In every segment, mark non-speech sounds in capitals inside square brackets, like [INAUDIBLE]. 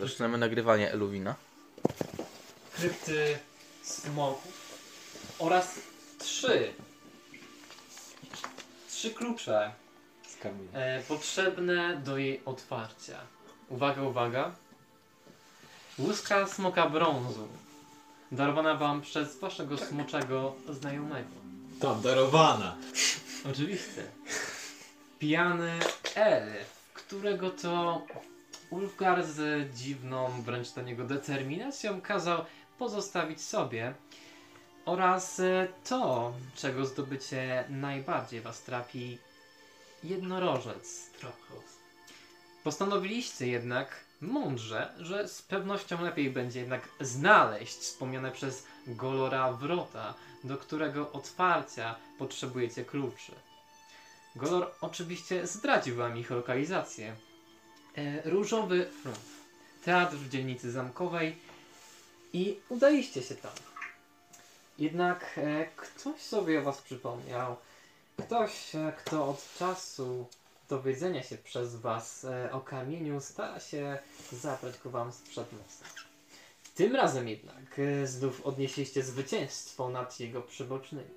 Zaczynamy nagrywanie Eluwina. krypty smoków oraz trzy trzy klucze Z kamienia. e, potrzebne do jej otwarcia. Uwaga, uwaga. Łuska smoka brązu darowana wam przez waszego smoczego znajomego. Tam, darowana. Oczywiście. Pijany elf, którego to Ulfgar z dziwną wręcz do niego determinacją kazał pozostawić sobie oraz e, to, czego zdobycie najbardziej was trapi, jednorożec. Postanowiliście jednak mądrze, że z pewnością lepiej będzie jednak znaleźć wspomniane przez Golora wrota, do którego otwarcia potrzebujecie kluczy. Golor oczywiście zdradził wam ich lokalizację. E, Różowy Front, teatr w dzielnicy zamkowej i udaliście się tam. Jednak e, ktoś sobie o was przypomniał. Ktoś, e, kto od czasu dowiedzenia się przez was e, o kamieniu stara się zabrać go wam sprzed nosa. Tym razem jednak e, znów odnieśliście zwycięstwo nad jego przybocznymi.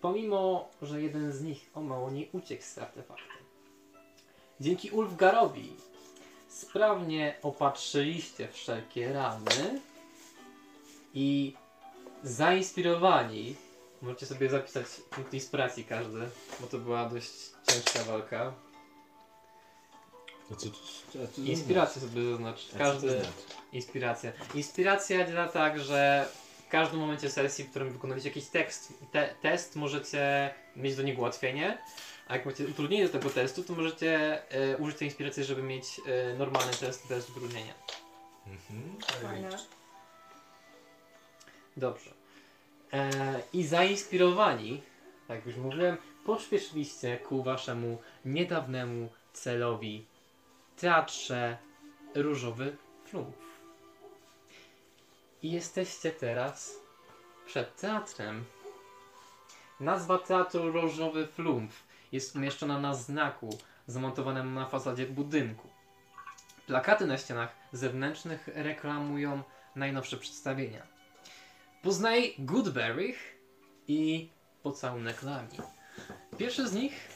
Pomimo, że jeden z nich o mało nie uciekł z artefaktem. Dzięki Ulfgarowi sprawnie opatrzyliście wszelkie rany i zainspirowani, możecie sobie zapisać punkt inspiracji każdy, bo to była dość ciężka walka. No co, co, co, Inspirację sobie zaznacz. A Każdy, znaczy? Inspiracja. Inspiracja działa tak, że w każdym momencie sesji, w którym wykonujecie jakiś tekst, te, test, możecie mieć do niego ułatwienie, a jak macie utrudnienie do tego testu, to możecie e, użyć tej inspiracji, żeby mieć e, normalny test bez utrudnienia. Mhm. Fajne. Dobrze. E, I zainspirowani, tak już mówiłem, pośpieszyliście ku waszemu niedawnemu celowi teatrze Różowy Flumf. I jesteście teraz przed teatrem. Nazwa teatru Różowy Flumf jest umieszczona na znaku zamontowanym na fasadzie budynku. Plakaty na ścianach zewnętrznych reklamują najnowsze przedstawienia. Poznaj Goodberrych i Pocałunek Lami. Pierwszy z nich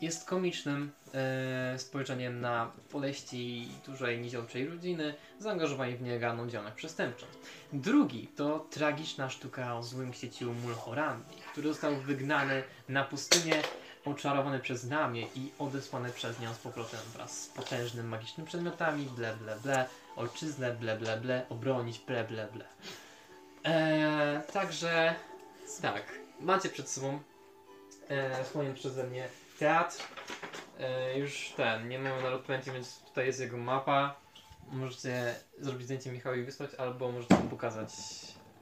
jest komicznym e, spojrzeniem na poleści dużej niziołczej rodziny, zaangażowani w nielegalną działalność przestępczą. Drugi to tragiczna sztuka o złym księciu Mulhorandi, który został wygnany na pustynię, oczarowany przez Namię i odesłany przez nią z powrotem wraz z potężnym magicznymi przedmiotami, ble ble ble, ojczyznę, ble ble ble, obronić, ble ble ble. Eee, także tak, macie przed sobą e, wspomniany przeze mnie teatr. E, już ten, nie mamy na lotpęcie, więc tutaj jest jego mapa. Możecie zrobić zdjęcie Michałowi wysłać, albo możecie mu pokazać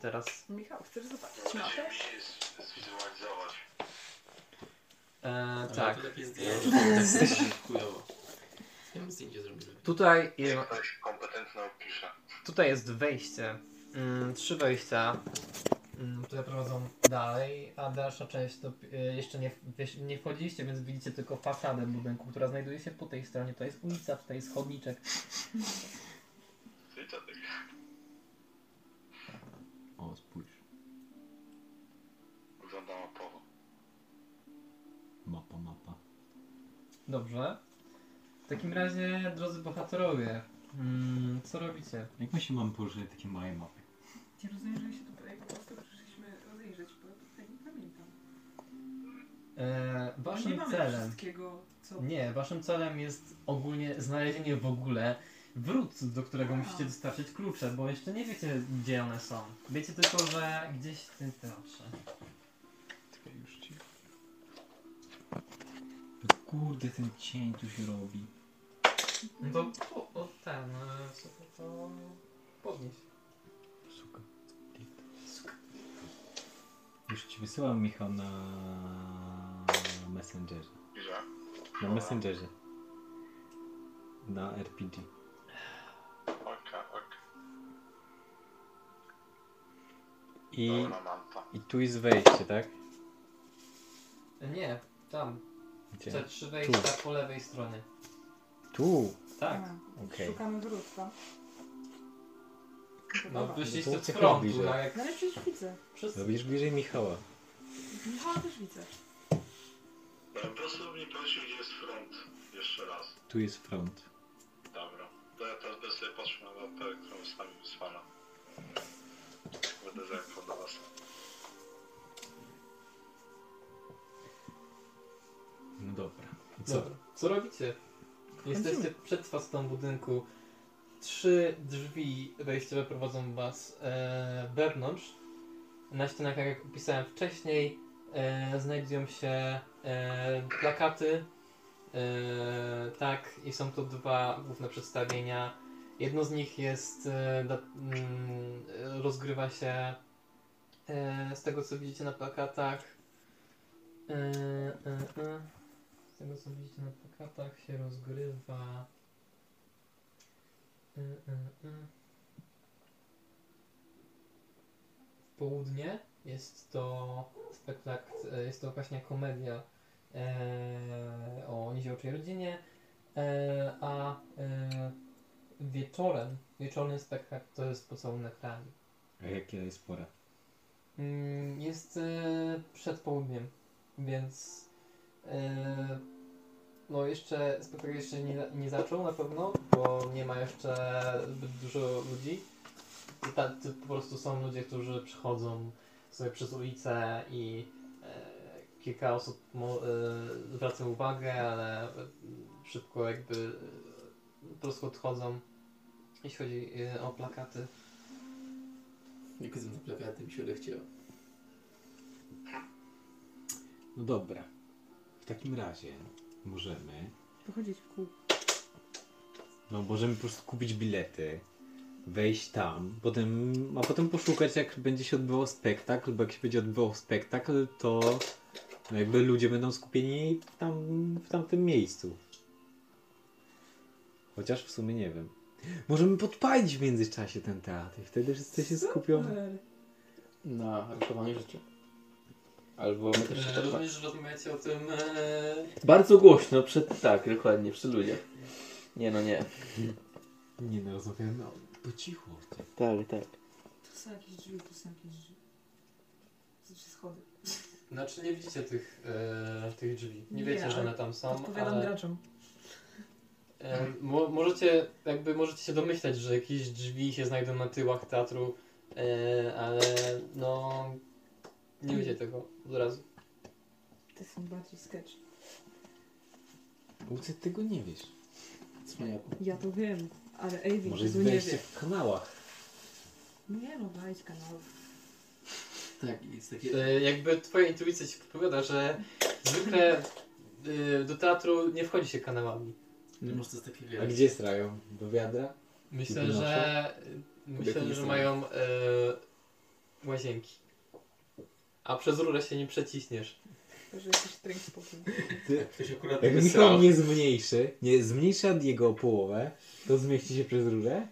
teraz. Michał, chcesz zobaczyć mapę? zwizualizować. E, tak, [LAUGHS] Chujowo. Ja bym zdjęcie zrobił. tutaj, Niech ktoś kompetentny opisze. tutaj jest wejście. Mm, trzy wejścia, które prowadzą dalej, a dalsza część to y, jeszcze nie, nie wchodziliście, więc widzicie tylko fasadę budynku, która znajduje się po tej stronie. To jest ulica, tutaj jest chodniczek. Ty? O, spójrz. Wygląda mapowo. Mapa, mapa. Dobrze. W takim razie, drodzy bohaterowie, mm, co robicie? Jak my się mamy położyć takie małe mapy? Ja rozumiem, że się tutaj po prostu przyszliśmy rozejrzeć, bo tutaj nie pamiętam. E, waszym nie mamy celem. wszystkiego, co... Nie, waszym celem jest ogólnie znalezienie w ogóle wrót, do którego A. musicie dostarczyć klucze, bo jeszcze nie wiecie, gdzie one są. Wiecie tylko, że gdzieś w tym teatrze. Czekaj, już ci. Kurde, ten cień tu się robi. No to o, o, ten, e, sobie to podnieś. Suka. Już ci wysyłam Michał na Messengerze. Że? Na Messengerze. Na RPG. Okej, okej. I, Dobra, mam to. I tu jest wejście, tak? Nie, tam. Gdzie? Te trzy wejścia po lewej stronie. Tu. Tak. A, Okej. Szukamy wrót, tak? No, dobra. wyszliście No to z trochę frontu, bliżej. no jak no ale przecież widzę. No będziesz bliżej Michała. Michała też widzę. Mnie prosił, gdzie jest front. Jeszcze raz. Tu jest front. Dobra. To ja teraz będę sobie patrzył na mapę, którą zostawił Swana. Będę zerkał do was. No dobra. I co? Dobra. Co robicie? Jesteście przed fasadą budynku. Trzy drzwi wejściowe prowadzą was e, wewnątrz. Na ścianach, tak jak opisałem wcześniej, e, znajdują się e, plakaty. E, tak, i są to dwa główne przedstawienia. Jedno z nich jest, mm, rozgrywa się z tego co widzicie na plakatach. Z tego co widzicie na plakatach się rozgrywa. W południe jest to spektakl, e, jest to właśnie komedia e, o niziołczej rodzinie, e, a e, wieczorem, wieczorny spektakl to jest pocałunek rani. A jaka jest pora? Mm, Jest e, przed południem, więc e, no jeszcze spektakl jeszcze nie, nie zaczął na pewno, bo nie ma jeszcze zbyt dużo ludzi. I ta, to po prostu są ludzie, którzy przychodzą sobie przez ulicę i e, kilka osób mo, e, zwraca uwagę, ale e, szybko jakby e, po prostu odchodzą, jeśli chodzi e, o plakaty. Jak są te plakaty, mi się odechciało. No dobra. W takim razie możemy. Pochodzić w kół. No możemy po prostu kupić bilety, wejść tam, potem, a potem poszukać jak będzie się odbywał spektakl, bo jak się będzie odbywał spektakl, to no jakby ludzie będą skupieni w, tam, w tamtym miejscu. Chociaż w sumie nie wiem. Możemy podpalić w międzyczasie ten teatr i wtedy wszyscy się skupią. Na ratowaniu życia. Albo my też E, Również rozmawiacie o tym e, Bardzo głośno, przed, tak, dokładnie, przy ludziach. Nie no, nie. Nie no, rozmawiamy o- po cichu. o tym. Tak, tak. Tu są jakieś drzwi, tu są jakieś drzwi. To są schody. Znaczy nie widzicie tych, e, tych drzwi. Nie Nie, wiecie, że ale one tam są, Odpowiadam ale graczom. e, mo, możecie, jakby możecie się domyślać, że jakieś drzwi się znajdą na tyłach teatru, e, ale no nie wiecie tego od razu. To są bardziej sketch. Bo ty tego nie wiesz. Cwaniaku. Ja to wiem, ale Avi Może jest nie wejście wie. w kanałach. Nie no, wejdź kanał. Tak, jest takie... E, jakby twoja intuicja ci podpowiada, że zwykle e, do teatru nie wchodzi się kanałami. No może to jest takie, A gdzie strają? Do wiadra? Myślę, że myślę, nie że są. mają e, łazienki. A przez rurę się nie przeciśniesz. To, że jesteś drink spokój. Jak ktoś akurat Jak wysrał. Michał nie zmniejszy, nie zmniejsza jego o połowę, to zmieści się przez rurę?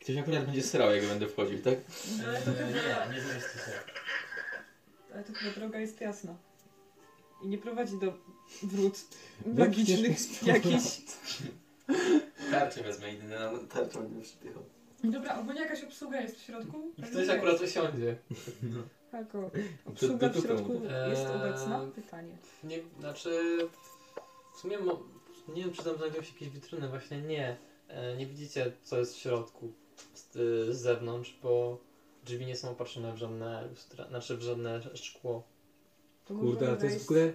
Ktoś akurat będzie srał, jak będę wchodził, tak? No ale to, chyba, nie, nie zmieści się. ale to chyba droga jest jasna. I nie prowadzi do wrót magicznych jakichś. Tarczę wezmę, idę na tarczę będę przypychał. Dobra, ogólnie jakaś obsługa jest w środku? I ktoś akurat usiądzie. Jako [LAUGHS] obsługa w środku jest Eee, obecna? Pytanie. Nie, znaczy w sumie mo, nie wiem czy tam znajdują się jakieś witryny, właśnie nie. E, nie widzicie co jest w środku z, z zewnątrz, bo drzwi nie są opatrzone w żadne lustra, znaczy w żadne szkło. To Kurde, ale to jest w ogóle...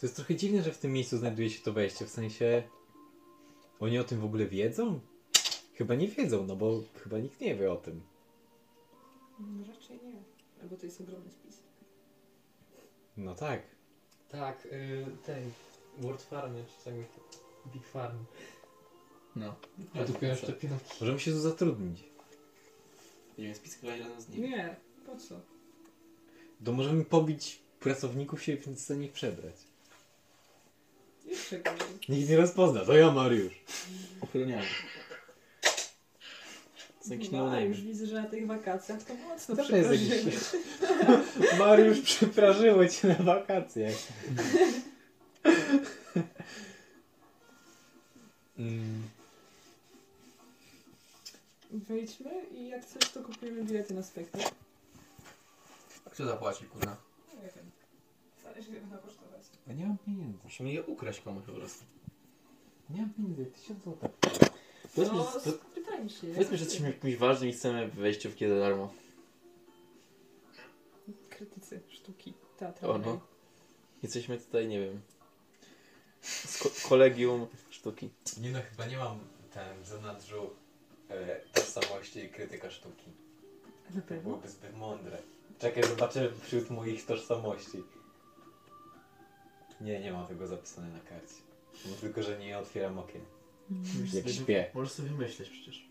To jest trochę dziwne, że w tym miejscu znajduje się to wejście, w sensie... Oni o tym w ogóle wiedzą? Chyba nie wiedzą, no bo chyba nikt nie wie o tym. No raczej nie. Albo to jest ogromny spis. No tak. Tak, y, tej World Farmie czy czegoś Big Farm. No. Produkują szczepionki. Możemy się tu zatrudnić. Nie wiem, spiskować żaden z nich. Nie, po co? To możemy pobić pracowników się i za nich przebrać. Jeszcze gorzej. Nikt nie rozpozna, to ja Mariusz. Ochroniamy. Są jakieś No, no już widzę, że na tych wakacjach to mocno Zawsze jest jakiś... Mariusz, przeprażyło cię na wakacjach. Mm, wejdźmy i jak coś, to kupujemy bilety na spektakl. A kto zapłaci, kurwa? Nie wiem. Zależy ile będą kosztować. Ja nie mam pieniędzy. Musimy je ukraść komuś po prostu. Nie mam pieniędzy, tysiąc złotych. Powiedzmy, No, że- spytajmy się. Powiedzmy, że jesteśmy kimś ważnym i chcemy wejściówki za darmo. Krytycy sztuki O teatralnej. no. Jesteśmy tutaj, nie wiem. Z ko- kolegium sztuki. Nie no, chyba nie mam ten w zanadrzu e, tożsamości krytyka sztuki. Na To pewno. byłoby zbyt mądre. Czekaj, zobaczę wśród moich tożsamości. Nie, nie mam tego zapisane na karcie. Tylko, że nie otwieram okien. Jak śpię. Możesz sobie myśleć przecież.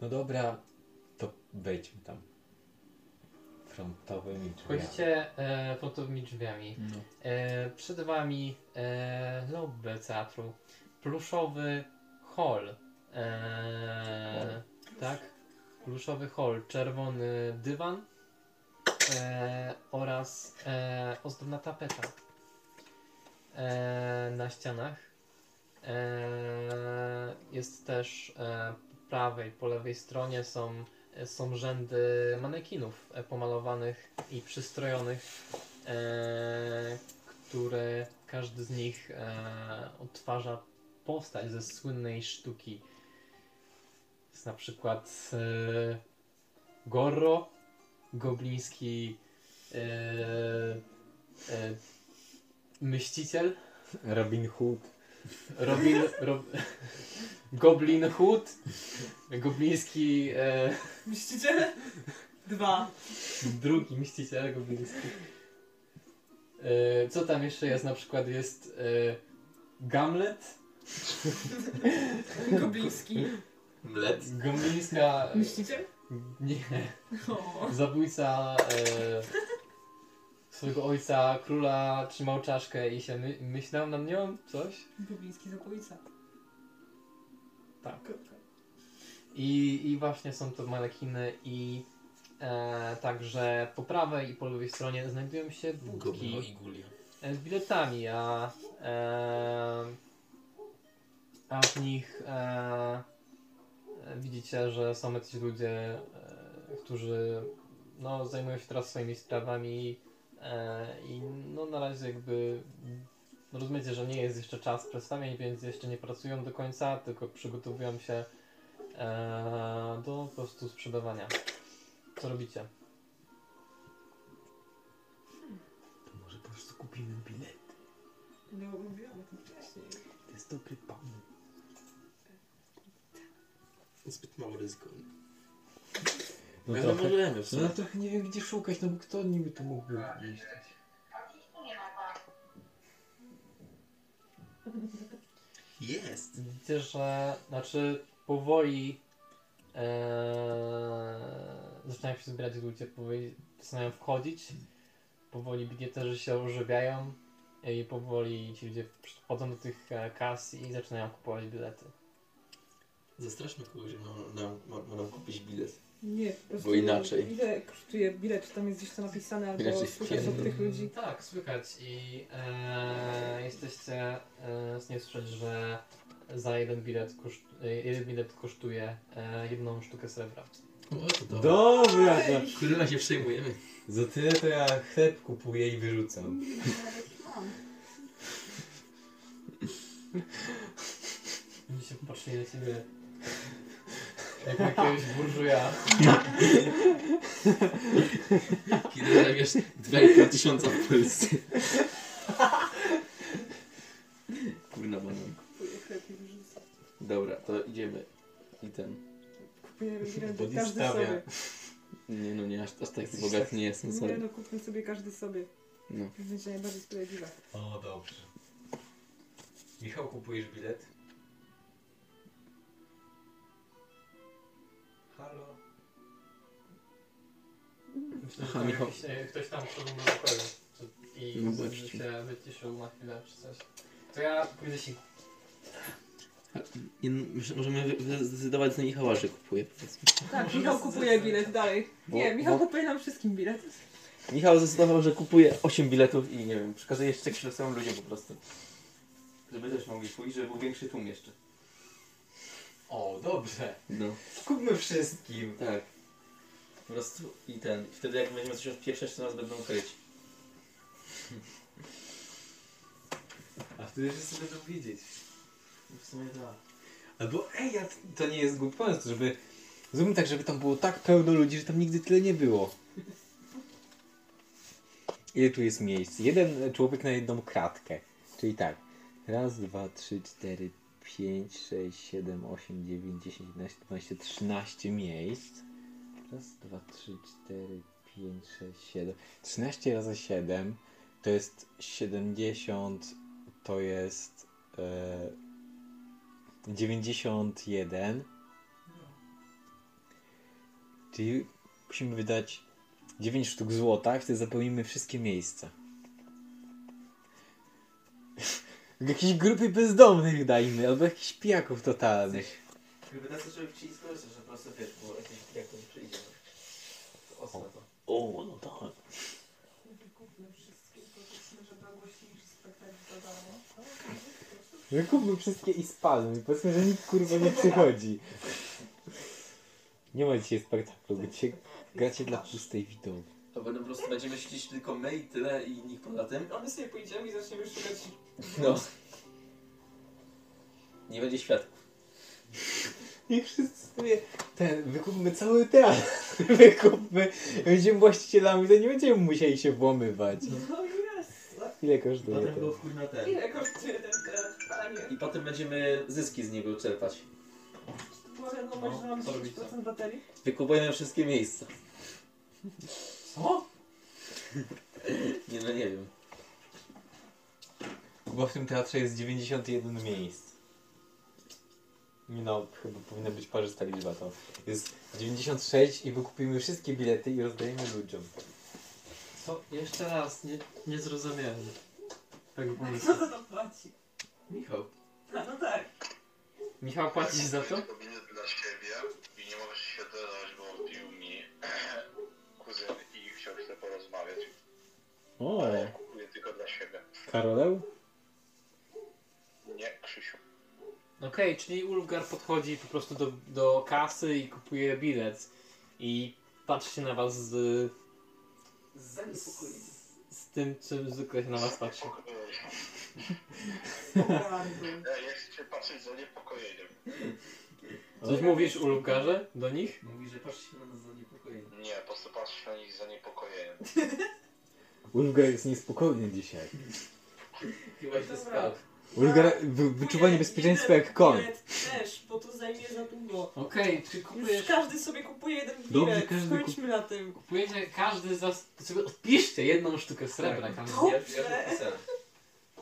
No dobra, to wejdźmy tam. Frontowymi drzwiami. Wchodzicie e, frontowymi drzwiami. No. E, przed wami e, lobby teatru. Pluszowy hall. E, tak? Pluszowy hall. Czerwony dywan e, oraz e, ozdobna tapeta e, na ścianach. E, jest też e, po prawej, po lewej stronie są, są rzędy manekinów pomalowanych i przystrojonych e, które każdy z nich e, odtwarza postać ze słynnej sztuki. Jest na przykład e, Gorro, gobliński myśliciel, Robin Hood. Robin, Rob, Goblin Hood, gobliński e, Myślicie? Dwa. drugi myśliciel gobliński. E, co tam jeszcze jest? Na przykład jest e, Gamlet, Gobliński. Mlec. goblińska... Myślicie? Nie, O. zabójca e, swojego ojca, króla, trzymał czaszkę i się my, myślał nad nią coś. Gobliński zabójca. Tak. I, I właśnie są to manekiny i e, także po prawej i po lewej stronie znajdują się budki i gulia. e, z biletami, a, e, a w nich e, widzicie, że są jacyś ludzie, e, którzy no, zajmują się teraz swoimi sprawami e, i no, na razie jakby no, rozumiecie, że nie jest jeszcze czas przedstawień, więc jeszcze nie pracują do końca, tylko przygotowują się e, do po prostu sprzedawania. Co robicie? To może po prostu kupimy bilet. No, mówiłam o tym wcześniej. To jest dobry pan. Zbyt mało ryzyko. No Ale trochę, możemy w no sumie. trochę nie wiem gdzie szukać, no bo kto niby tu mógłby iść? Jest. Widzicie, że znaczy powoli e, zaczynają się zbierać ludzie, powoli zaczynają wchodzić, powoli bileterzy się ożywiają i powoli ci ludzie wchodzą do tych e, kas i zaczynają kupować bilety. Zastraszmy kogoś, że ma nam, ma, ma nam kupić bilet. Nie, po prostu. Bo inaczej. Ile kosztuje bilet? Czy tam jest gdzieś to napisane, albo Inaczej słychać od wpierdol. tych ludzi? Tak, słychać i e, jesteście e, z niej słyszeć, że za jeden bilet, koszt, e, jeden bilet kosztuje e, jedną sztukę srebra. O, to dobra. Dobra, to Kurwa się przejmujemy. za tyle to ja chleb kupuję i wyrzucam. Oni się popatrzyli na ciebie jak jakiegoś burżuja. Kiedy zarabiasz 2,5 tysiąca w Polsce. Kurna banan. Kupuję chleb i wyrzucę. Dobra, to idziemy. I ten. Kupujemy bilety, Body każdy sobie. Nie no, nie, aż, aż Jesteś bogaty nie jestem, Nie sorry. no, kupmy sobie każdy sobie. No. To będzie najbardziej sprawiedliwe. O, dobrze. Michał, kupujesz bilet? Myślę, Aha, że Michał. jakiś, e, ktoś tam wszedł do pokoju i No właśnie. się wyciszył na chwilę czy coś. To ja pójdę się Nie, no, myślę, możemy wy- wy- zdecydować za Michała, że kupuje. Tak, Michał kupuje bilet dalej. Bo- Nie, Michał bo- kupuje nam wszystkim bilet. Michał zdecydował, że kupuje 8 biletów i nie wiem, przekazuje jeszcze losowych ludziom po prostu. Żeby też mogli pójść, żeby był większy tłum jeszcze. O, dobrze. No. Kupmy wszystkim. Tak. Po prostu i ten. I wtedy jak będziemy coś odpieprzać, to nas będą kryć. A wtedy wszyscy będą wiedzieć. W sumie tak. Albo ej, ja, to nie jest głupi pomysł, żeby... Zróbmy tak, żeby tam było tak pełno ludzi, że tam nigdy tyle nie było. Ile tu jest miejsc? Jeden człowiek na jedną kratkę. Czyli tak. Raz, dwa, trzy, cztery, pięć, sześć, siedem, osiem, dziewięć, dziesięć, jedenaście, dwanaście, trzynaście miejsc. Raz, dwa, trzy, cztery, pięć, sześć, siedem. Trzynaście razy siedem to jest siedemdziesiąt, to jest... E, 91. Czyli musimy wydać 9 sztuk złota wtedy zapełnimy wszystkie miejsca. W [LAUGHS] jakiejś grupie bezdomnych dajmy, albo jakichś pijaków totalnych. Gdyby tak to żeby chcieli skorzystać, że po prostu wiesz, bo jakiś jak to przyjdzie. To ostre to. O, no tak. Wykupmy wszystkie, powiedzmy, żeby ogłosili spektakl za darmo. Wykupmy wszystkie i spadmy. Powiedzmy, że nikt kurwa nie przychodzi. Nie ma dzisiaj spektaklu, bo dzisiaj gracie dla pustej widowni. To będą po prostu będziemy siedzieć tylko my i tyle i nikt poza tym. A my sobie pójdziemy i zaczniemy szukać No. Nie będzie świadków. Niech wszyscy sobie ten, wykupmy cały teatr, [LAUGHS] wykupmy, będziemy właścicielami, to nie będziemy musieli się włamywać. No jest! Ile kosztuje Potem to? było chuj na ten. Ile kosztuje ten teatr, panie? I potem będziemy zyski z niego czerpać. Była wiadomość, że mam No, to robić 10% baterii? Wykupujemy wszystkie miejsca. Co? [LAUGHS] Nie no nie wiem. Bo w tym teatrze jest 91 miejsc. No, chyba powinna być parzysta liczba to. Jest 96 i wykupimy wszystkie bilety i rozdajemy ludziom. Co? Jeszcze raz, nie, nie zrozumiałem tego pomysłu. Kto za to płaci? Michał. A no tak. Michał płaci za to? Tylko bilet dla siebie i nie możesz się dodać, bo wbił mi [CLEARS THROAT] kuzyn i chciał chce porozmawiać. O, Ale ja kupuję tylko dla siebie. Karoleł? Nie, Krzysiu. Okej, czyli Ulfgar podchodzi po prostu do, do kasy i kupuje bilet. I patrzy się na was z, z, z tym, czym zwykle się na was patrzy. [LAUGHS] Ja ja chcę patrzeć za niepokojeniem. Coś mówisz Ulfgarze do nich? Mówi, że patrzcie się na nas zaniepokojeni. Nie, po prostu patrzeć na nich za niepokojeniem. Ulfgar jest niespokojny dzisiaj. Chyba się spał. Ulfgar wy, wyczuwa niebezpieczeństwo jak koń. Bilet też, bo to zajmie za długo. Okej, czy Już kupujesz... każdy sobie kupuje jeden bilet. Dobrze, każdy Skończmy na tym. Kupujecie każdy za... sobie odpiszcie jedną sztukę srebra. Tak. To- Ja, ja to.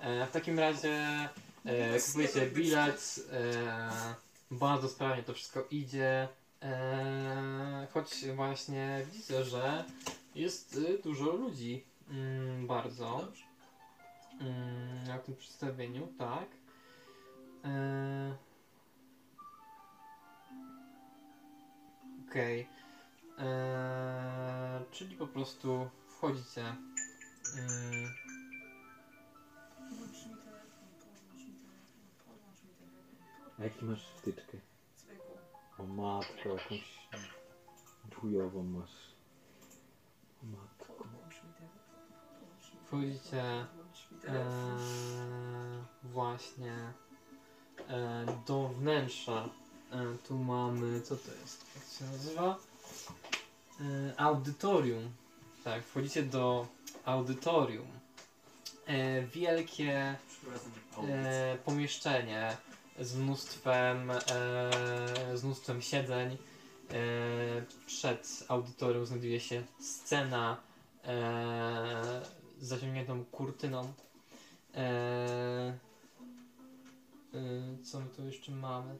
E, w takim razie e, kupujecie bilet, e, bardzo sprawnie to wszystko idzie, e, choć właśnie widzę, że jest y, dużo ludzi, mm, bardzo, Dobrze. Mm, na tym przedstawieniu, tak. E, Okej. E, Czyli po prostu wchodzicie. telefon. A jaki masz wtyczkę? Zwykłą. O matko, jakąś czujową masz. O matko. Wchodzicie Eee, właśnie eee, do wnętrza. Eee, tu mamy, co to jest? Jak się nazywa? Audytorium. Tak, wchodzicie do audytorium. Wielkie pomieszczenie z mnóstwem, z mnóstwem siedzeń. Przed audytorium znajduje się scena e, zaciągniętą kurtyną. E, e, co my tu jeszcze mamy?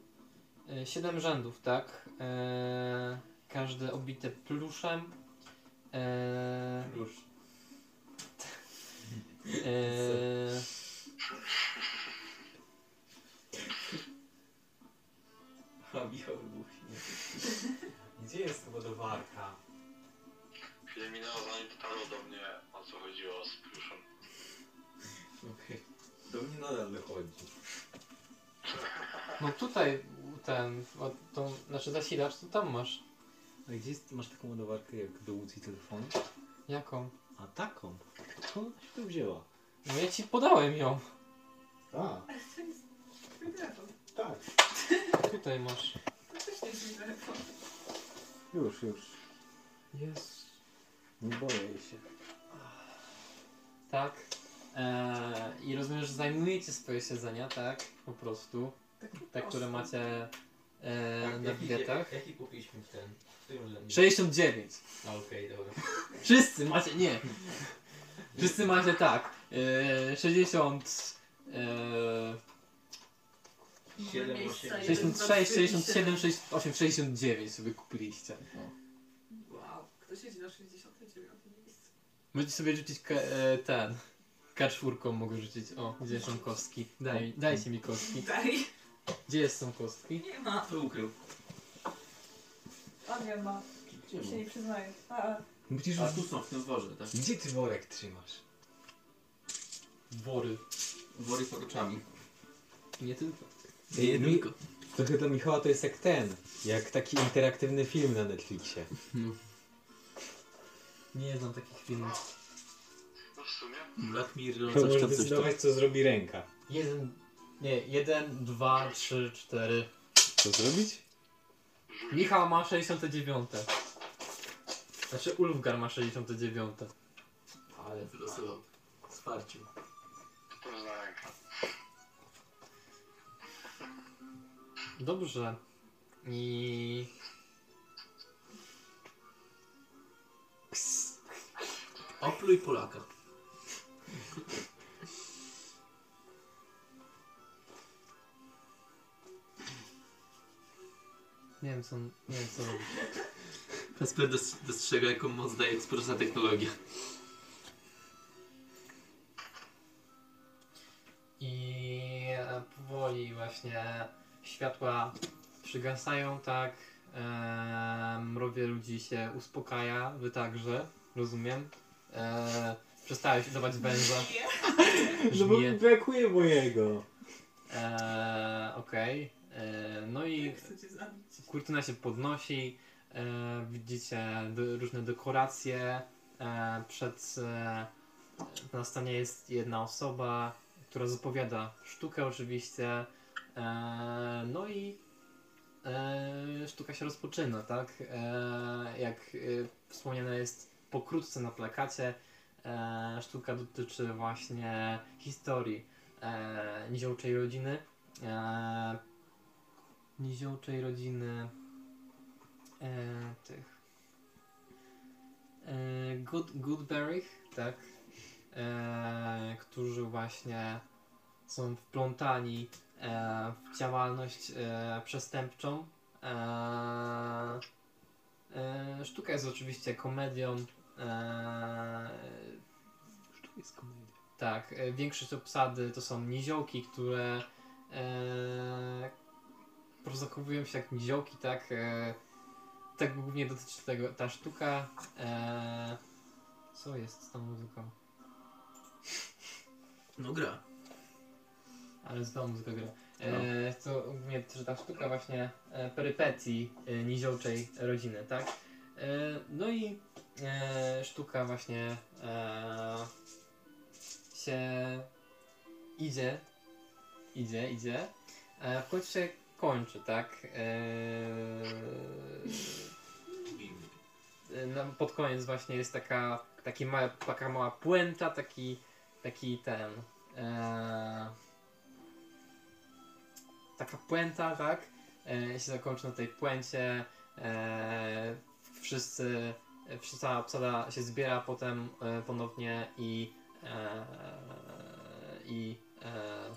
E, siedem rzędów, tak? E, każde obite pluszem. E, Już. e, A. Gdzie jest ładowarka? Minęło zanim dotarło do mnie o co chodziło z. Do mnie nadal dochodzi. No tutaj, ten, o, tą, znaczy zasilacz, to tam masz. A gdzie jest, masz taką ładowarkę jak do łódź i telefonu? Jaką? A taką? Skąd ona się tu wzięła? No ja ci podałem ją. A, Ale to jest twój telefon. tak. Tutaj masz. To też nie jest mój telefon. Już, już. Jest. Nie boję się. Tak. Eee, I rozumiem, że zajmujecie swoje siedzenia, tak? Po prostu. Te, które macie e, na biletach. Jaki kupiliśmy ten? W którym rzędzie? 69. A, Okej, dobra. Wszyscy macie, nie. Wszyscy macie tak. E, 60. E, 7, Miejsca 8, jest. 66, 67, 68, 69 sobie kupiliście. Wow, kto siedzi na 69 miejscu? Możecie sobie rzucić e, ten. K4 mogę rzucić. O, gdzie są kostki? Daj, dajcie mi kostki. Daj. Gdzie są kostki? Nie ma. To ukrył. Adrian ma. Gdzie Się nie przyznaje. A, a. Musisz A tu są w tym worze, tak? Gdzie ty worek trzymasz? Wory. Wory z oczami. I nie tylko. Ej, mi, trochę dla Michała to jest jak ten. Jak taki interaktywny film na Netflixie. Nie znam takich filmów. No w sumie. Black Mirror, To coś tam, coś tam. decydować co zrobi ręka. Jeden. Nie, jeden, dwa, trzy, cztery. Co zrobić? Michał ma 69. Znaczy Ulfgar ma 69. Ale wylosował. Wsparciu. Ręka. Dobrze. I. Opluj Polaka. Nie wiem co, nie wiem co robić. Kasper dos- dostrzega jaką moc daje współczesna technologia. I e, powoli właśnie światła przygasają, tak. E, mrowie ludzi się uspokaja, wy także, rozumiem. E, przestałeś dawać węża. No bo Żmije. mi brakuje mojego. E, Okej. E, No i Chcę cię zabić. kurtyna się podnosi. E, widzicie do, różne dekoracje. E, przed e, na stanie jest jedna osoba, która zapowiada sztukę oczywiście. E, no i e, sztuka się rozpoczyna, tak? E, jak e, wspomniane jest pokrótce na plakacie, e, sztuka dotyczy właśnie historii e, niziołczej rodziny. E, niziołczej rodziny e, tych e, Good, Goodberrych, tak, e, którzy właśnie są wplątani e, w działalność e, przestępczą. E, e, sztuka jest oczywiście komedią. E, To jest komedia. tak, e, większość obsady to są niziołki, które e, po prostu zachowują się jak niziołki, tak? E, tak głównie dotyczy tego ta sztuka. E, co jest z tą muzyką? No gra. Ale znowu muzyka gra. E, to głównie dotyczy ta sztuka właśnie e, perypetii e, niziołczej rodziny, tak? E, no i e, sztuka właśnie e, się idzie, idzie, idzie. E, w końcu się kończy, tak? E, pod koniec właśnie jest taka, taki mała, taka mała puenta, taki, taki ten. E, taka puenta, tak? E, się zakończy na tej puencie. Wszyscy, wszy- cała obsada się zbiera potem e, ponownie i, e, i e,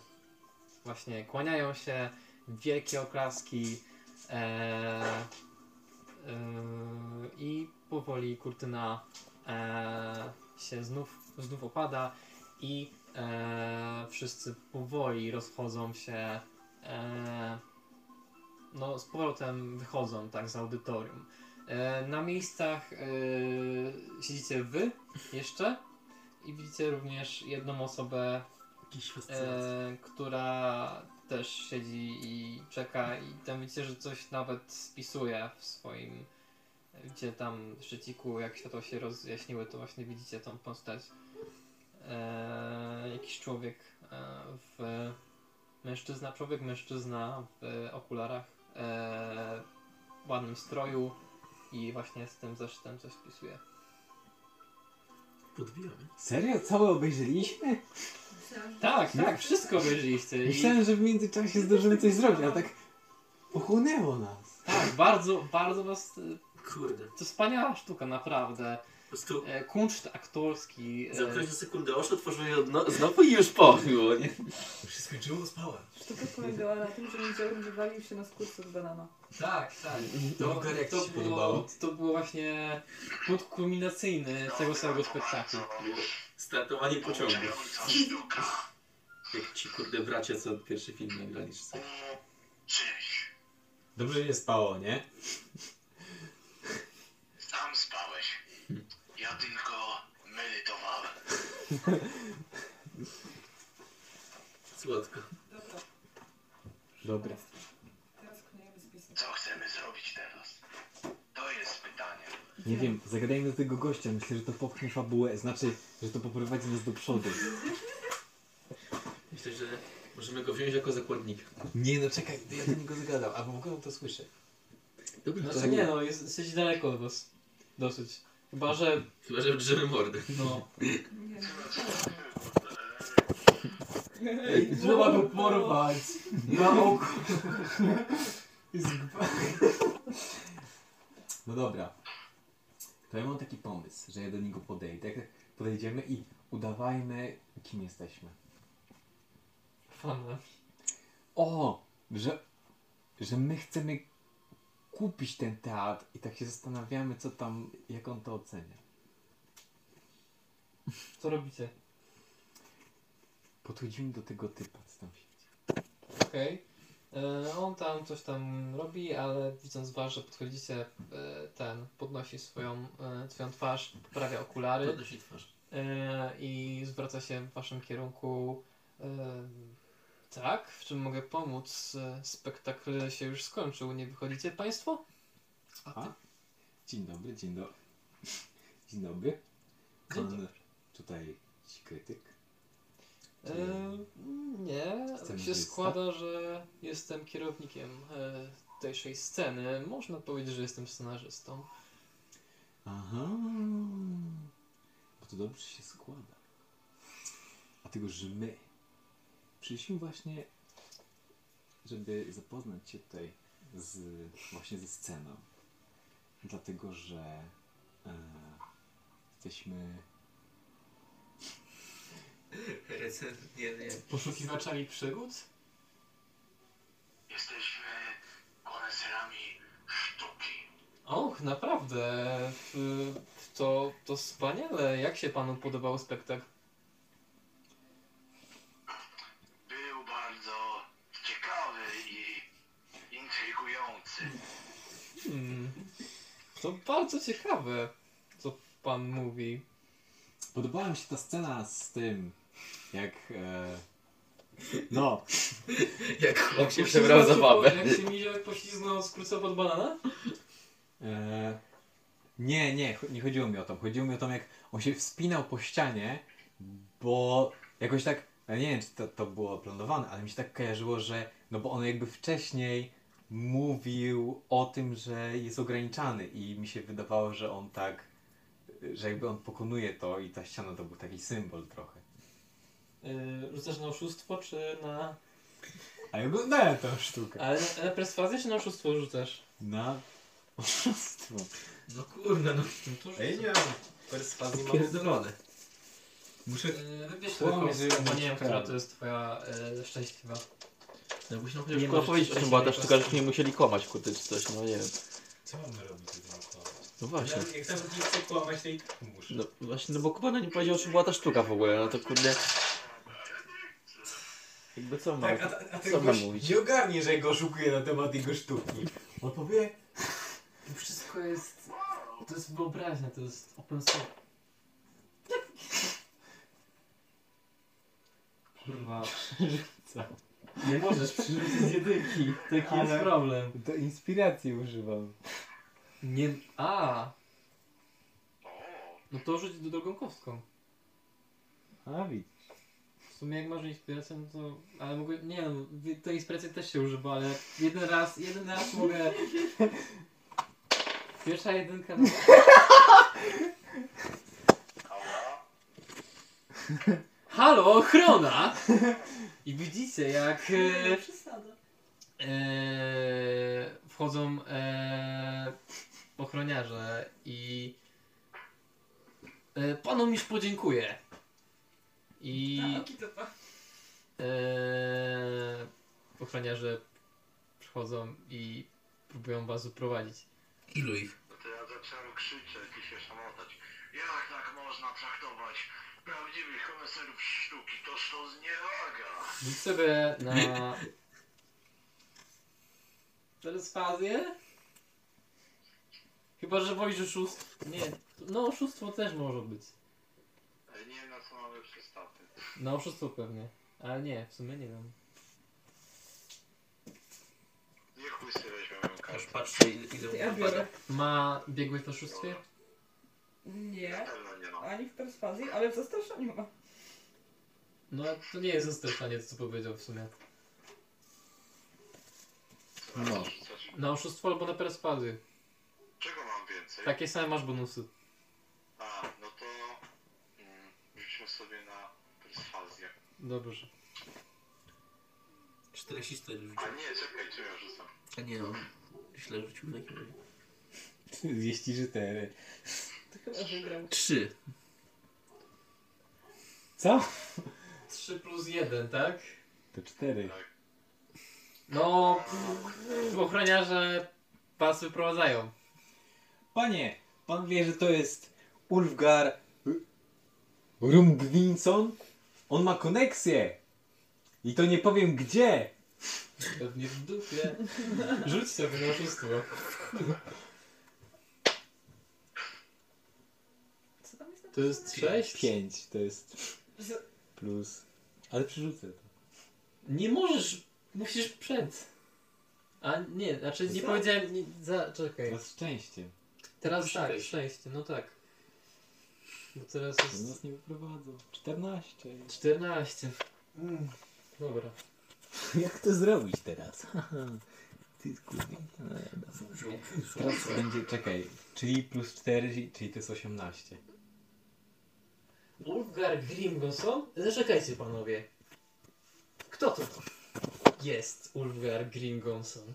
właśnie kłaniają się. Wielkie oklaski. I powoli kurtyna się znów, znów opada i wszyscy powoli rozchodzą się no z powrotem wychodzą tak z audytorium. E, na miejscach e, siedzicie wy jeszcze i widzicie również jedną osobę, e, która też siedzi i czeka i tam widzicie, że coś nawet spisuje w swoim, gdzie tam szczyciku, jak światło się rozjaśniły, to właśnie widzicie tą postać. Eee, jakiś człowiek w mężczyzna, człowiek mężczyzna w okularach, e, ładnym stroju i właśnie z tym zeszytem coś spisuje. Podbijamy. Serio? Całe obejrzeliśmy? Tak, tak, wszystko obejrzyliście. I, Myślałem, że w międzyczasie zdążymy coś zrobić, ale tak pochłonęło nas. tak, bardzo, bardzo was... e, Kurde. To wspaniała sztuka, naprawdę. Prostu E, kunszt aktorski. E, zamknąć na sekundę oczy, otworzyłem je od no, znowu i już pochło, nie? Już się skończyło, spałem. Sztuka polegała na tym, że Niziołek wywalił się na skórce z banana. tak, tak. To, Gary, jak to, się było, podobało? to było właśnie punkt kulminacyjny tego całego spektaklu. Startowanie pociągu. Jak ci kurde bracia, co pierwszy film nagrali, czy coś. Dobrze się spało, nie? Sam spałeś. Ja tylko medytowałem. Słodko. Dobra, teraz klejemy. Co chcemy zrobić teraz? To jest pytanie. Nie wiem, zagadajmy do tego gościa. Myślę, że to popchnie fabułę. Znaczy, że to poprowadzi nas do przodu. Myślę, że możemy go wziąć jako zakładnika. Nie no czekaj, ja do niego zagadam, a w ogóle to słyszę. Dobra, Znaczy nie no, jest, jesteś daleko od was. Dosyć. Chyba, że Chyba, że drzemy mordę. no... Nie, Trzeba go porwać. Na oko. No dobra. To ja mam taki pomysł, że ja do niego podejdę. Jak podejdziemy i udawajmy, kim jesteśmy. Fan. O, że, że my chcemy kupić ten teatr i tak się zastanawiamy, co tam, jak on to ocenia. Co robicie? Podchodzimy do tego typa, co tam siedzi. Okej. E, On tam coś tam robi, ale widząc was, że podchodzicie, e, ten podnosi swoją, e, swoją twarz, poprawia okulary. Podnosi twarz. E, i zwraca się w waszym kierunku. E, tak, w czym mogę pomóc? E, Spektakl się już skończył, nie wychodzicie państwo? A? Dzień dobry, dzień dobry. [LAUGHS] Dzień dobry. Dzień dobry. tutaj ci krytyk. E, nie, Scenarzysta? się składa, że jestem kierownikiem e, tejszej sceny. Można powiedzieć, że jestem scenarzystą. Aha. Bo to dobrze się składa. Dlatego, że my przyszliśmy właśnie, żeby zapoznać się tutaj z, właśnie ze sceną. Dlatego, że e, jesteśmy Recen... Nie, nie. Poszukiwaczami przygód? Jesteśmy koneserami sztuki. Och, naprawdę. W- To, to wspaniale. Jak się panu podobał spektakl? Hmm. To bardzo ciekawe, co pan mówi. Podobała mi się ta scena z tym, jak. E... No, [LAUGHS] Jak chłop się przebrał za babę. Po, jak się miziołek poślizgnął, skrócał pod banana? e... nie, nie, nie chodziło mi o to. Chodziło mi o to, jak on się wspinał po ścianie, bo jakoś tak. Ja nie wiem, czy to, to było planowane, ale mi się tak kojarzyło, że. No bo on jakby wcześniej mówił o tym, że jest ograniczany, i mi się wydawało, że on tak. Że jakby on pokonuje to, i ta ściana to był taki symbol trochę. Yy, rzucasz na oszustwo, czy na... A ja oglądałem tę sztukę. Ale na, na perswazję, czy na oszustwo rzucasz? Na oszustwo. No kurde, no. To A ja nie mam perswazji, mam... Pierdolone. Muszę... Yy, wybierz kostkę, bo nie wiem, która to jest twoja yy, szczęśliwa. No musimy Nie chociaż kurwa możesz powiedzieć o czym była ta sztuka, żeśmy nie musieli kłamać kurde czy coś, no nie wiem. Co mamy robić, nie kłamać? No właśnie. Ja, jak nawet nie chcę kłamać, to i tak muszę. No właśnie, no bo Kubana nie powiedział czym była ta sztuka w ogóle, no to kurde... Jakby co ma? Tak, a, a, a ten co mam gość mówić? nie ogarnie, że go oszukuje na temat jego sztuki. On powie, To wszystko jest... To jest wyobraźnia, to jest open source. Kurwa. [LAUGHS] co? Nie możesz przyrzucić z jedynki. Taki Ale- jest problem. Do inspiracji używam. Nie... A, no to rzuć do drugą kostką. A widzisz. W sumie jak masz inspirację, no to... Ale mogę... Nie no, to inspiracja też się używa, ale jeden raz, jeden raz mogę... Pierwsza jedynka... No... Halo, ochrona! I widzicie jak... E... Nie przesada. Eee, wchodzą eee, ochroniarze i e, panom już podziękuję. I Tak, to pa. eee, ochroniarze przychodzą i próbują was uprowadzić. Ilu ich? To ja zacząłem krzyczeć i się szamotać. Jak tak można traktować prawdziwych koneserów sztuki? Toż to zniewaga. Rzuć sobie na perswazję? Chyba, że wolisz oszustwo. Nie, no oszustwo też może być. Ale nie wiem na co mamy przystawy. Na oszustwo pewnie. Ale nie, w sumie nie wiem. Nie chuj sobie weźmiemy Aż kartę. patrzę ile, ile Ja biorę. Ma biegłość w oszustwie? Na Nie. pewno nie no. Ani w perswazji, ale w zastraszaniu ma. No to nie jest zastraszanie, to co powiedział w sumie. No. rzucać? Na oszustwo albo na perswazję. Czego mam więcej? Takie same masz bonusy. A, no to mm, rzućmy sobie na perswazję. Dobrze. 44 rzucił. A nie, czekaj, czy ja rzucam? A nie no, źle rzucił w takim razie. 44. To chyba wygrał. 3. Co? 3 plus 1, tak? To 4. No, ochroniarze was wyprowadzają. Panie, pan wie, że to jest Ulfgar Rumgwinson? On ma koneksję. I to nie powiem gdzie. Pewnie w dupie. Rzuć sobie na oszustwo. Co tam jest To jest 6? 5 to jest plus. Ale przerzucę to. Nie możesz, musisz przed. A nie, znaczy nie Za- powiedziałem, nie, za, czekaj. Teraz szczęście. Teraz tak, Szczęście. szczęście, no tak. Bo teraz To jest nas nie wyprowadzą. 14. 14. Mm, Dobra. Jak to zrobić teraz? [LAUGHS] Ty kurde. Teraz będzie, czekaj, czyli plus 4, czyli to jest 18. Ulfgar Grimgonson? Zaczekajcie panowie. Kto to jest Ulfgar Grimgonson?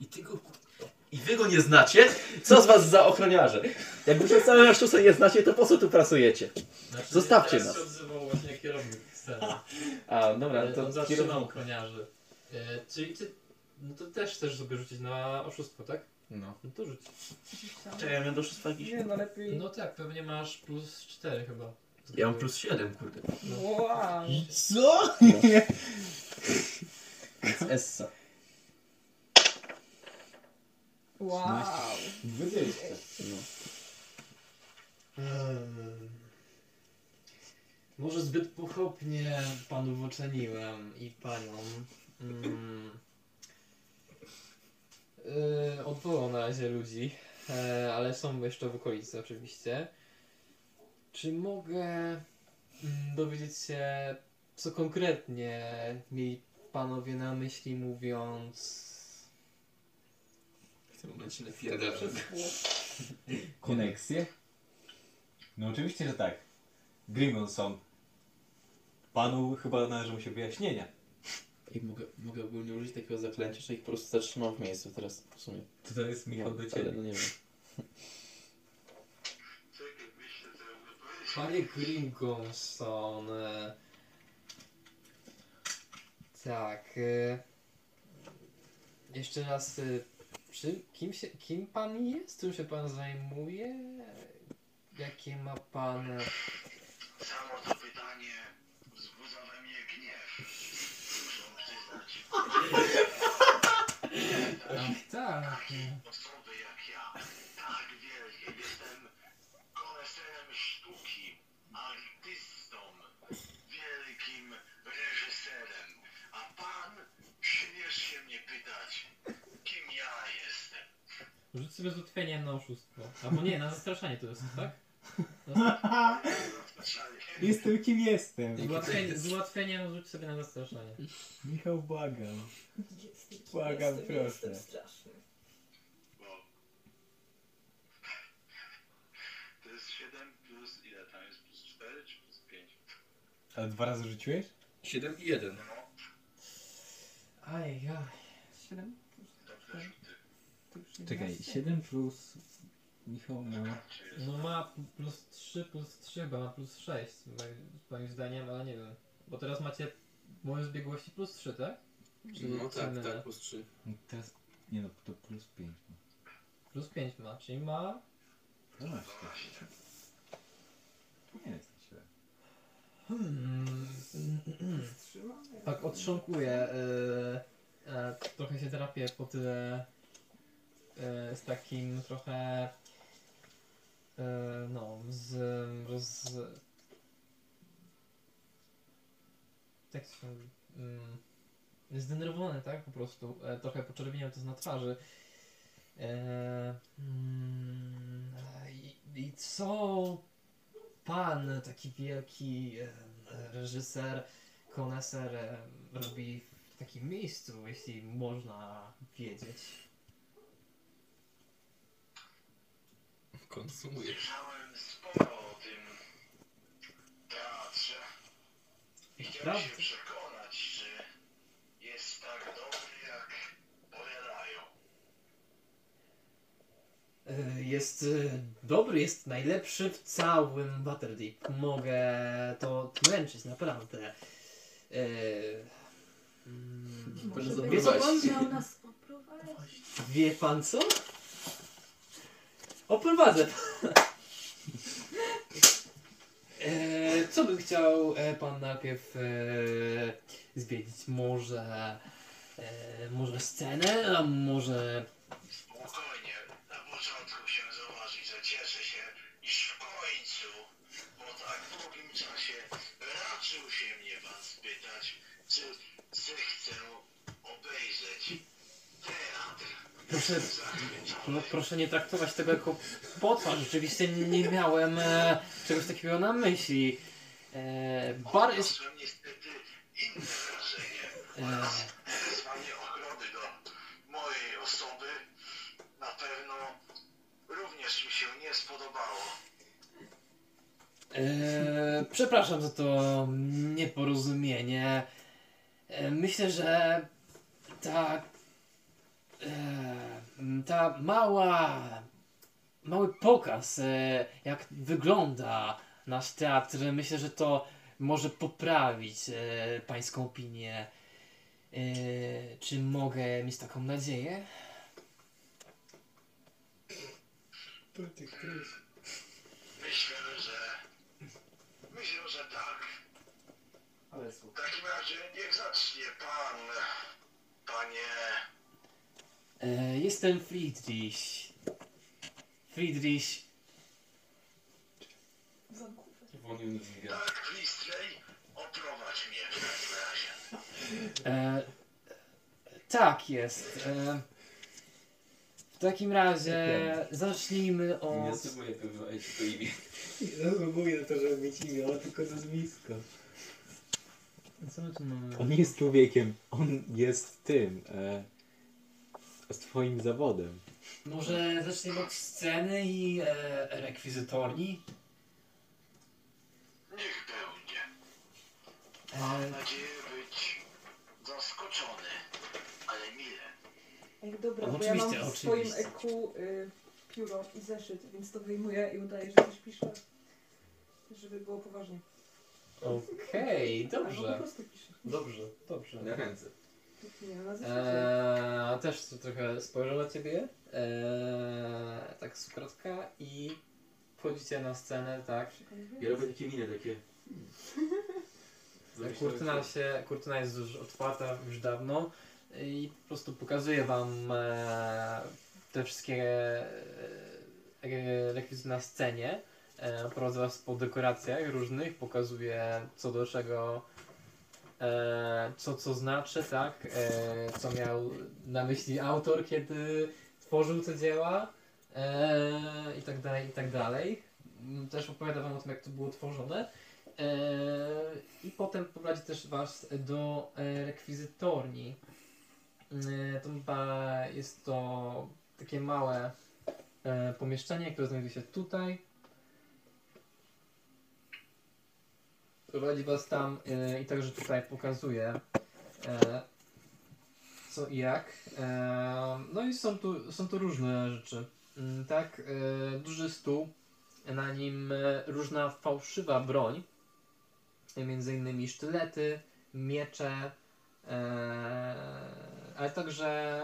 I ty go... I wy go nie znacie? Co z was za ochroniarze? Jak już od samego sztuce nie znacie, to po co tu pracujecie? Znaczy, Zostawcie teraz nas. się odzywał właśnie kierownik sceny. A, dobra, to on zatrzymał ochroniarzy. E, czyli ty, no to też chcesz sobie rzucić na oszustwo, tak? No. No to rzuć. Czekaj, ja miałem do oszustwa jakiś... Nie no, lepiej. No tak, pewnie masz plus 4 chyba. Ja mam plus 7, kurde. Wow. Co? Więc Essa. Wow. 20. Hmm. Może zbyt pochopnie panów oceniłem i paniom. Mm. Yy, odwołam na razie ludzi, e, ale są jeszcze w okolicy oczywiście. Czy mogę mm, dowiedzieć się, co konkretnie mieli panowie na myśli mówiąc... W tym momencie napierdolę. Koneksję? No oczywiście, że tak. Grimmonson. Panu chyba należą się wyjaśnienia. I mogę, mogę ogólnie użyć takiego zaklęcia, że ich po prostu zatrzymam w miejscu teraz w sumie. To, to jest Michał do Ale ciebie. no nie wiem. [LAUGHS] Panie Gringonson. e, Tak. e, Jeszcze raz. e, Czym, kim, się, kim pan jest? Czym się pan zajmuje? Jakie ma pan. Samo to pytanie Tak, tak. Osoby jak ja, tak wielkie, jestem koleserem sztuki, artystą, wielkim reżyserem, a pan śmiesz się mnie pytać, kim ja jestem. Rzuć sobie z utwieniem na oszustwo. Albo nie, na zastraszanie to jest, tak? [LAUGHS] Jestem kim jestem. Z, ułatwieniem, z ułatwieniem rzuć sobie na zastraszanie. Michał, błagam. Jestem, Błagam, jestem, proszę. Jestem straszny. Bo... To jest 7 plus ile tam jest? Plus 4 czy plus 5? Ale dwa razy rzuciłeś? 7 i 1. Aj, aj. 7? Dobrze rzuty. To już nie Czekaj, 11. 7 plus Michał ma... No ma plus 3, plus 3 chyba ma plus 6, moim- moim zdaniem, ale nie wiem. Bo teraz macie moją zbiegłości plus 3, tak? Czy No czy tak, mylę? tak, plus 3. Teraz... Nie no, to plus 5. Plus 5 ma, czyli ma 12. Nie jest źle. Hmm. Tak, otrząkuję. Yy, e, trochę się drapię po tyle yy, z takim trochę no, z roz... Jak to się mówi? Mm, zdenerwowany, tak? Po prostu. E, trochę poczerwieniał to na twarzy. E, mm, i, I co pan, taki wielki e, reżyser, koneser e, robi w takim miejscu, jeśli można wiedzieć? Konsumujesz. Słyszałem sporo o tym teatrze. I chciałem Prawda? się przekonać, czy jest tak dobry, jak powiadają. E, Jest e, dobry, jest najlepszy w całym Waterdeep. Mogę to tłumczyć, naprawdę. E, mm, Może Wie wie co będzie pan? chciał nas oprowadzić? Wie pan co? Oprowadzę [LAUGHS] pana. E, co by chciał e, pan najpierw e, zwiedzić? Może, e, może scenę, a może... Spokojnie, na początku chciałem zauważyć, że cieszę się, iż w końcu, po tak długim czasie, raczył się mnie pan spytać, czy zechcę Proszę, no, proszę nie traktować tego jako potwór. Rzeczywiście nie, miałem e, czegoś takiego na myśli. E, bar jest... Niestety inne wrażenie. E, Wezwanie ochrony do mojej osoby na pewno również mi się nie spodobało. E, przepraszam za to nieporozumienie. E, myślę, że ta, ta mała, mały pokaz, e, jak wygląda nasz teatr, myślę, że to może poprawić e, pańską opinię. E, czy mogę mieć taką nadzieję? Myślę, że... Myślę, że tak. Ale W takim razie niech zacznie pan, panie... E, jestem Friedrich. Friedrich Zamkówę. Tak, Klistrej, oprowadź mnie w takim razie. E, tak jest. E, w takim razie zacznijmy Nie od. spróbuję wywołać to imię. Mówię na to, żeby mieć imię, ale tylko nazwisko. Co my tu mamy? On nie jest człowiekiem, on jest tym. E, z twoim zawodem. Może zaczniemy od sceny i e, rekwizytorni? Niech będzie. E, Mam nadzieję być zaskoczony, ale mile. Ej, dobra, No, bo ja mam oczywiście, w swoim oczywiście. EQ y, pióro i zeszyt, więc to wyjmuję i udaję, że coś piszę. Żeby było poważnie. Okej, Albo po dobrze. prostu piszę. Dobrze, dobrze. Na ręce. Nie. Eee, też tu trochę spojrzę na ciebie. Eee, tak z krótka i wchodzicie na scenę, tak. Ja robię takie miny, takie... [LAUGHS] Kurtyna, się, kurtyna jest już otwarta już dawno i po prostu pokazuje wam e, te wszystkie e, rekwizyty na scenie. E, prowadzę was po dekoracjach różnych, pokazuje co do czego, co co znaczy, tak, e, co miał na myśli autor, kiedy tworzył te dzieła e, i tak dalej, i tak dalej. Mm, Też opowiada wam o tym, jak to było tworzone. E, I potem prowadzi też was do e, rekwizytorni. E, to jest to takie małe e, pomieszczenie, które znajduje się tutaj. Prowadzi was tam e, i także tutaj pokazuje e, co i jak. E, no i są tu, są tu różne rzeczy. Mm, Tak, e, duży stół, na nim e, różna fałszywa broń, między innymi sztylety, miecze, e, ale także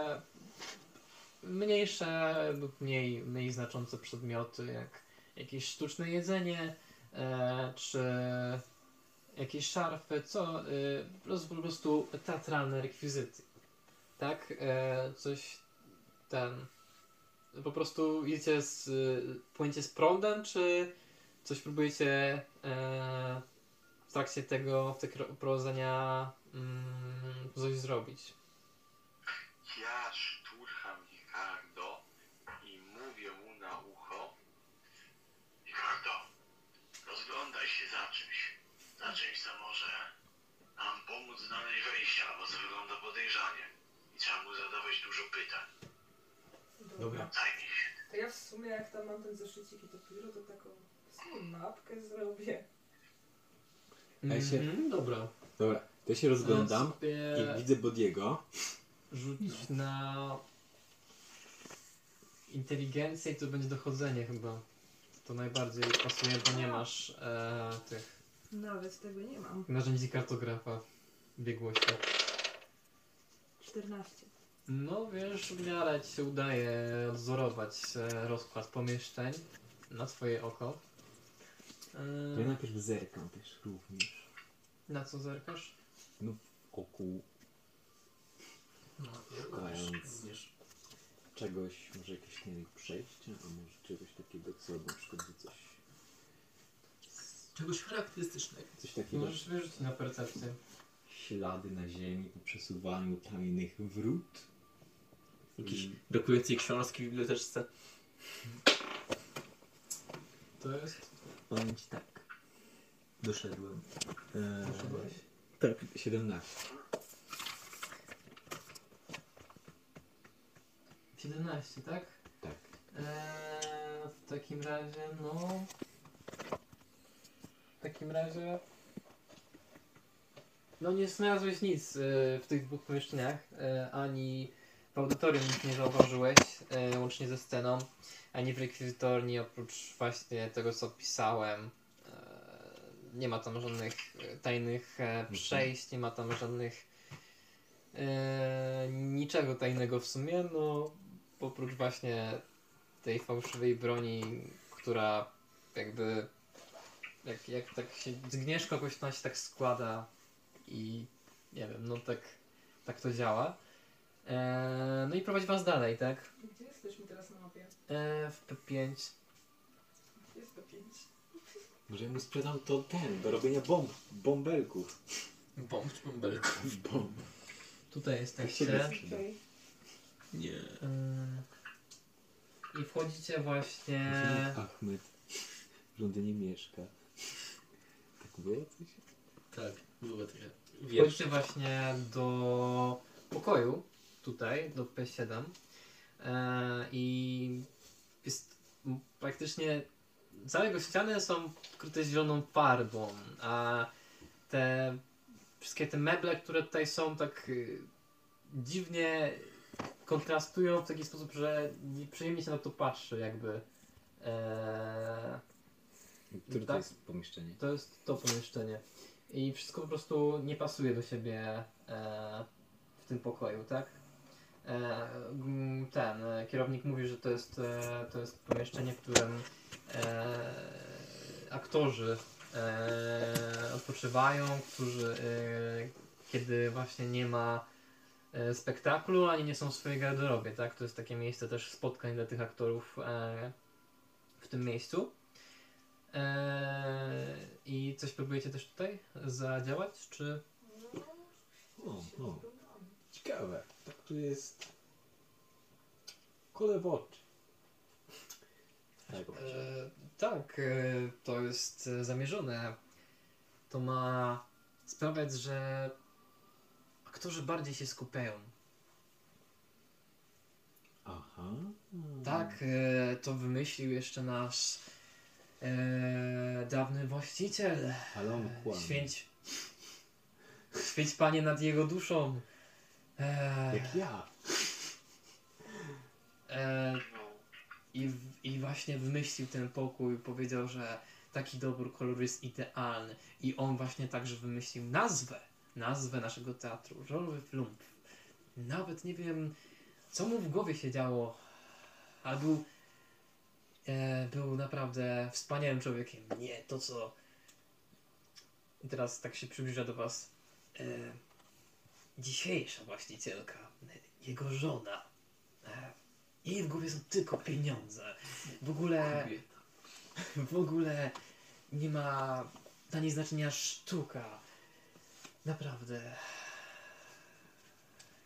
mniejsze lub mniej, mniej znaczące przedmioty, jak jakieś sztuczne jedzenie, e, czy jakieś szarfy, co y, po prostu- teatralne rekwizyty. Tak? E, coś ten. Po prostu idziecie z. y, płyniecie z prądem, czy coś próbujecie e, w trakcie tego, w tego prowadzenia mm, coś zrobić szturcham Ricardo i mówię mu na ucho. Ricardo, rozglądaj się za czymś. Za czymś, co może nam pomóc znaleźć wejście, albo co wygląda podejrzanie. I trzeba mu zadawać dużo pytań. Dobra. Zajmij się. To ja w sumie jak tam mam ten zeszycik i to pióro, to taką sobie mapkę zrobię. Ja się- Mhm, dobra. Dobra, to ja się rozglądam sobie i widzę Bodiego. Rzuć na inteligencję i to będzie dochodzenie chyba. To najbardziej pasuje, bo nie masz e, tych Nawet tego nie mam. narzędzi kartografa biegłości. 14. No wiesz, w miarę ci się udaje odzorować e, rozkład pomieszczeń na twoje oko. To ja E, najpierw zerkam też również. na co zerkasz? Oku No, Szukając. również. czegoś, może jakieś nie wiem, przejścia, a może czegoś takiego, co na przykład że coś, Czegoś charakterystycznego. coś takiego, Możesz wyrzucić na percepcję. ślady na ziemi po przesuwaniu tajnych wrót. Jakieś I brakującej książki w biblioteczce. To jest? powiem ci tak. Doszedłem. Eee, Doszedłeś? tak, 17. 17, tak? Tak. Eee, w takim razie, no. W takim razie. No nie znalazłeś nic e, w tych dwóch pomieszczeniach, e, ani w audytorium nic nie zauważyłeś, e, łącznie ze sceną, ani w rekwizytorni, oprócz właśnie tego co pisałem. Nie ma tam żadnych tajnych e, przejść, nie ma tam żadnych niczego tajnego w sumie, no oprócz właśnie tej fałszywej broni, która jakby jak, jak tak się zgniesz kogoś, to ona się tak składa i nie wiem, no tak, tak to działa. E, no i prowadzi was dalej, tak? Gdzie jesteśmy teraz na mapie? E, w P5. Gdzie jest to 5? Może ja mu sprzedam to ten, do robienia bomb, bąbelków. Bomb czy bąbelka? Bomb. Tutaj jesteście. Okej. Nie. Mm. I wchodzicie właśnie. Ahmed w Londynie mieszka. Tak było coś? Tak, było trochę. Właśnie do pokoju, tutaj, do P7 e, i jest praktycznie całe jego ściany są pokryte zieloną farbą, a te wszystkie te meble, które tutaj są tak y, dziwnie kontrastują w taki sposób, że nieprzyjemnie się na to patrzy jakby. E, Które to Tak. jest pomieszczenie? to jest to pomieszczenie. I wszystko po prostu nie pasuje do siebie e, w tym pokoju, tak? E, mm, ten e, kierownik mówi, że to jest, e, to jest pomieszczenie, w którym e, aktorzy e, odpoczywają, którzy e, kiedy właśnie nie ma e, spektaklu, ani nie są w swojej garderobie, tak? To jest takie miejsce też spotkań dla tych aktorów e, w tym miejscu. Eee, I coś próbujecie też tutaj zadziałać, czy... O, no. Ciekawe. Tak tu jest Kole w oczy. Tak, E, tak, e, to jest e, zamierzone. To ma sprawiać, że aktorzy bardziej się skupiają. Aha. Tak, e, to wymyślił jeszcze nasz e, dawny właściciel. Ale on kłamie. Święć, święć Panie nad jego duszą. E, Jak ja. e, No, i, I właśnie wymyślił ten pokój, powiedział, że taki dobór koloru jest idealny. I on właśnie także wymyślił nazwę, nazwę naszego teatru, Żolowy Flump. Nawet nie wiem, co mu w głowie się działo, ale był, był naprawdę wspaniałym człowiekiem. Nie to, co... I teraz tak się przybliża do was e, dzisiejsza właścicielka, e, jego żona. E, jej w głowie są tylko pieniądze. W ogóle, [LAUGHS] w ogóle nie ma dla niej znaczenia sztuka. Naprawdę.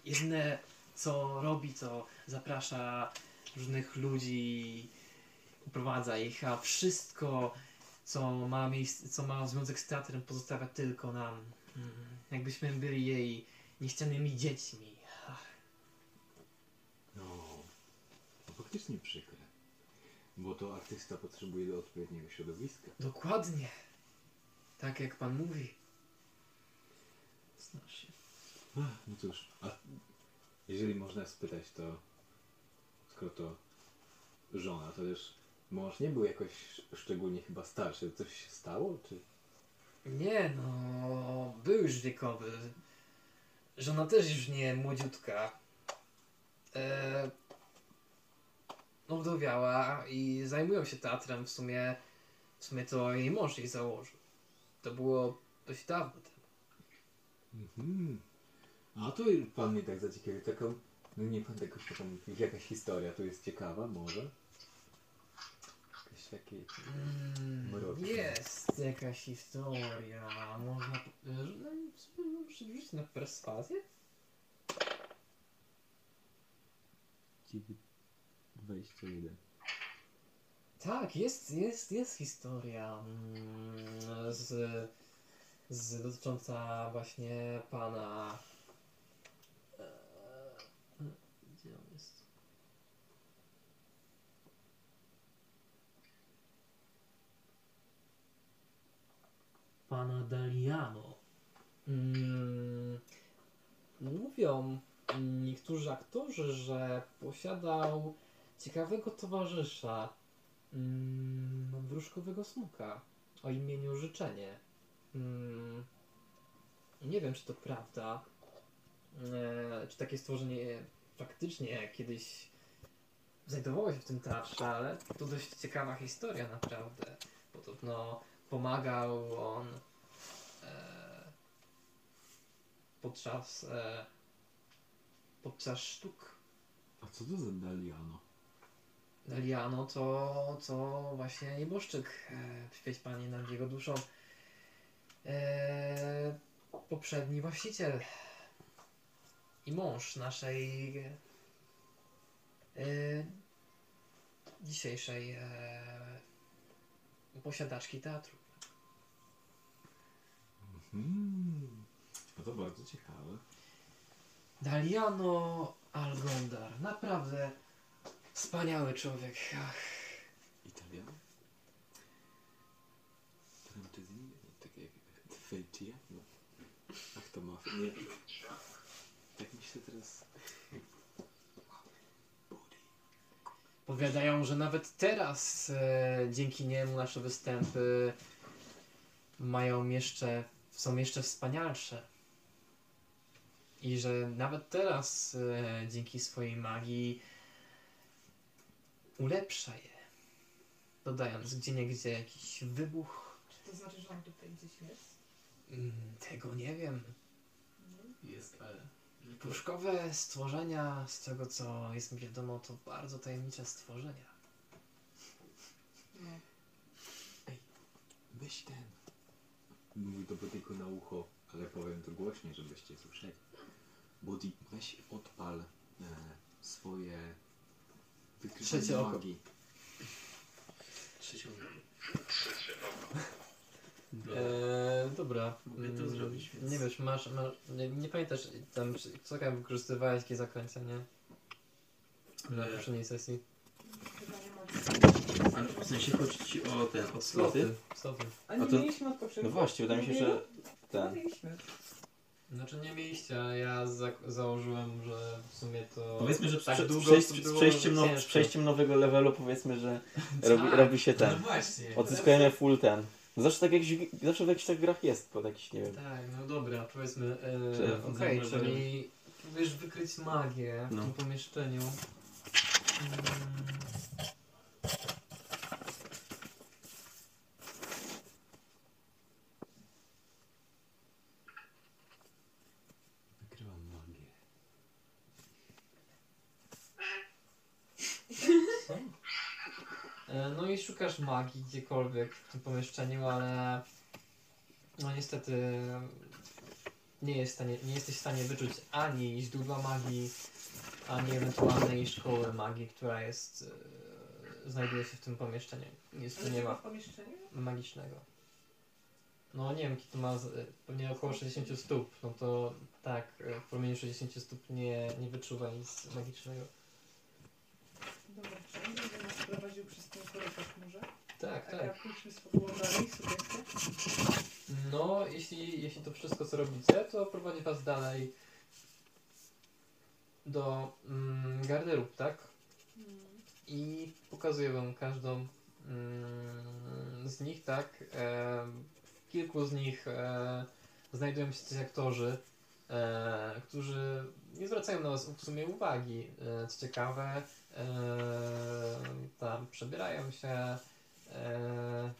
Jedyne co robi, to zaprasza różnych ludzi, uprowadza ich, a wszystko co ma, miejsce, co ma związek z teatrem pozostawia tylko nam. Mm, Jakbyśmy byli jej niechcianymi dziećmi. No, no faktycznie przykre. Bo to artysta potrzebuje do odpowiedniego środowiska. Dokładnie. Tak jak pan mówi. Znasz się. Ach, No cóż, a jeżeli można spytać, to skoro to żona, to też mąż nie był jakoś szczególnie chyba starszy. Coś się stało, czy... Nie no, był już wiekowy. Żona też już nie młodziutka. E, wdowiała i zajmują się teatrem. W sumie, w sumie to jej mąż jej założył. To było dość dawno temu. Mhm. A to pan mnie tak zaciekawił. Taką, no nie pan tego tam, jakaś historia tu jest ciekawa, może? Takie... Mm, jest jakaś historia. Można. e, No, rzucić na perswazję? 21. Tak, jest, jest, jest historia mm, z, z dotycząca właśnie pana. e, Gdzie on jest? Pana Daliano. Mm, mówią niektórzy aktorzy, że posiadał ciekawego towarzysza, mm, wróżkowego smoka o imieniu Życzenie. Mm, nie wiem, czy to prawda, e, czy takie stworzenie faktycznie kiedyś znajdowało się w tym teatrze, ale to dość ciekawa historia naprawdę. Podobno pomagał on e, podczas, e, podczas sztuk. A co to za Daliano? Daliano to, to właśnie nieboszczyk, e, świeć Pani nad jego duszą. E, poprzedni właściciel i mąż naszej e, dzisiejszej e, posiadaczki teatru. No to bardzo ciekawe. Daliano Algondar, naprawdę wspaniały człowiek. Ach. Italiano? Francesinio? Tak jak Felciano? Ach to ma... Nie. Tak myślę teraz... Powiadają, że nawet teraz e, dzięki niemu nasze występy mają jeszcze, są jeszcze wspanialsze. I że nawet teraz e, dzięki swojej magii ulepsza je. Dodając gdzie niegdzie jakiś wybuch. Czy to znaczy, że on tutaj gdzieś jest? Mm, Tego nie wiem. Jest, ale... Puszkowe stworzenia, z tego co jest mi wiadomo, to bardzo tajemnicze stworzenia. No. Weź ten. Mówi to tylko na ucho, ale powiem to głośniej, żebyście słyszeli. Body, weź odpal e, swoje Trzecie oko. magii. Trzecią Trzecie oko. Eee, dobra. Mogę to Mm, zrobić, więc- Nie wiesz, masz, masz nie, nie pamiętasz tam, czy- co tam wykorzystywałeś, jakie zakończenie na poprzedniej sesji? Chyba nie ma. W sensie chodzi ci o ten, o sloty. Sloty. A nie A to- mieliśmy od poprzedniego? No właśnie, wydaje mi się, że No, ten. mieliśmy. Znaczy nie mieliście, a ja za założyłem, że w sumie to... Powiedzmy, że tak przed, długo Przejść, to z, było, przejściem now, z ciężko. przejściem nowego levelu powiedzmy, że [LAUGHS] robi, Tak, robi się No ten. właśnie. Odzyskujemy full ten. Zawsze tak jak zawsze w jakichś tak grach jest, pod jakiś, nie wiem. Tak, no dobra, powiedzmy, e, okej, zamrożenie. czyli próbujesz wykryć magię w No. tym pomieszczeniu. Mm, Wykrywam magię. E, No i szukasz magii gdziekolwiek w tym pomieszczeniu, ale no niestety nie, jest stanie, nie jesteś w stanie wyczuć ani źródła magii, ani ewentualnej szkoły magii, która jest, e, znajduje się w tym pomieszczeniu. Nic tu nie ma pomieszczeniu? magicznego. No nie wiem, jaki to ma z- e, pewnie około 60 stóp, no to tak, e, w promieniu 60 stóp nie, nie wyczuwa nic magicznego. Dobra, czy on będzie nas prowadził przez ten korytarz może? Tak, A tak. pójdźmy sugestie. No, jeśli, jeśli to wszystko co robicie, to prowadzi was dalej do mm, garderób, tak? I pokazuję wam każdą mm, z nich, tak? E, w kilku z nich e, znajdują się też aktorzy, e, którzy nie zwracają na was w sumie uwagi. E, co ciekawe, tam przebierają się, e,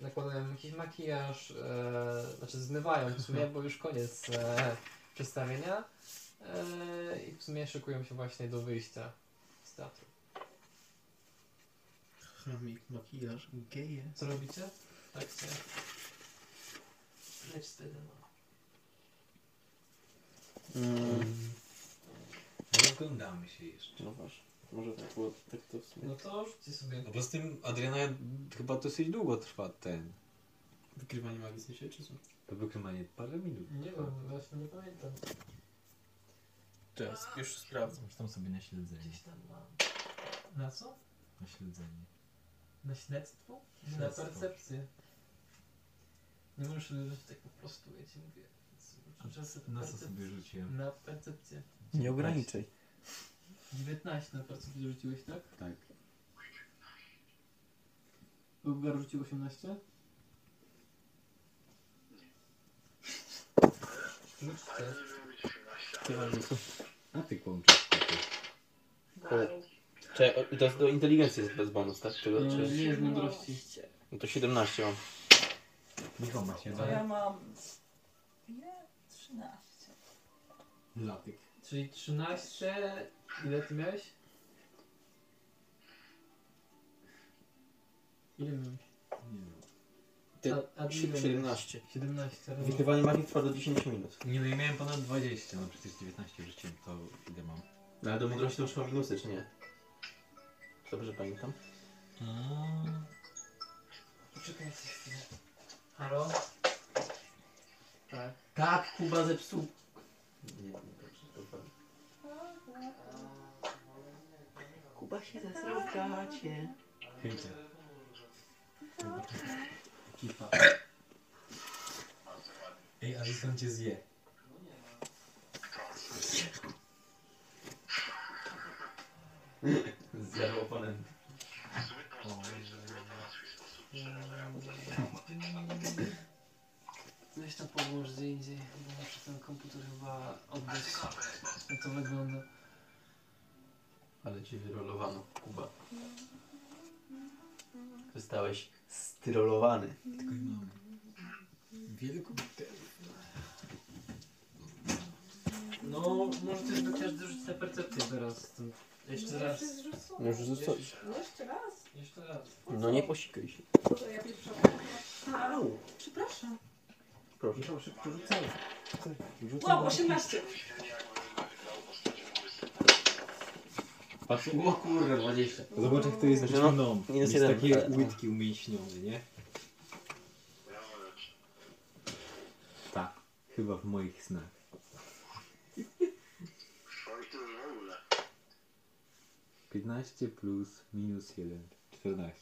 nakładają jakiś makijaż, e, znaczy zmywają w sumie, [LAUGHS] bo już koniec e, przedstawienia e, i w sumie szykują się właśnie do wyjścia z teatru. Chromik, makijaż, geje. Co robicie? Tak, Akcja. Leć wtedy, no. Mm, Rozglądamy się jeszcze. no właśnie. Może tak było tak to w sumie. No to rzućcie sobie. No bo z tym Adriana chyba dosyć długo trwa ten. Wykrywanie magii w sensie, czy co? To wykrywanie parę minut. Nie wiem, właśnie nie pamiętam. Teraz, już sprawdzam. Masz tam sobie na śledzenie. Gdzieś tam mam. Na co? Na śledzenie. Na śledztwo? Na Śledztwo. percepcję. Nie możesz rzucić tak po prostu, ja ci mówię. Więc muszę sobie Na co percepcję. sobie rzuciłem? Na percepcję. Nie ograniczaj. 19 na percepcję rzuciłeś, tak? Tak. Bulgar rzucił 18? Rzućcie. A ty koty. Czekaj, to jest do inteligencji jest bez bonus, tak? No, czy... nie jest mądrości. No to 17 mam. Michał ma się To ja mam... Nie, 13. Latyk. Czyli 13. Ile ty miałeś? Ile miałeś? Nie wiem. Ty- A, a ty ile miałeś? 17. 17. Wykrywanie magii trwa do 10 minut. Nie no, ja miałem ponad 20, no przecież 19 rzuciłem, to ile mam? No ale do mądrości to już ma minusy, czy nie? Dobrze pamiętam. Poczekajcie chwilę. Halo? Tak. Tak, Kuba zepsuł. Nie, nie, dobrze, dokładnie. Kuba się zesrał w gacie. Hejcie. Ekipa. Ej, Alison cię zje. Zjadł oponent. Weź to połóż gdzie indziej, bo muszę ten komputer chyba oddać. Jak to wygląda. Ale cię wyrolowano, Kuba. Zostałeś styrolowany. Tylko i mamy. Wielką No, możecie sobie każdy rzucić na percepcję teraz. Jeszcze raz. No już zostałeś. Jeszcze raz? Jeszcze raz. No nie posikaj się. To ja pierwsza. Au! Przepraszam. Proszę. Michał szybko rzucaj. Wow, 18. Patrz, O kurde, 20. zobacz jak to jest Znaczy, no, minus Jest jeden. takie Ale- łydki umięśnione, nie? Tak. Chyba w moich snach. W ogóle. 15 plus minus 1. 14.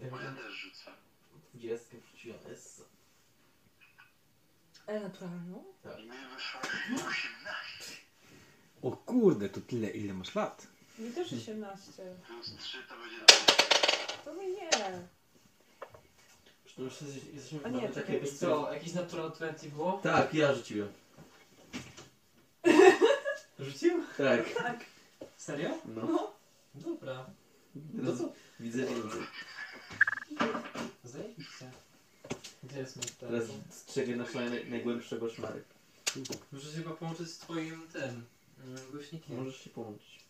Ja też rzucę. 20 wrzuciłem S. E, naturalną? I mi wyszło 18. O kurde, to tyle ile masz lat. Mi też 18. Plus 3 to będzie 20. To mi nie. Już to już jesteś- jesteśmy A nie, czekaj, takie I co, jakiś natural 20 było? Tak, ja rzuciłem. [LAUGHS] Rzucił? Tak. Serio? No. Dobra. No co? Widzę więcej. Zajebiście. Gdzie jest mój Teraz telefon? strzegę na szlanie najgłębszego szmary. Muszę się chyba połączyć z twoim tym mm, głośnikiem. Możesz się połączyć.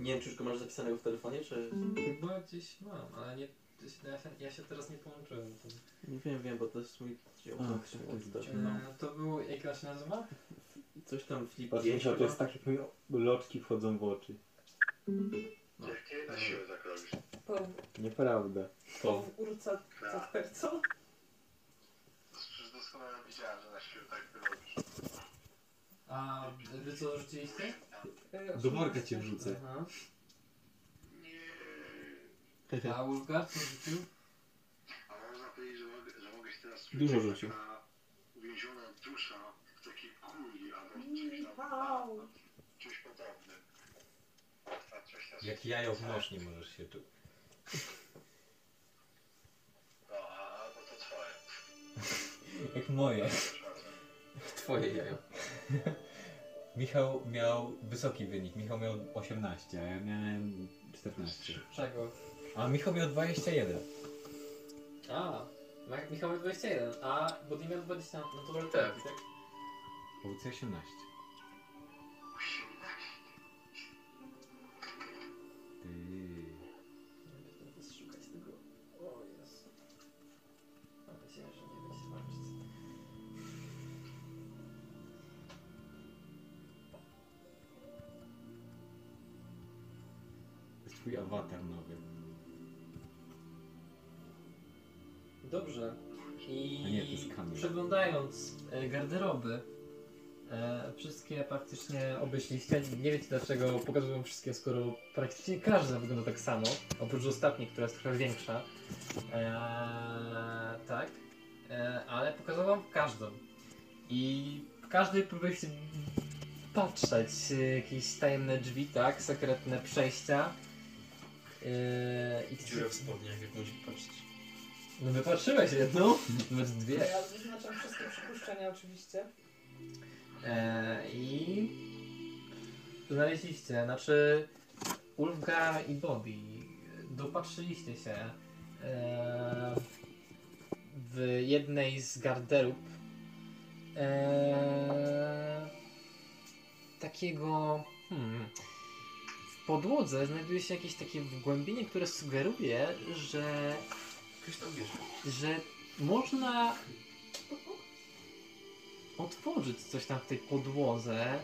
Nie wiem, czy już go masz zapisanego w telefonie, czy... Chyba gdzieś mam, ale nie, ja, się, ja się teraz nie połączyłem. To, Nie wiem, wiem, bo to jest mój. A, Tak, tak. No. e, to było, jak on się nazywa? Coś tam flip Patrz, 5 to jest tak, jak mi loczki wchodzą w oczy. No. Jak ty na siłę tak robisz? Po, Nieprawda. po w urca co? Przecież doskonale widziałem, że na siłę tak robisz. A wy co rzuciliście? E, Do worka 18. cię wrzucę. Aha. A Wolfgar co rzucił? A można powiedzieć, że mogę, że mogę się teraz czuć Dużo jak rzucił. taka uwięziona dusza w takiej kuli albo w czymś tam, Wow. czymś podobnym. A coś tam- Jak jajo w noż nie możesz się czuć. No, a- albo to twoje. Jak moje. Twoje jajo. [LAUGHS] Michał miał wysoki wynik. Michał miał 18, a ja miałem 14. Czego? A Michał miał 21. A, Ma- Michał miał 21, a Buddy miał 20 na natural tak. tak? Owcy 18. Ty. Przeglądając e, garderoby, e, wszystkie praktycznie obejrzeliście. Nie wiecie dlaczego pokazuję wszystkie, skoro praktycznie każda wygląda tak samo, oprócz ostatniej, która jest trochę większa. E, tak, e, ale pokazałem wam każdą. I w każdej próbujecie patrzeć, e, jakieś tajemne drzwi, tak, sekretne przejścia. E, i Dziura w spodniach, jak musi patrzeć. No wypatrzyłeś jedną, [LAUGHS] nawet dwie. Ja zaznaczam wszystkie przypuszczenia oczywiście. E, I znaleźliście, znaczy Ulfgar i Bobby, dopatrzyliście się e, w jednej z garderób e, takiego hmm, w podłodze znajduje się jakieś takie wgłębienie, które sugeruje, że. Że można otworzyć coś tam w tej podłodze.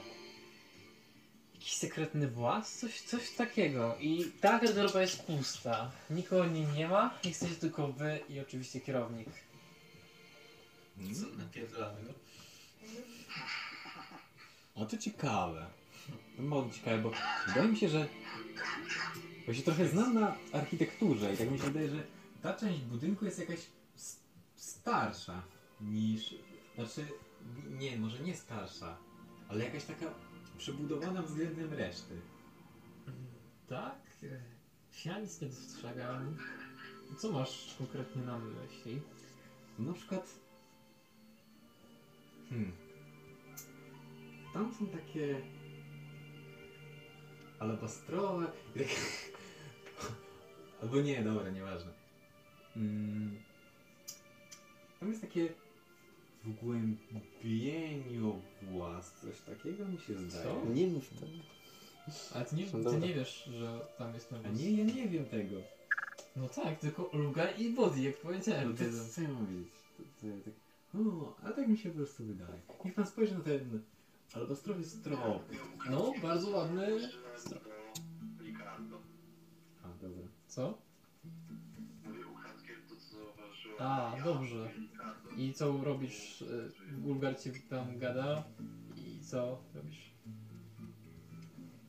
Jakiś sekretny włas, coś, coś takiego. I ta garderoba jest pusta. Nikogo w niej nie ma, jesteście tylko wy i oczywiście kierownik. Co, napierdalamy go? O, to ciekawe. To mało ciekawe, bo wydaje mi się, że... Bo się trochę znam na architekturze i tak mi się wydaje, że ta część budynku jest jakaś starsza niż... Znaczy, nie, może nie starsza, ale jakaś taka przebudowana względem reszty. Tak? Ja nic nie dostrzegam. Co masz konkretnie na myśli? Na przykład... Hmm. Tam są takie... Alabastrowe... [LAUGHS] Albo nie, dobra, nieważne. Mm. Tam jest takie... W głębieniu włas, coś takiego mi się zdaje. Co? Nie mów tak. Ale ty nie, ty Dobra. nie wiesz, że tam jest A nawóz. nie, ja nie wiem tego. No tak, tylko Ulfgar i Body, jak powiedziałem. No to wiedzą. co ja mam wiedzieć? To, to ja tak... O, a tak mi się po prostu wydaje. Niech pan spojrzy na ten Ale to strop. No, bardzo ładny. A, dobra. Co? A, dobrze. i co robisz? y, Bulgar ci tam gada? I co robisz?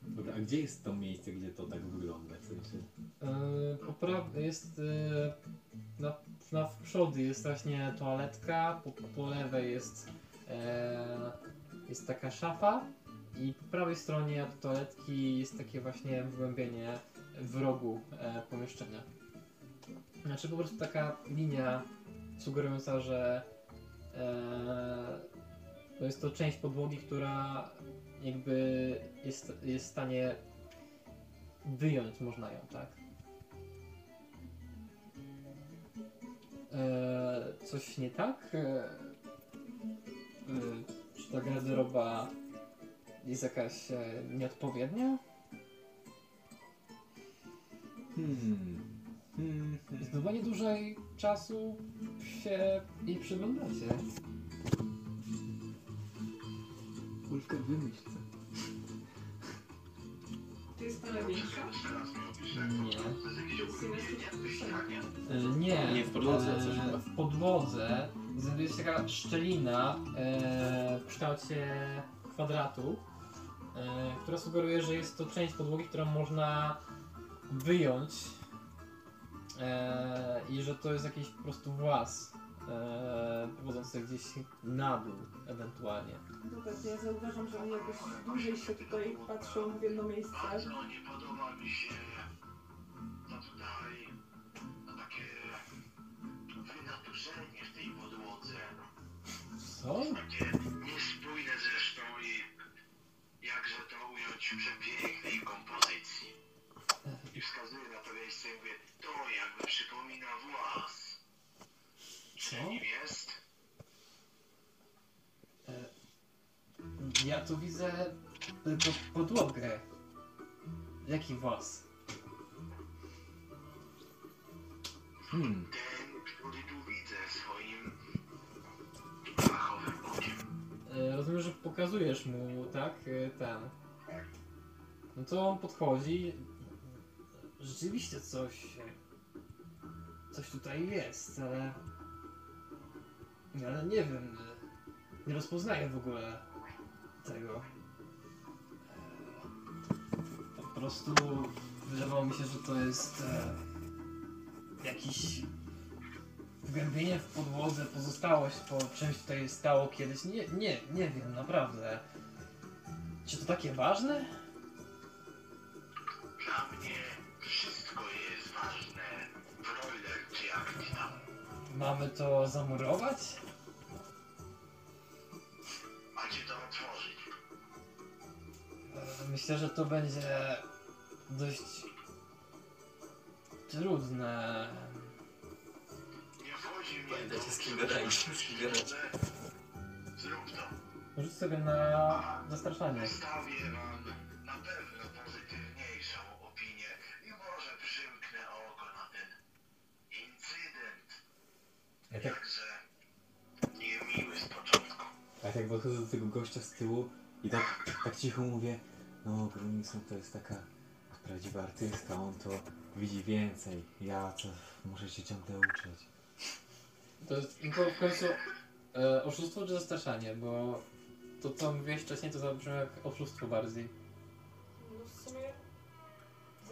Dobra, a gdzie jest to miejsce, gdzie to tak wygląda? W sensie... Yy, po pra- jest yy, na, na w przodu jest właśnie toaletka, po, po lewej jest, e, jest taka szafa i po prawej stronie od toaletki jest takie właśnie wgłębienie w rogu e, pomieszczenia. Znaczy po prostu taka linia sugerująca, że e, to jest to część podłogi, która jakby jest, jest w stanie wyjąć można ją, tak? Eee, coś nie tak? Eee, eee, czy ta garderoba jest jakaś e, nieodpowiednia? Hmm. Hmm. Zdecydowanie dłużej czasu się jej przyglądacie. Ulfka wymyśl. To jest ta największa? Nie. E, nie. Nie, w podłodze coś E, chyba. W podłodze znajduje się taka szczelina e, w kształcie kwadratu, e, która sugeruje, że jest to część podłogi, którą można wyjąć e, i że to jest jakiś po prostu włas e, prowadzący gdzieś na dół ewentualnie. No pewnie, ja zauważam, że oni jakoś dłużej się tutaj patrzą w jedno miejsce. Bardzo nie podoba mi się to tutaj no takie wynaturzenie w tej podłodze. Co? Takie niespójne zresztą i jakże to ująć w wskazuję na to miejsce i mówię, to jakby przypomina włas. Czy Co? nim jest? Ja tu widzę tylko podłogę. Jaki włas? Hmm. Ten, który tu widzę swoim okiem. E, Rozumiem, że pokazujesz mu, tak? e, Ten. No to on podchodzi. Rzeczywiście coś. Coś tutaj jest, ale. Ale nie wiem. Nie rozpoznaję w ogóle tego. Po prostu wydawało mi się, że to jest e, jakiś wgłębienie w podłodze, pozostałość po czymś tutaj stało kiedyś. Nie, nie, nie wiem, naprawdę. Czy to takie ważne? Dla mnie Mamy to zamurować? Macie to otworzyć. E, Myślę, że to będzie dość trudne. Nie wchodzi mnie Pamiętajcie, to z kim przyszłość. z kim gadacie. Zrób to. Rzuć sobie na zastraszanie. Wystawię wam na pewno Ja tak, Jakże niemiły z początku. a ja tak podchodzę do tego gościa z tyłu i tak, tak cicho mówię, no Grunison to jest taka prawdziwa artystka, on to widzi więcej. Ja co muszę się ciągle uczyć. To jest to w końcu e, oszustwo czy zastraszanie? Bo to co mówiłeś wcześniej to zabrzmiało jak oszustwo bardziej. No w sumie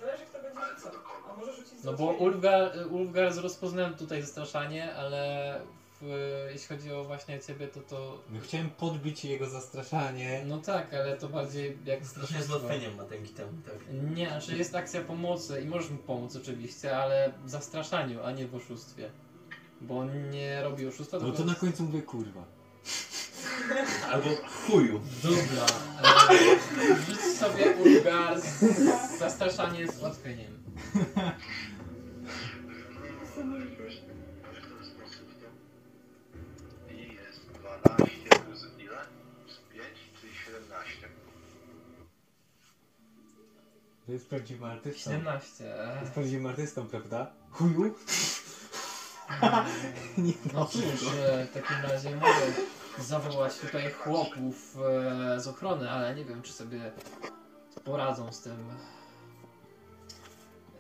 zależy kto będzie rzucał. A może rzucić No bo. Ulfgar, Ulfgar rozpoznałem tutaj zastraszanie, ale w, jeśli chodzi o właśnie ciebie, to to... No chciałem podbić jego zastraszanie. No tak, ale to bardziej jak Strasznie z strasznie ułatwieniem ma ten gitem, tak. Nie, znaczy jest akcja pomocy i możesz mu pomóc oczywiście, ale w zastraszaniu, a nie w oszustwie. Bo on nie robi oszustwa, No tylko... to na końcu mówię kurwa. [LAUGHS] Albo chuju. Dobra, e, rzuć sobie Ulfgar z zastraszanie z ułatwieniem. Ale w ten sposób to i jest 12 plus ile? 5 czyli 17. To jest prawdziwym artystą. 17. Jest prawdziwym artystą, prawda? Chuju? [LAUGHS] Nie No cóż, e, w takim razie mogę zawołać tutaj chłopów e, z ochrony, ale nie wiem, czy sobie poradzą z tym.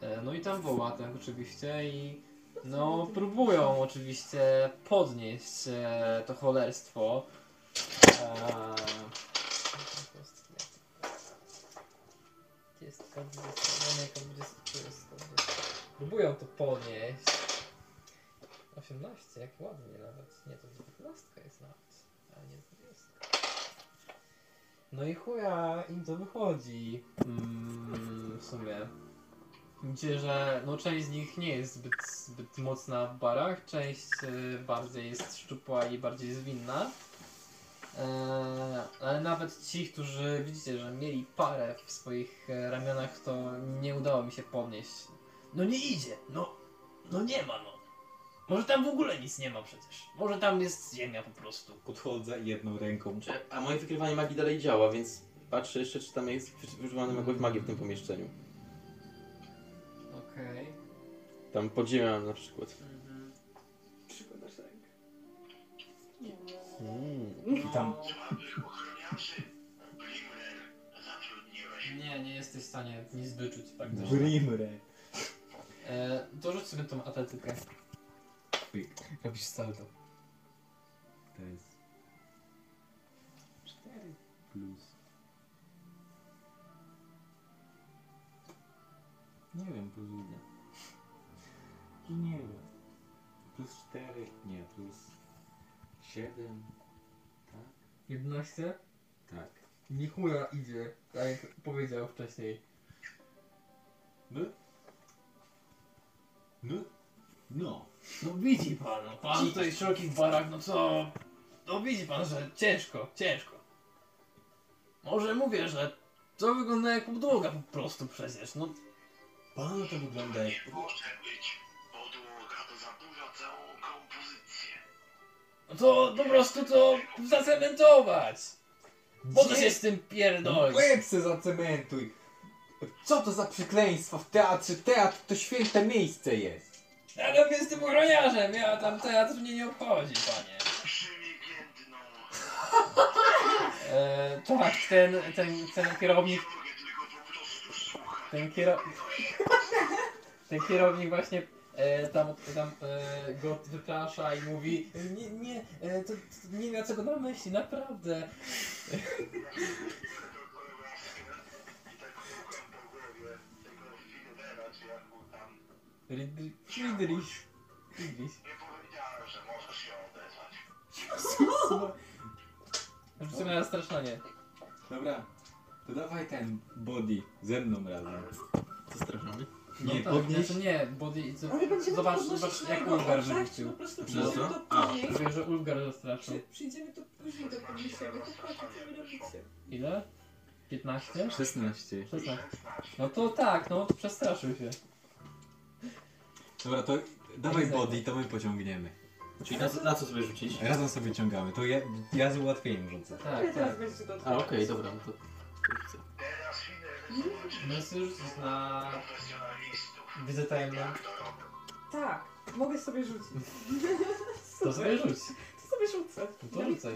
E, no i tam woła tak oczywiście i no próbują oczywiście podnieść e, to cholerstwo. Dwudziestka, dwudziestka, dwudziestka. Próbują to podnieść. 18, jak ładnie nawet. Nie, to 19 jest nawet, ale nie 20. No i chuja, im to wychodzi. Mm, w sumie. Widzicie, że no, część z nich nie jest zbyt, zbyt mocna w barach, część y, bardziej jest szczupła i bardziej zwinna. Eee, ale nawet ci, którzy widzicie, że mieli parę w swoich e, ramionach, to nie udało mi się podnieść. No nie idzie, no, no nie ma no. Może tam w ogóle nic nie ma przecież. Może tam jest ziemia po prostu. Podchodzę jedną ręką. Czy- A moje wykrywanie magii dalej działa, więc patrzę jeszcze, czy tam jest używana jakąś magię w tym pomieszczeniu. Okej. Tam pod ziemią na przykład. Przykładasz rękę. Mm. I tam. Nie, nie jesteś w stanie nic wyczuć praktycznie. Brimre. E, dorzuć sobie tą atletykę. Robisz salto. To jest 4 plus. Nie wiem, plus ile. Nie wiem. Plus 4, nie, plus 7. Tak? 11? Tak. Ni chuja idzie, tak jak powiedział wcześniej. No? No? No. No widzi pan, no pan tutaj w szerokich barach, no co? No widzi pan, że ciężko, ciężko. Może mówię, że to wygląda jak podłoga po prostu przecież, no. Panu to wygląda jak... Nie może być podłoga, to zaburza całą kompozycję. No to po prostu to zacementować. Po co Gdzie? się z tym pierdoli? Łeb se zacementuj! Co to za przekleństwo w teatrze? Teatr to święte miejsce jest! Ale mnie z tym ochroniarzem, ja tam teatr mnie nie obchodzi, panie. Przymigiętną. E, tak, ten, ten, ten kierownik, ten kierownik, ten kierownik właśnie e, tam, tam e, go wyprasza i mówi nie, nie, e, to, to nie miał czego na myśli, naprawdę. Friedrich, Friedrich. Nie powiedziałem, że możesz się odezwać. Rzucimy na straszanie. Dobra, to dawaj ten body ze mną razem. Co straszamy? Nie, tak, podnieś. znaczy nie, body, co, Ale będziemy zobacz, podnosić zobacz na jak jego Ulgar oczach, czy wyrzucił. Po prostu przyjdziemy co? to A. później. Mówię, że Ulgar zastraszył. Przy, przyjdziemy to później, to podniesiemy. Chłopaki, co wy robicie? Ile? 15? 16. 16. No to tak, no to przestraszył się. Dobra, to dawaj Egzekwo. body, to my pociągniemy. Czyli na, na co sobie rzucić? Razem sobie ciągamy, to ja, ja z ułatwieniem rzucę. Tak, Teraz tak. będziecie to A okej, dobra, no to... zobaczy No sobie rzucić na widzę tajemną. Tak, mogę sobie rzucić. To sobie rzuć. To sobie rzucę. No to rzucaj.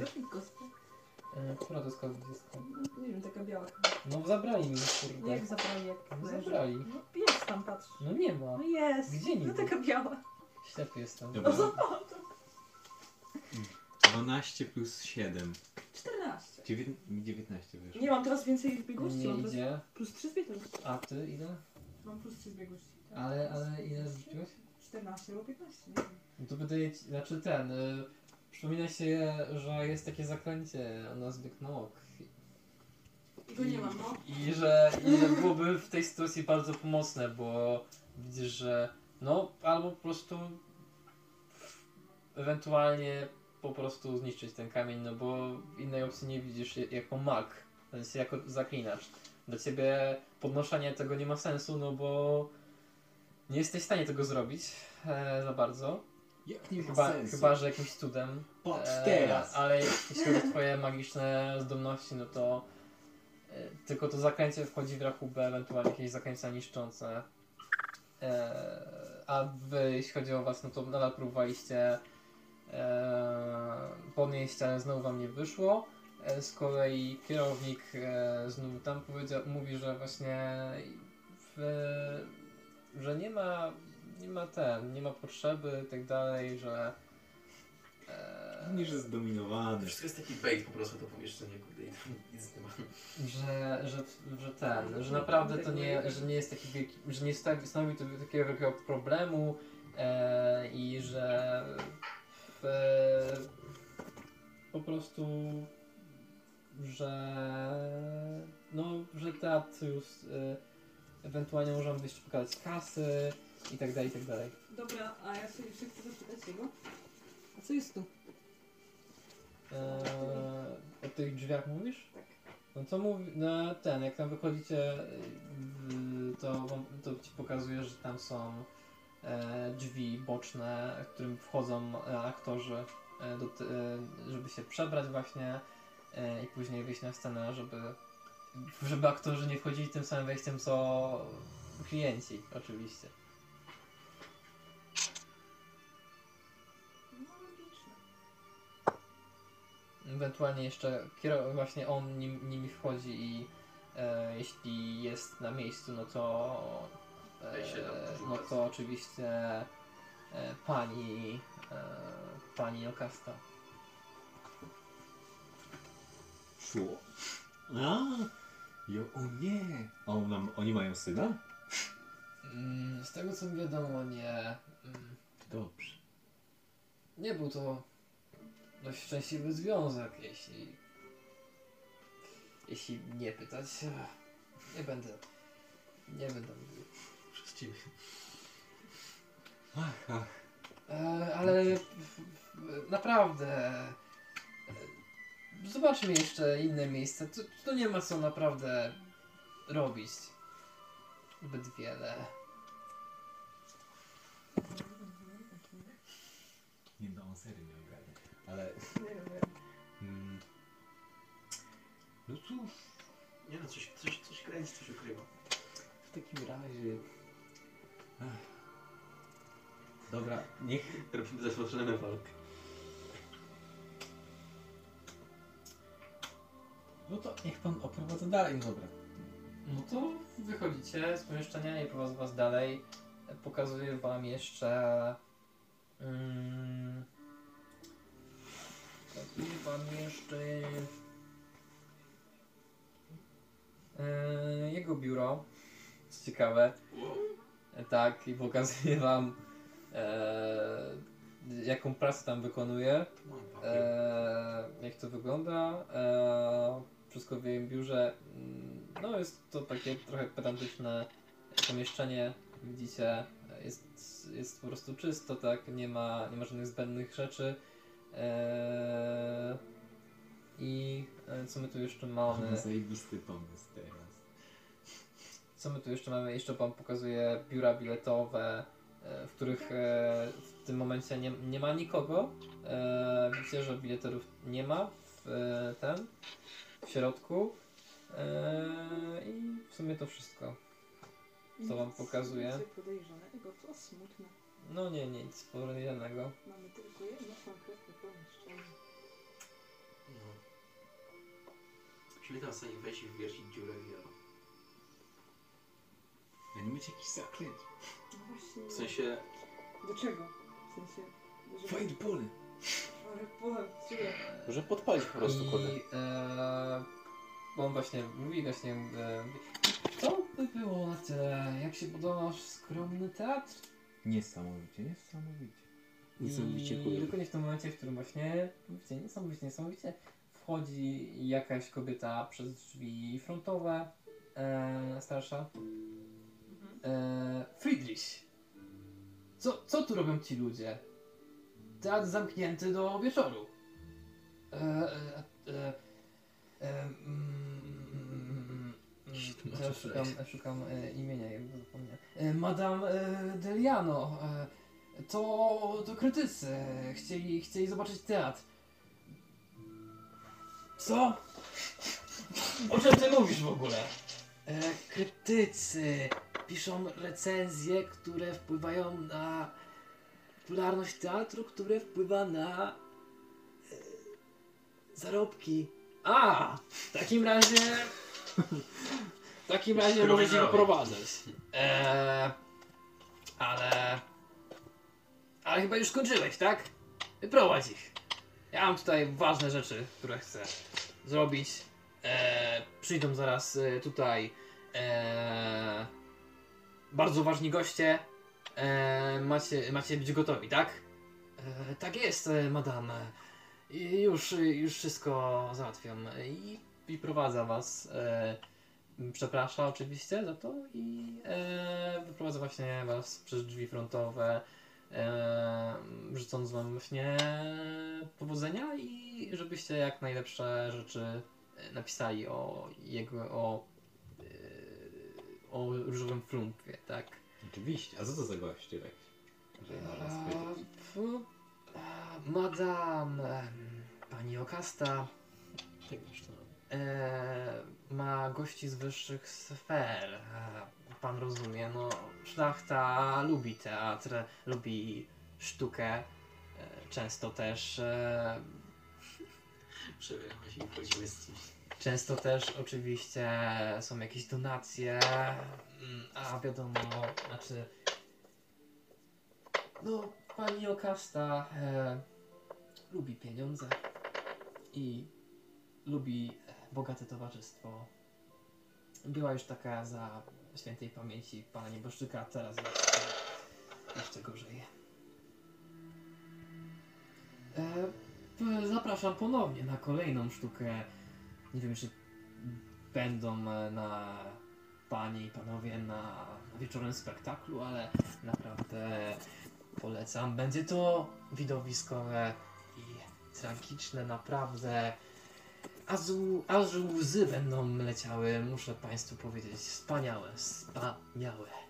E, Która to jest 20? Nie wiem, taka biała. No zabrali mi, kurde. Jak zabrali, jak No leży. zabrali. No jest tam, patrz. No nie ma. No jest. Gdzie niby? No taka biała. Ślepy jestem. Dobra. No zobacz. 12 plus 7. 14. Dziewię- mi 19 wyszło. Nie mam teraz więcej biegłości. Nie mam teraz idzie. plus 3 zbiegłości. A ty ile? Mam plus 3 zbiegłości. Tak. Ale, ale ile rzuciłeś? 14 albo 15, nie wiem. No to wydaje ci, znaczy ten, y, przypomina się, że jest takie zaklęcie o nazwie Knok. Tego nie mam, no. I że, I że byłoby w tej sytuacji bardzo pomocne, bo widzisz, że no albo po prostu ewentualnie po prostu zniszczyć ten kamień, no bo innej opcji nie widzisz jako mag, w sensie jako zaklinacz. Dla ciebie podnoszenie tego nie ma sensu, no bo nie jesteś w stanie tego zrobić e, za bardzo. Jak nie ma Chyba, sensu? chyba, że jakimś cudem. Patrz E, teraz! Ale jeśli chodzi o twoje magiczne zdolności, no to e, tylko to zaklęcie wchodzi w rachubę, ewentualnie jakieś zaklęcia niszczące. E, a wy, jeśli chodzi o was, no to nadal próbowaliście podnieść, ale znowu wam nie wyszło. E, z kolei kierownik e, znów tam powiedział, mówi, że właśnie w, że nie ma, nie ma ten, nie ma potrzeby i tak dalej, że e, Niż jest zdominowany. To wszystko jest taki bait po prostu to pomieszczenie, kurde, i tam nic nie ma. że, że, że ten, że naprawdę to nie, że nie jest taki wielki, że nie stanowi to takiego wielkiego problemu e, i że po prostu, że no, że teatr już e, ewentualnie możemy wyjść pokazać kasy i tak dalej, i tak dalej. Dobra, a ja sobie jeszcze chcę zapytać jego. A co jest tu? E, o tych drzwiach mówisz? Tak. No to mówi, no ten, jak tam wychodzicie, y, to, to ci pokazuje, że tam są e, drzwi boczne, którym wchodzą e, aktorzy, e, do, e, żeby się przebrać właśnie e, i później wyjść na scenę, żeby, żeby aktorzy nie wchodzili tym samym wejściem co klienci oczywiście. Ewentualnie jeszcze właśnie on nim, nimi wchodzi i e, jeśli jest na miejscu, no to E, no to oczywiście e, pani e, pani Okasta. Szło. A, jo, o nie. A oni mają syna? Mm, z tego co mi wiadomo, nie. Mm, Dobrze. nie był to dość szczęśliwy związek, jeśli jeśli nie pytać. Nie będę nie będę ciebie. Ach, ach. E, ale naprawdę. e, Zobaczmy jeszcze inne miejsca. Tu, tu nie ma co naprawdę robić. Zbyt wiele. Nie no, on serio nie ogarnia. Ale, Nie wiem. mm, no cóż, Nie no, coś, coś, coś kręci, coś ukrywa. w takim razie... Dobra, niech... Robimy zaczynamy walkę. No to niech pan oprowadza dalej, no dobra. No to wychodzicie z pomieszczenia i prowadzę was dalej. Pokazuję wam jeszcze. Mm, pokazuję wam jeszcze. e, jego biuro. Co ciekawe. Tak, i pokazuję wam. E, jaką pracę tam wykonuje. Mam. E, jak to wygląda. E, wszystko w jej biurze. Mm, No jest to takie trochę pedantyczne pomieszczenie. Widzicie, jest, jest po prostu czysto, tak? Nie ma, nie ma żadnych zbędnych rzeczy. E, I e, co my tu jeszcze mamy? Mamy [LAUGHS] zajebisty pomysł teraz. Co my tu jeszcze mamy? Jeszcze Wam pokazuję biura biletowe, w których e, w tym momencie nie, nie ma nikogo. E, Widzicie, że bileterów nie ma w e, ten, w środku. I w sumie to wszystko. Co wam pokazuje? podejrzanego, to smutne. No nie, nic podejrzanego. Mamy tylko jedno konkretne pomieszczenie. No. Musimy tam w stanie wejść i wywiercić dziurę w. A nie macie jakichś zaklęć? Właśnie. W sensie, Do czego? W sensie... żeby- Fireball! Dziurę. Może podpalić po prostu kurde. I e, bo on właśnie mówi, właśnie e, co by było na tyle, jak się podoba nasz skromny teatr? Niesamowicie, niesamowicie. Niesamowicie I chujowy. dokładnie w tym momencie, w którym właśnie, mówicie, niesamowicie, niesamowicie, wchodzi jakaś kobieta przez drzwi frontowe, e, starsza. E, Friedrich! Co, co tu robią ci ludzie? Teatr zamknięty do wieczoru. E, e, e, e, mm, mm, ja szukam, szukam e, imienia, jakby zapomniałem. E, Madame e, Deliano. E, to, to krytycy. Chcieli, chcieli zobaczyć teatr. Co? O czym ty mówisz w ogóle? E, krytycy piszą recenzje, które wpływają na popularność teatru, które wpływa na e, zarobki. A, w takim razie. W takim razie możecie wygrałeś. wyprowadzać. Eee, ale. Ale chyba już skończyłeś, tak? Wyprowadź ich. Ja mam tutaj ważne rzeczy, które chcę zrobić. Eee, przyjdą zaraz e, tutaj eee, bardzo ważni goście. Eee, macie, macie być gotowi, tak? Eee, tak jest, e, madame. I już, już wszystko załatwiam. I, i prowadza was. E, przeprasza oczywiście za to i e, wyprowadza właśnie was przez drzwi frontowe. E, życząc wam właśnie powodzenia i żebyście jak najlepsze rzeczy e, napisali o jego, o, e, o różowym flumpie, tak? Oczywiście. A co to za goście tak? Że można A, spytać. fu- a, Madam, em, pani Okasta Tegoż to. e, ma gości z wyższych sfer. E, pan rozumie, no szlachta lubi teatr, lubi sztukę. E, często też e, [LAUGHS] Przepraszam, jeśli wchodzimy z kimś. Często też oczywiście są jakieś donacje, mm, a wiadomo, znaczy. No, pani Okasta e, lubi pieniądze i lubi e, bogate towarzystwo. Była już taka za świętej pamięci pana nieboszczyka, a teraz jest jeszcze gorzej. E, zapraszam ponownie na kolejną sztukę. Nie wiem, czy będą e, na panie i panowie na wieczorem spektaklu, ale naprawdę polecam. Będzie to widowiskowe i tragiczne, naprawdę. Aż łzy będą leciały, muszę Państwu powiedzieć. Wspaniałe, wspaniałe.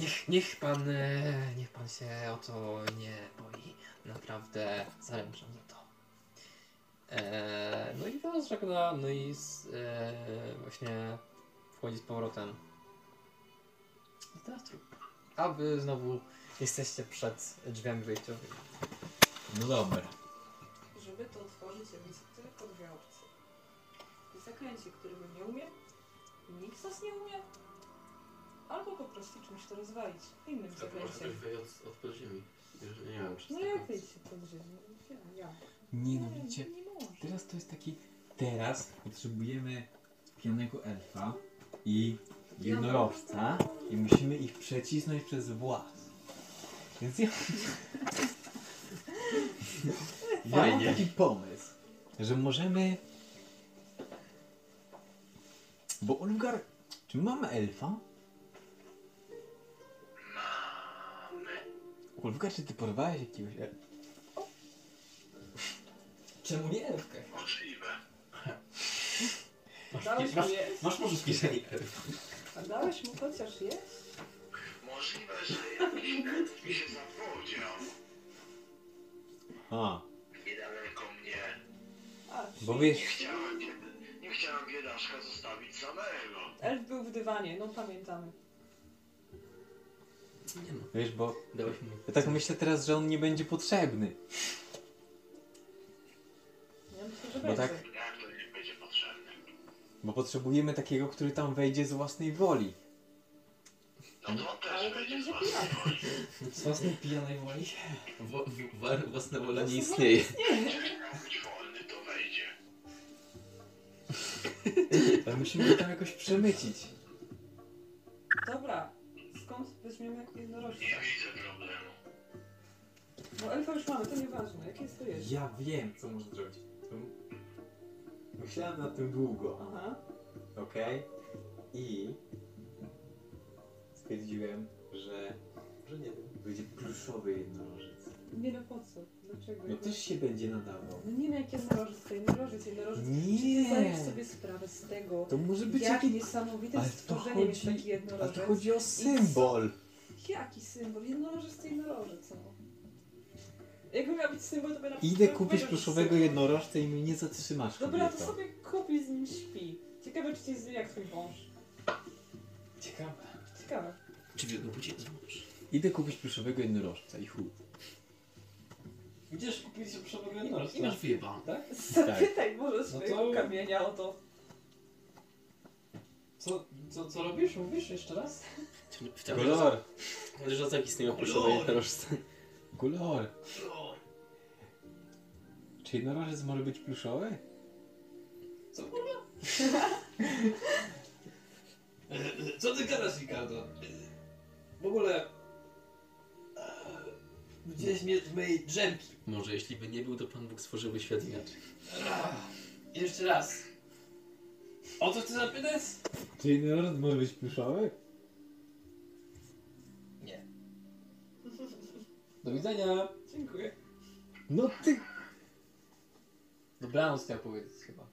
Niech, niech pan, e, niech pan się o to nie boi. Naprawdę zaręczam za to. E, no i was żegna, no i z, e, właśnie wchodzi z powrotem do teatru. A wy znowu jesteście przed drzwiami wyjściowymi. No dobra. Żeby to otworzyć, ja widzę tylko dwie opcje. Zaklęcie, którego nie umie, nikt z nas nie umie, albo po prostu czymś to rozwalić. Innym Tak, można też zaklęciem. wyjść od, od podziemi. Już Nie wiem, czy No jak jest. wyjdzie pod ziemię? Ja, ja. Nie no, widzicie, nie może. teraz to jest taki... Teraz potrzebujemy pijanego elfa i jednorożca i musimy ich przecisnąć przez włas. Więc ja... ja mam Fajnie. taki pomysł, że możemy... Bo Ulgar... Czy mamy elfa? Ulgar, czy ty porwałeś jakiegoś elfa? Czemu nie Elfkę? Możliwe. Dałeś Masz, mu jeść? masz może w kieszeni A dałeś mu chociaż jeść? Możliwe, że jakiś elf [LAUGHS] mi się zapowiedział. A, Niedaleko mnie. A, bo czyli wiesz... Nie chciałem, bied- nie chciałem biedaszka zostawić samego. Elf był w dywanie, no pamiętamy. Nie no, Wiesz, bo dałeś mu. ja tak myślę teraz, że on nie będzie potrzebny. Ja myślę, że Bo będzie. tak- Jak to nie będzie potrzebne? Bo potrzebujemy takiego, który tam wejdzie z własnej woli. No to też Ale to będzie będzie z was. pijaty. [LAUGHS] Z własnej pijanej woli. Wo, w, własna wola nie istnieje. Będzie miał być wolny, to wejdzie. [LAUGHS] Ale musimy go tam jakoś przemycić. Dobra, skąd weźmiemy jednorożca? Nie widzę problemu. No elfa już mamy, to nieważne, jakie jest to jest. Ja wiem, co można zrobić. Myślałem nad tym długo, Aha. okej? I stwierdziłem, że że nie wiem, będzie pluszowy jednorożec. Nie no po co? Dlaczego? No też się będzie nadawał. No nie wiem jak jednorożec, to jednorożec, jednorożec. Czy ty Nie! zdajesz sobie sprawę z tego, To może być jak jakiś... niesamowite Ale to stworzenie jest chodzi- taki Ale jednorożec? to chodzi o symbol. Jaki symbol? Jednorożec to jednorożec, no. Jakby miał być symbol, to by na Idę przykład kupić pluszowego jednorożca i mnie nie zatrzymasz, Dobra, to sobie kupi z nim śpi. Ciekawe, czy ci jest jak twój wąż. Ciekawe. Ciekawe. Czy w jego bucie złożysz? Idę kupić pluszowego jednorożca i chuj. Kupić przewodniego I jednorożca. masz wyjebane. Tak? Zapytaj może No swojego to- kamienia o to. Co, co, co robisz? Mówisz jeszcze raz? W tym [LAUGHS] że tak istnieją pluszowe jednorożce. Kolor! Czy jednorożec może być pluszowy? Co kurwa? [LAUGHS] Co ty gadasz, Ricardo? W ogóle... e, Widziałeś mnie w mojej drzemki. Może jeśli by nie był, to Pan Bóg stworzyłby świat inaczej. Jeszcze raz. O co chcesz zapytać? Czy jednorożec może być pluszowy? Do widzenia. Dziękuję. No ty! Dobranoc chciał powiedzieć chyba.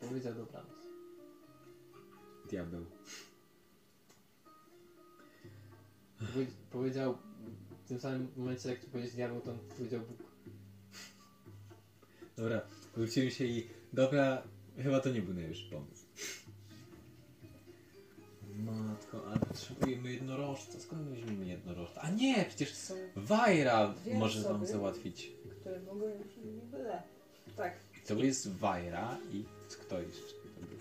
Powiedział dobranoc. Diabeł. Powie- powiedział w tym samym momencie, jak tu powiedzieć diabeł, to on powiedział Bóg. Dobra, wrócimy się i... Dobra, chyba to nie był najlepszy pomysł. Matko, ale potrzebujemy jednorożca. Skąd weźmiemy jednorożca? A nie, przecież Są Wajra Dwie może nam osoby. załatwić. które mogą już niby le. Tak. To jest Wajra i kto jeszcze to był?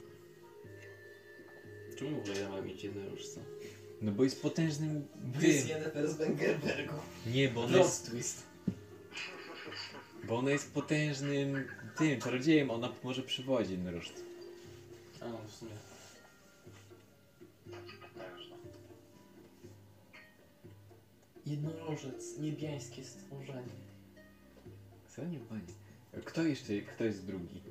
Czemu w ogóle ja mam mieć jednorożca? No bo jest potężnym tym. Jennifer z Wengerbergu. Nie, bo ona jest, Plot twist. bo ona jest potężnym tym czarodziejem, ona może przywozić jednorożca. A, w sumie. Jednorożec, niebiańskie stworzenie. Co nie panie? Kto jeszcze, kto jest drugi?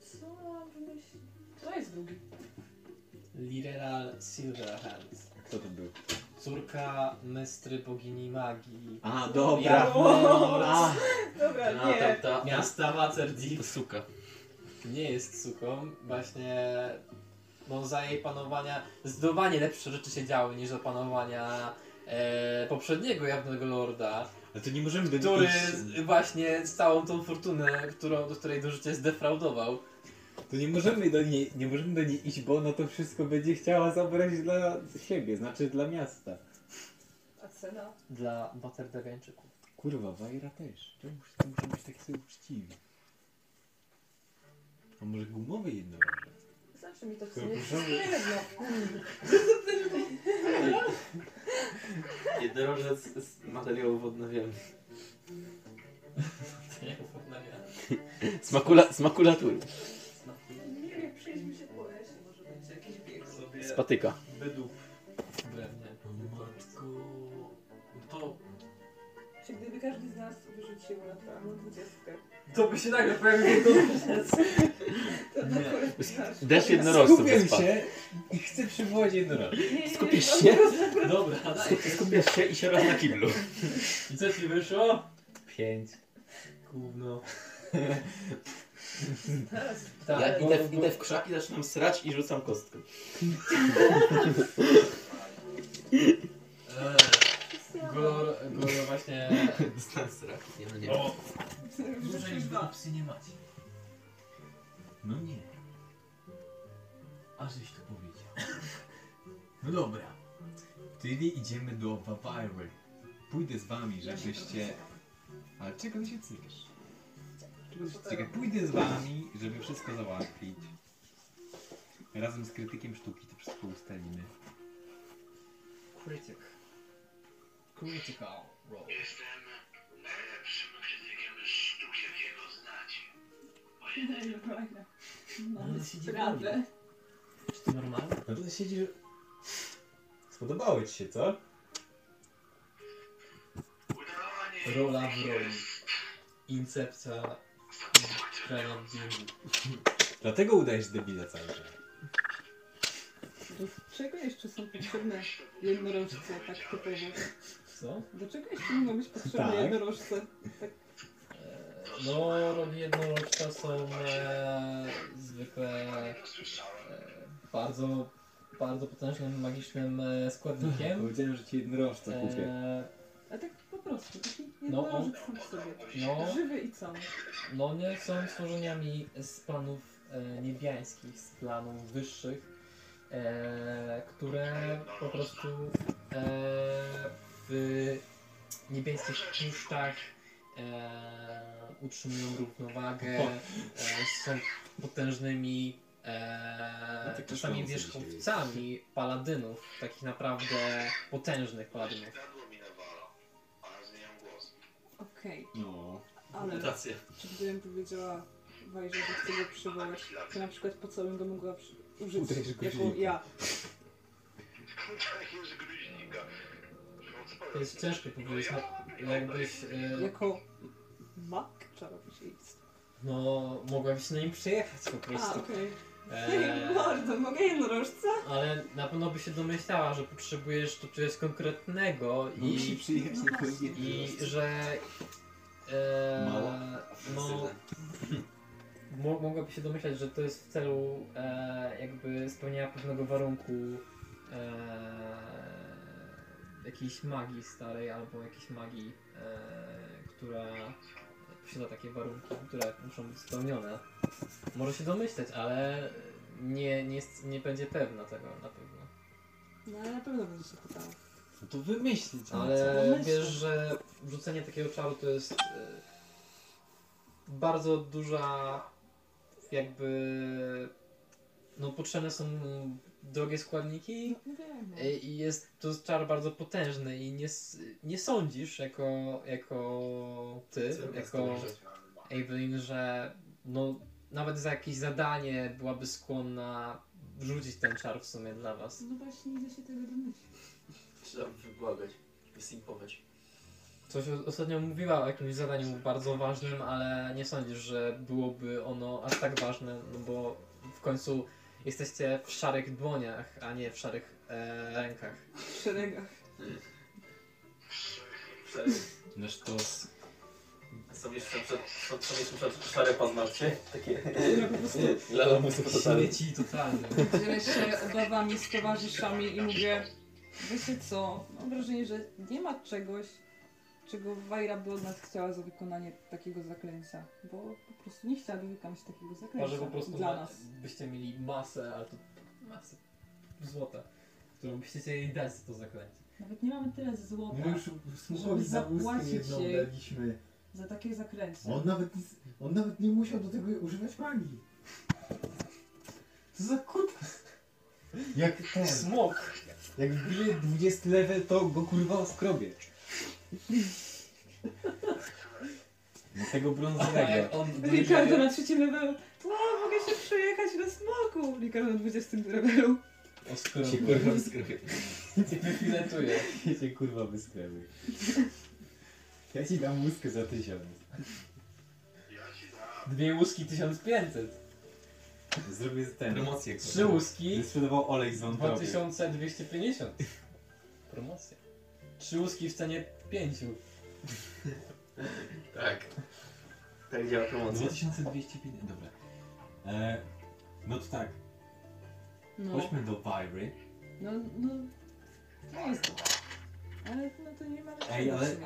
Co mam wymyślić? To jest drugi. Lireral Silverhand. Kto to był? Córka mestry bogini magii. A, dobra. A, Dobra, A, nie. ta, ta, Miasta Waterdeep. suka. nie jest suką, właśnie no, za jej panowania zdecydowanie lepsze rzeczy się działy niż za panowania e, poprzedniego jawnego lorda, ale to nie możemy do który z- właśnie z całą tą fortunę, którą, do której do życia zdefraudował. To nie możemy do niej, nie możemy do niej iść, bo ona to wszystko będzie chciała zabrać dla siebie, znaczy dla miasta. A cena? Dla Waterdewiańczyków. Kurwa, Wajra też. Czemu wszyscy muszą być takie sobie uczciwi? A może gumowy jednorożec? Znaczy mi to w sumie proszę- wszystko [LAUGHS] jedno. Jednorożec z materiałów odnawialnych. Z, makula, z makulatury. Nie wiem, przejdźmy się po lesie, może będzie jakiś bieg. Z patyka. Bydów drewnie. Matko. To... Czy gdyby każdy z nas wyrzucił naturalną dwudziestkę, To by się nagle pojawił na koniec Deszcz jednorożców Skupiam wyspa. się i chcę przywołać jednorożec. Skupisz się? Dobra, daj. Skupiasz się i się raz na kiblu. I co ci wyszło? Pięć. Gówno. Tak, Ja bo- idę, bo- idę w krzaki, zaczynam srać i rzucam kostkę. [LAUGHS] Eee, Golor, Golor właśnie... [LAUGHS] Dostałem srak. Nie no nie. O, Dłużej dwa. psy nie macie. No nie. A żeś to powiedział. No dobra. Wtedy idziemy do Wawary. Pójdę z wami, żebyście... Ale czego ty się cykasz? Czego ty się cykasz? Pójdę z wami, żeby wszystko załatwić. Razem z krytykiem sztuki to wszystko ustalimy. Critic. Critical role. Jestem najlepszym krytykiem sztuk, jakiego znacie. [LAUGHS] Ale Mamy się sprawę. Czy to normalne? No to siedzi... Spodobało ci się, co? udawanie Rola w roli. Incepcja grania w D&D. Dlatego udajesz debila cały czas. Do czego jeszcze są potrzebne jednorożce tak typowo? Co? Do czego jeszcze mogą być potrzebne Tak. jednorożce? Tak Eee, No, rogi jednorożca są e, zwykle e, bardzo, bardzo potężnym magicznym e, składnikiem. [LAUGHS] Powiedziałem, że ci jednorożca kupię. E, A tak po prostu, taki No, jednorożec sam w sobie. no, Żywy i cały. no nie są stworzeniami z planów e, niebiańskich, z planów wyższych. e, które po prostu e, w niebieskich puszczach e, utrzymują równowagę, e, są potężnymi e, tak czasami wierzchowcami paladynów, takich naprawdę potężnych paladynów. Okej, No. ale Mutacje. czy gdybym powiedziała Wajże, że chcę go przywołać, to na przykład po co bym go mogła przy- użyć Uderz jako ja? [LAUGHS] Jest gruźnika. To jest ciężko powiedzieć, no, jakbyś... E, Jako mak czarodziejstwa. no, mogłabyś na nim przyjechać po A, prostu. okej. E, [LAUGHS] Bardzo, mogę jednorożca? ale na pewno by się domyślała, że potrzebujesz tu czegoś konkretnego Musi i, przyjechać na kolejny i że... E, Mało. no, [LAUGHS] mo, mogłaby się domyślać, że to jest w celu e, jakby spełnienia pewnego warunku e, jakiejś magii starej albo jakiejś magii, e, która posiada takie warunki, które muszą być spełnione. Może się domyśleć, ale nie, nie, jest, nie będzie pewna tego na pewno. No ale na pewno będę się pytała. No to wymyślić. co Ale domyślę? wiesz, że rzucenie takiego czaru to jest e, bardzo duża jakby no potrzebne są drogie składniki No no. e, i jest to czar bardzo potężny i nie, nie sądzisz jako, jako ty, jako Evelyn, że no nawet za jakieś zadanie byłaby skłonna rzucić ten czar w sumie dla was. No właśnie nie da się tego domyślić. Trzeba wybłagać, wysimpować. Coś ostatnio mówiła o jakimś zadaniu bardzo ważnym, ale nie sądzisz, że byłoby ono aż tak ważne, no bo w końcu jesteście w szarych dłoniach, a nie w szarych e, rękach. W szeregach. No sztos. Są jeszcze przed, są, są jeszcze przed szare paznokcie. Takie Ja po prostu lala musu totalnie. Śmieci totalnie. dzielę się obawami z towarzyszami i mówię, wiecie co, mam wrażenie, że nie ma czegoś, czego Wajra by od nas chciała za wykonanie takiego zaklęcia, bo po prostu nie chciałaby wykonać takiego zaklęcia Może po prostu dla ma, nas. byście mieli masę, ale to masę złota, którą byście chcieli dać za to zaklęcie. Nawet nie mamy tyle złota My już smuchowi za zapłacić jedną jej. daliśmy. za takie zaklęcie. On nawet, on nawet nie musiał do tego używać magii. Co za kutas? Jak ten, Smok! jak wbije 20 level, to go kurwa skrobie. Tego brązowego. on Ricardo na trzecim levelu. O, mogę się przejechać na smoku. Ricardo na 20 levelu. oskrobie, Się kurwa wyskrobię. [LAUGHS] wyfiletuje. Ja cię kurwa wyskrobię. Ja ci dam łuskę za tysiąc. Ja ci dam. Dwie łuski 1500. Zrobię ten. Promocję. Trzy łuski sprzedawał olej z wątroby. 2250. Promocja. Trzy łuski w cenie pięciu. [LAUGHS] Tak. Tak działa promocja. 2250, dobra. E, no to tak, No, chodźmy do Viry. no, no. Nie jest to. Ale no to nie ma Ej, ale,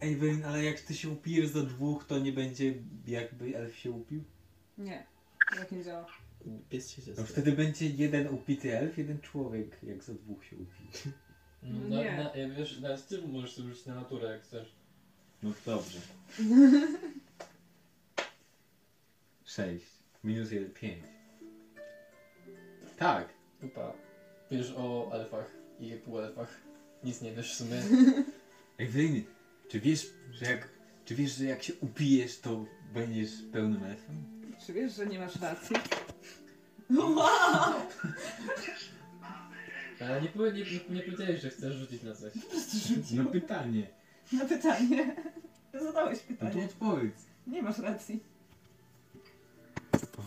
Evelyn, ale jak ty się upijesz za dwóch, to nie będzie jakby elf się upił? Nie, tak nie działa. Pies się No wtedy będzie jeden upity elf, jeden człowiek, jak za dwóch się upi. No, No na, nie. na, ja wiesz, na styl możesz sobie rzucić na naturę jak chcesz. No dobrze. [LAUGHS] Sześć. Minus jeden, pięć. Tak. Kupa. Wiesz o elfach i półelfach. Nic nie wiesz w sumie. [LAUGHS] Evelyn, czy wiesz, że jak, czy wiesz, że jak się upijesz, to będziesz pełnym elfem? Czy wiesz, że nie masz racji? [LAUGHS] Ale nie, powie- nie, nie, nie powiedziałeś, że chcesz rzucić na coś. No pytanie. Na pytanie. [LAUGHS] Zadałeś No to pytanie. odpowiedz. Nie masz racji.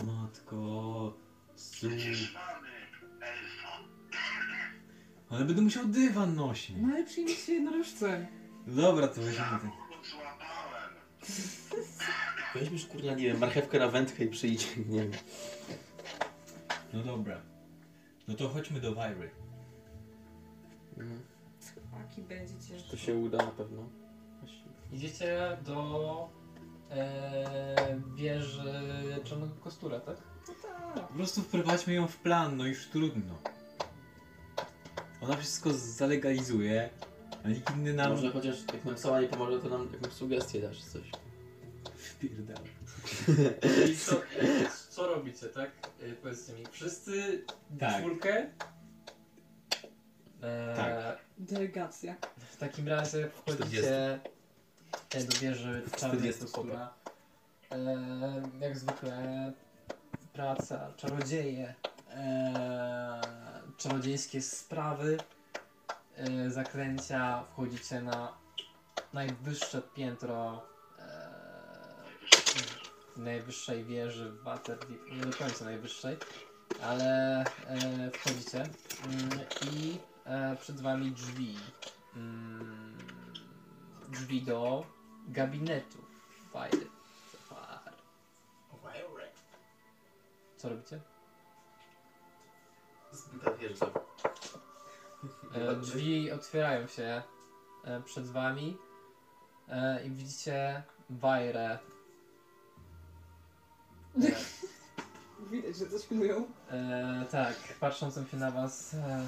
O matko. Su. Przecież mamy elfa. Ale będę musiał dywan nosić. No ale przyjmij się jednorożcem. Dobra, to weźmiemy ten. Samochód złapałem. Weźmiesz kurna, nie wiem, marchewkę na wędkę i przyjdź. Nie wiem. No dobra. No to chodźmy do Viry. Aki będzie ciężko. To się uda na pewno. Idziecie do e, wieży Czarnego Kostura, tak? Tak. Po prostu wprowadźmy ją w plan, no już trudno. Ona wszystko zalegalizuje, a nikt inny nam... Może chociaż jak nam sama nie pomoże, to nam jakąś sugestię dasz czy coś. Wpierdala. I co, co robicie, tak? E, Powiedzcie mi, wszyscy Tak. czwórkę? E, Tak. Delegacja. W takim razie wchodzicie e, do wieży Czarnej 40 Kostura. E, jak zwykle praca, czarodzieje, e, czarodziejskie sprawy, e, zaklęcia, wchodzicie na najwyższe piętro e, najwyższej wieży w Waterdeep, nie do końca najwyższej, ale e, wchodzicie mm, i e, przed wami drzwi. Mm, drzwi do gabinetu Fire. Fire. Co robicie? E, drzwi otwierają się e, przed wami e, i widzicie Wajrę. [LAUGHS] Widać, że coś. E, tak, patrzącą się na was, e,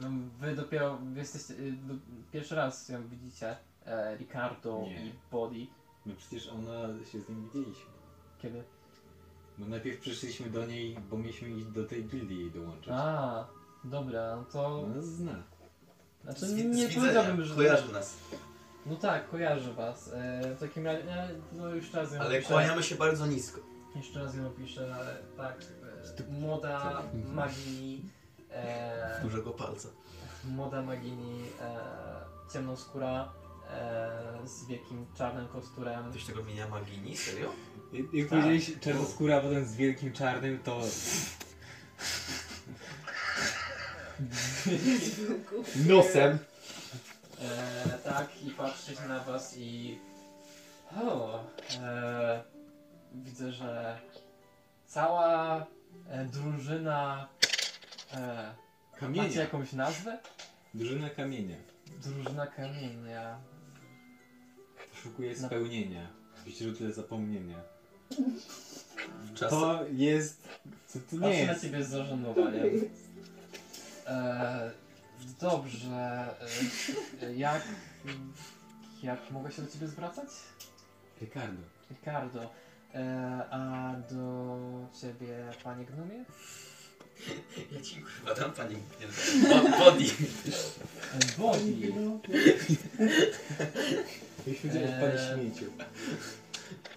no, wy dopiero wy jesteście, e, do, pierwszy raz ją widzicie, e, Ricardo Nie. i Body. No przecież ona się z nim widzieliśmy. Kiedy? Bo najpierw przyszliśmy do niej, bo mieliśmy iść do tej gildii jej dołączyć. A, dobra, no to, Ona zna. znaczy Z, nie, powiedziałbym, że... Kojarzy nas. No tak, kojarzy was. E, w takim razie, e, no już raz ją Ale opiszę. kłaniamy się bardzo nisko. Jeszcze raz ją opiszę, ale tak, e, młoda magini, e, Dużego palca. młoda magini, e, ciemnoskóra, e, z wielkim czarnym kosturem. Ktoś tego mienia Magini? Serio? Jak, jak powiedziałeś czarnoskóra, potem z wielkim czarnym, to... Nosem! E, tak, i patrzeć na was i... O, e, widzę, że cała e, drużyna... E, macie Kamienia. jakąś nazwę? Drużyna kamienia. Drużyna kamienia. Poszukuje spełnienia w źródle zapomnienia. Czas... To jest... To, to nie Patrzę na jest... ciebie z zażenowaniem. E, dobrze. E, jak, jak mogę się do ciebie zwracać? Ricardo. Ricardo. E, a do ciebie, panie gnomie? Ja ci kurwa dam pani Bo- Body. Bodi. Jeśli chodzi o panie śmieciu.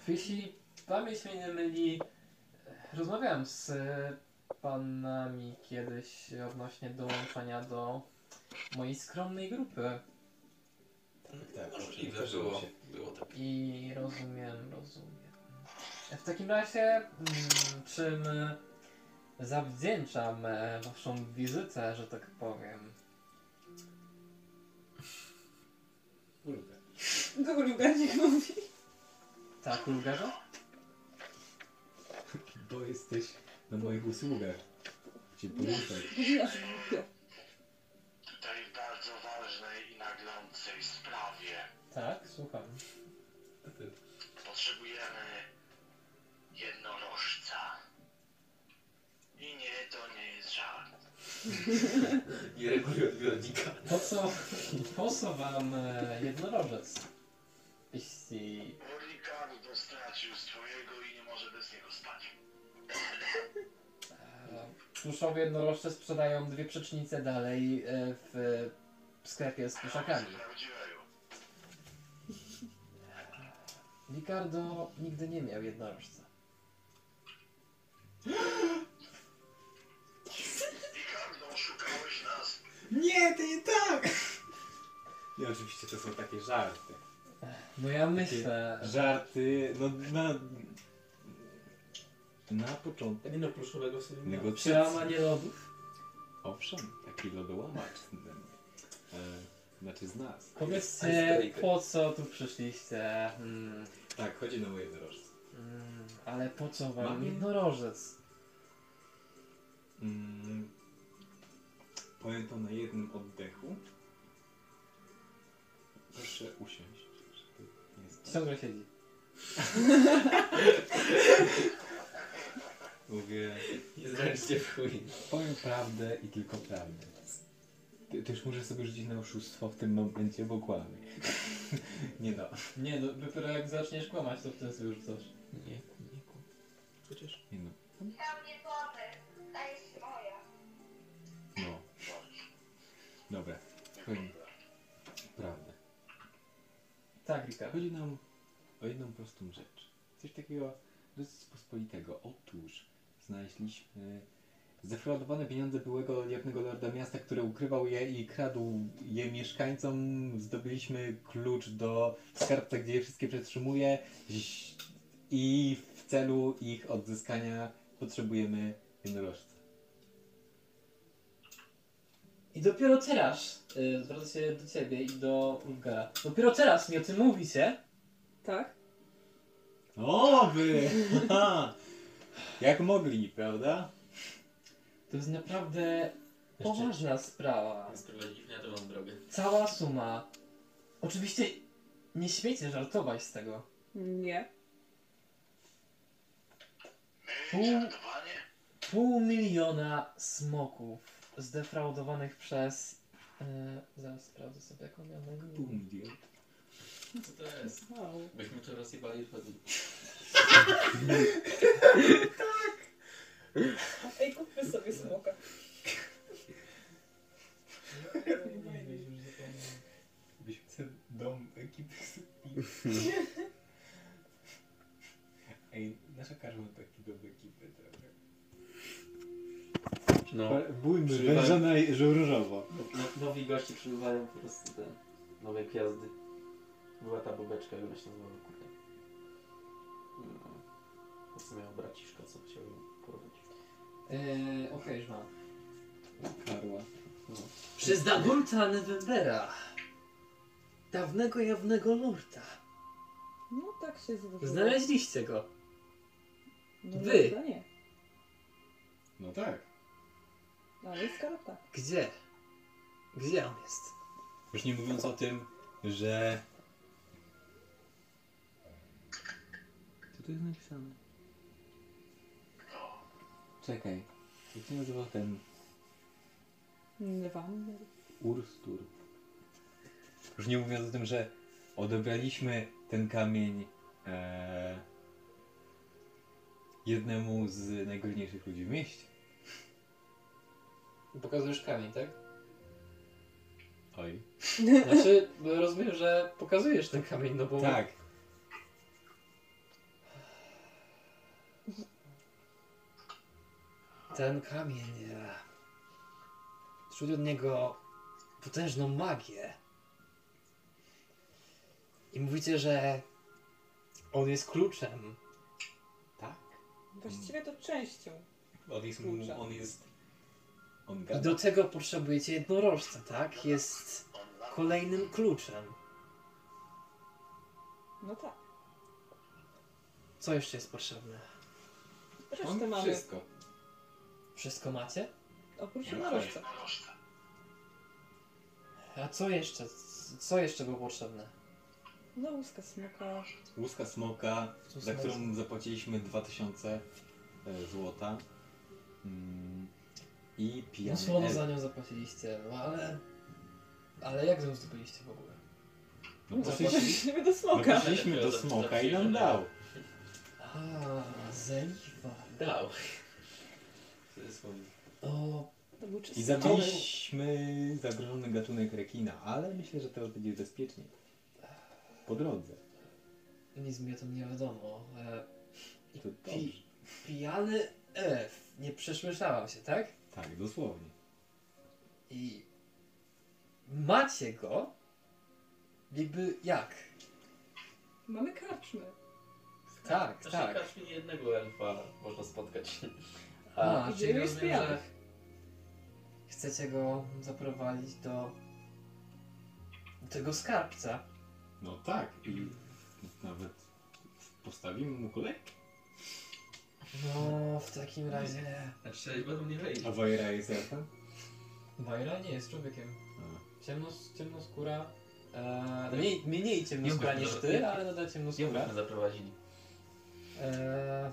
Jeśli pamięć mnie nie myli, rozmawiałem z panami kiedyś odnośnie dołączania do mojej skromnej grupy. Tak, Możliwe było. Było tak. I rozumiem, rozumiem. W takim razie, mm, czym zawdzięczam e, waszą wizytę, że tak powiem? Kurde. Do uluga niech mówi. Tak, Ulgarze? Bo jesteś na moich usługach. Cię poruszać. Mówiłaś głupio. Tutaj w bardzo ważnej i naglącej sprawie Tak, słucham. Żart. Nie reguluję odbiornika. Po co, po co wam e, jednorożec? Jeśli... Bo Ricardo stracił swojego i nie może bez niego spać. E, Pluszowe jednorożce sprzedają dwie przecznice dalej e, w sklepie z pluszakami. Prawdziwego. Ricardo nigdy nie miał jednorożca. [GASPS] Nie, to nie tak! Nie, oczywiście to są takie żarty. No ja myślę... Żarty, no na... Na początek Nie no, pluszowego sobie nie ma. negocjacji. Przełamanie lodów? Owszem, taki lodołamacz. E, znaczy z nas. Powiedzcie, Icebreaker. po co tu przyszliście? Mm, Tak, chodzi na moje jednorożce. mm, ale po co wam Mam- jednorożec? Mm, powiem to na jednym oddechu. Proszę usiąść. stać. Ciągle siedzi. Mówię, Nie zręczcie w chuj. powiem prawdę i tylko prawdę. Ty, ty już możesz sobie rzucić na oszustwo w tym momencie, bo kłamie. [LAUGHS] Nie no, Nie no, dopiero jak zaczniesz kłamać, to wtedy sobie rzucasz. Nie, nie kłam. Chociaż. nie no. Tam nie pomysł, Dobra, powiem prawdę. Tak, Rika. Chodzi nam o jedną prostą rzecz. Coś takiego dosyć pospolitego. Otóż znaleźliśmy zdefraudowane pieniądze byłego jawnego lorda miasta, który ukrywał je i kradł je mieszkańcom. Zdobyliśmy klucz do skarbca, gdzie je wszystkie przetrzymuje i w celu ich odzyskania potrzebujemy jednorożca. I dopiero teraz, y, zwracam się do ciebie i do Ulgara, dopiero teraz mi o tym mówicie? Tak? O wy! Haha! [LAUGHS] Jak mogli, prawda? To jest naprawdę poważna sprawa. Sprawiedliwie to mam drogę. Cała suma. Oczywiście nie śmiecie żartować z tego. Nie. Pół, pół miliona smoków zdefraudowanych przez... E, zaraz sprawdzę sobie jaką miał na imię. Pół miliona. Co to jest? Wow. Byśmy to rozjebali wtedy. Ej, kupmy sobie smoka. Byśmy ten dom ekipy [LAUGHS] Ej, nasza karma to taki trochę. No. Bójmy, wężona i różowo. No, nowi goście przybywają po prostu te nowe gwiazdy. Była ta bobeczka, jak ona się nazywała kupię. No. Po prostu miał braciszka, co chciał ją porwać. E, Okej, już mam. Karła. Przez Dagulta Nevembera. Dawnego jawnego lorda. No tak się zdarzyło. Znaleźliście go. No, Wy. nie. No tak. Ale skarb tak. Gdzie? Gdzie on jest? Już nie mówiąc o tym, że... Co tu jest napisane? Czekaj. Jak się nazywa ten Newander. Urstur? Już nie mówiąc o tym, że odebraliśmy ten kamień e, jednemu z najgorniejszych ludzi w mieście. Pokazujesz kamień, tak? Oj. Znaczy, bo rozumiem, że pokazujesz ten kamień, no bo... Tak. Ten kamień... e, Czuję od niego potężną magię. I mówicie, że on jest kluczem. Tak. Właściwie to częścią. On jest, Klucza. on jest... On I do tego potrzebujecie jednorożca, tak? Jest kolejnym kluczem. No tak. Co jeszcze jest potrzebne? Resztę mamy. wszystko. Wszystko macie? Oprócz No jednorożca. A co jeszcze? Co jeszcze było potrzebne? No łuska smoka. Łuska smoka, za którą zapłaciliśmy 2000 e, złota. Mm, I No pijany słono elf. za nią zapłaciliście, no ale... Ale jak ją zdobyliście w ogóle? No No, poszliśmy, Poszliśmy do no smoka. poszliśmy do smoka i nam dał. A, zeliwa. Dał. [LAUGHS] To jest mój. O, To był I czysty zabiliśmy zagrożony gatunek rekina, ale myślę, że teraz będzie bezpiecznie. Po drodze. nic mi o tym nie wiadomo. E, To dobrze. pi, pijany elf. Nie przesłyszałam się, tak? Tak, dosłownie. I macie go? Jakby jak? Mamy karczmy. Tak, Znaczy, tak. każdy nie jednego elfa można spotkać. A, I czyli wielu jest rozumiem, że chcecie go zaprowadzić do, do tego skarbca. No tak, i nawet postawimy mu kolejkę. No, w takim razie... Na szczęście będą nie wejść. A Wojra jest elfem? Wajra nie jest człowiekiem. A. Ciemno, ciemnoskóra Eee, mniej, mniej ciemnoskóra Nie niż ty, nie- ale nadal Gdzie ciemnoskóra. byśmy zaprowadzili? Eee,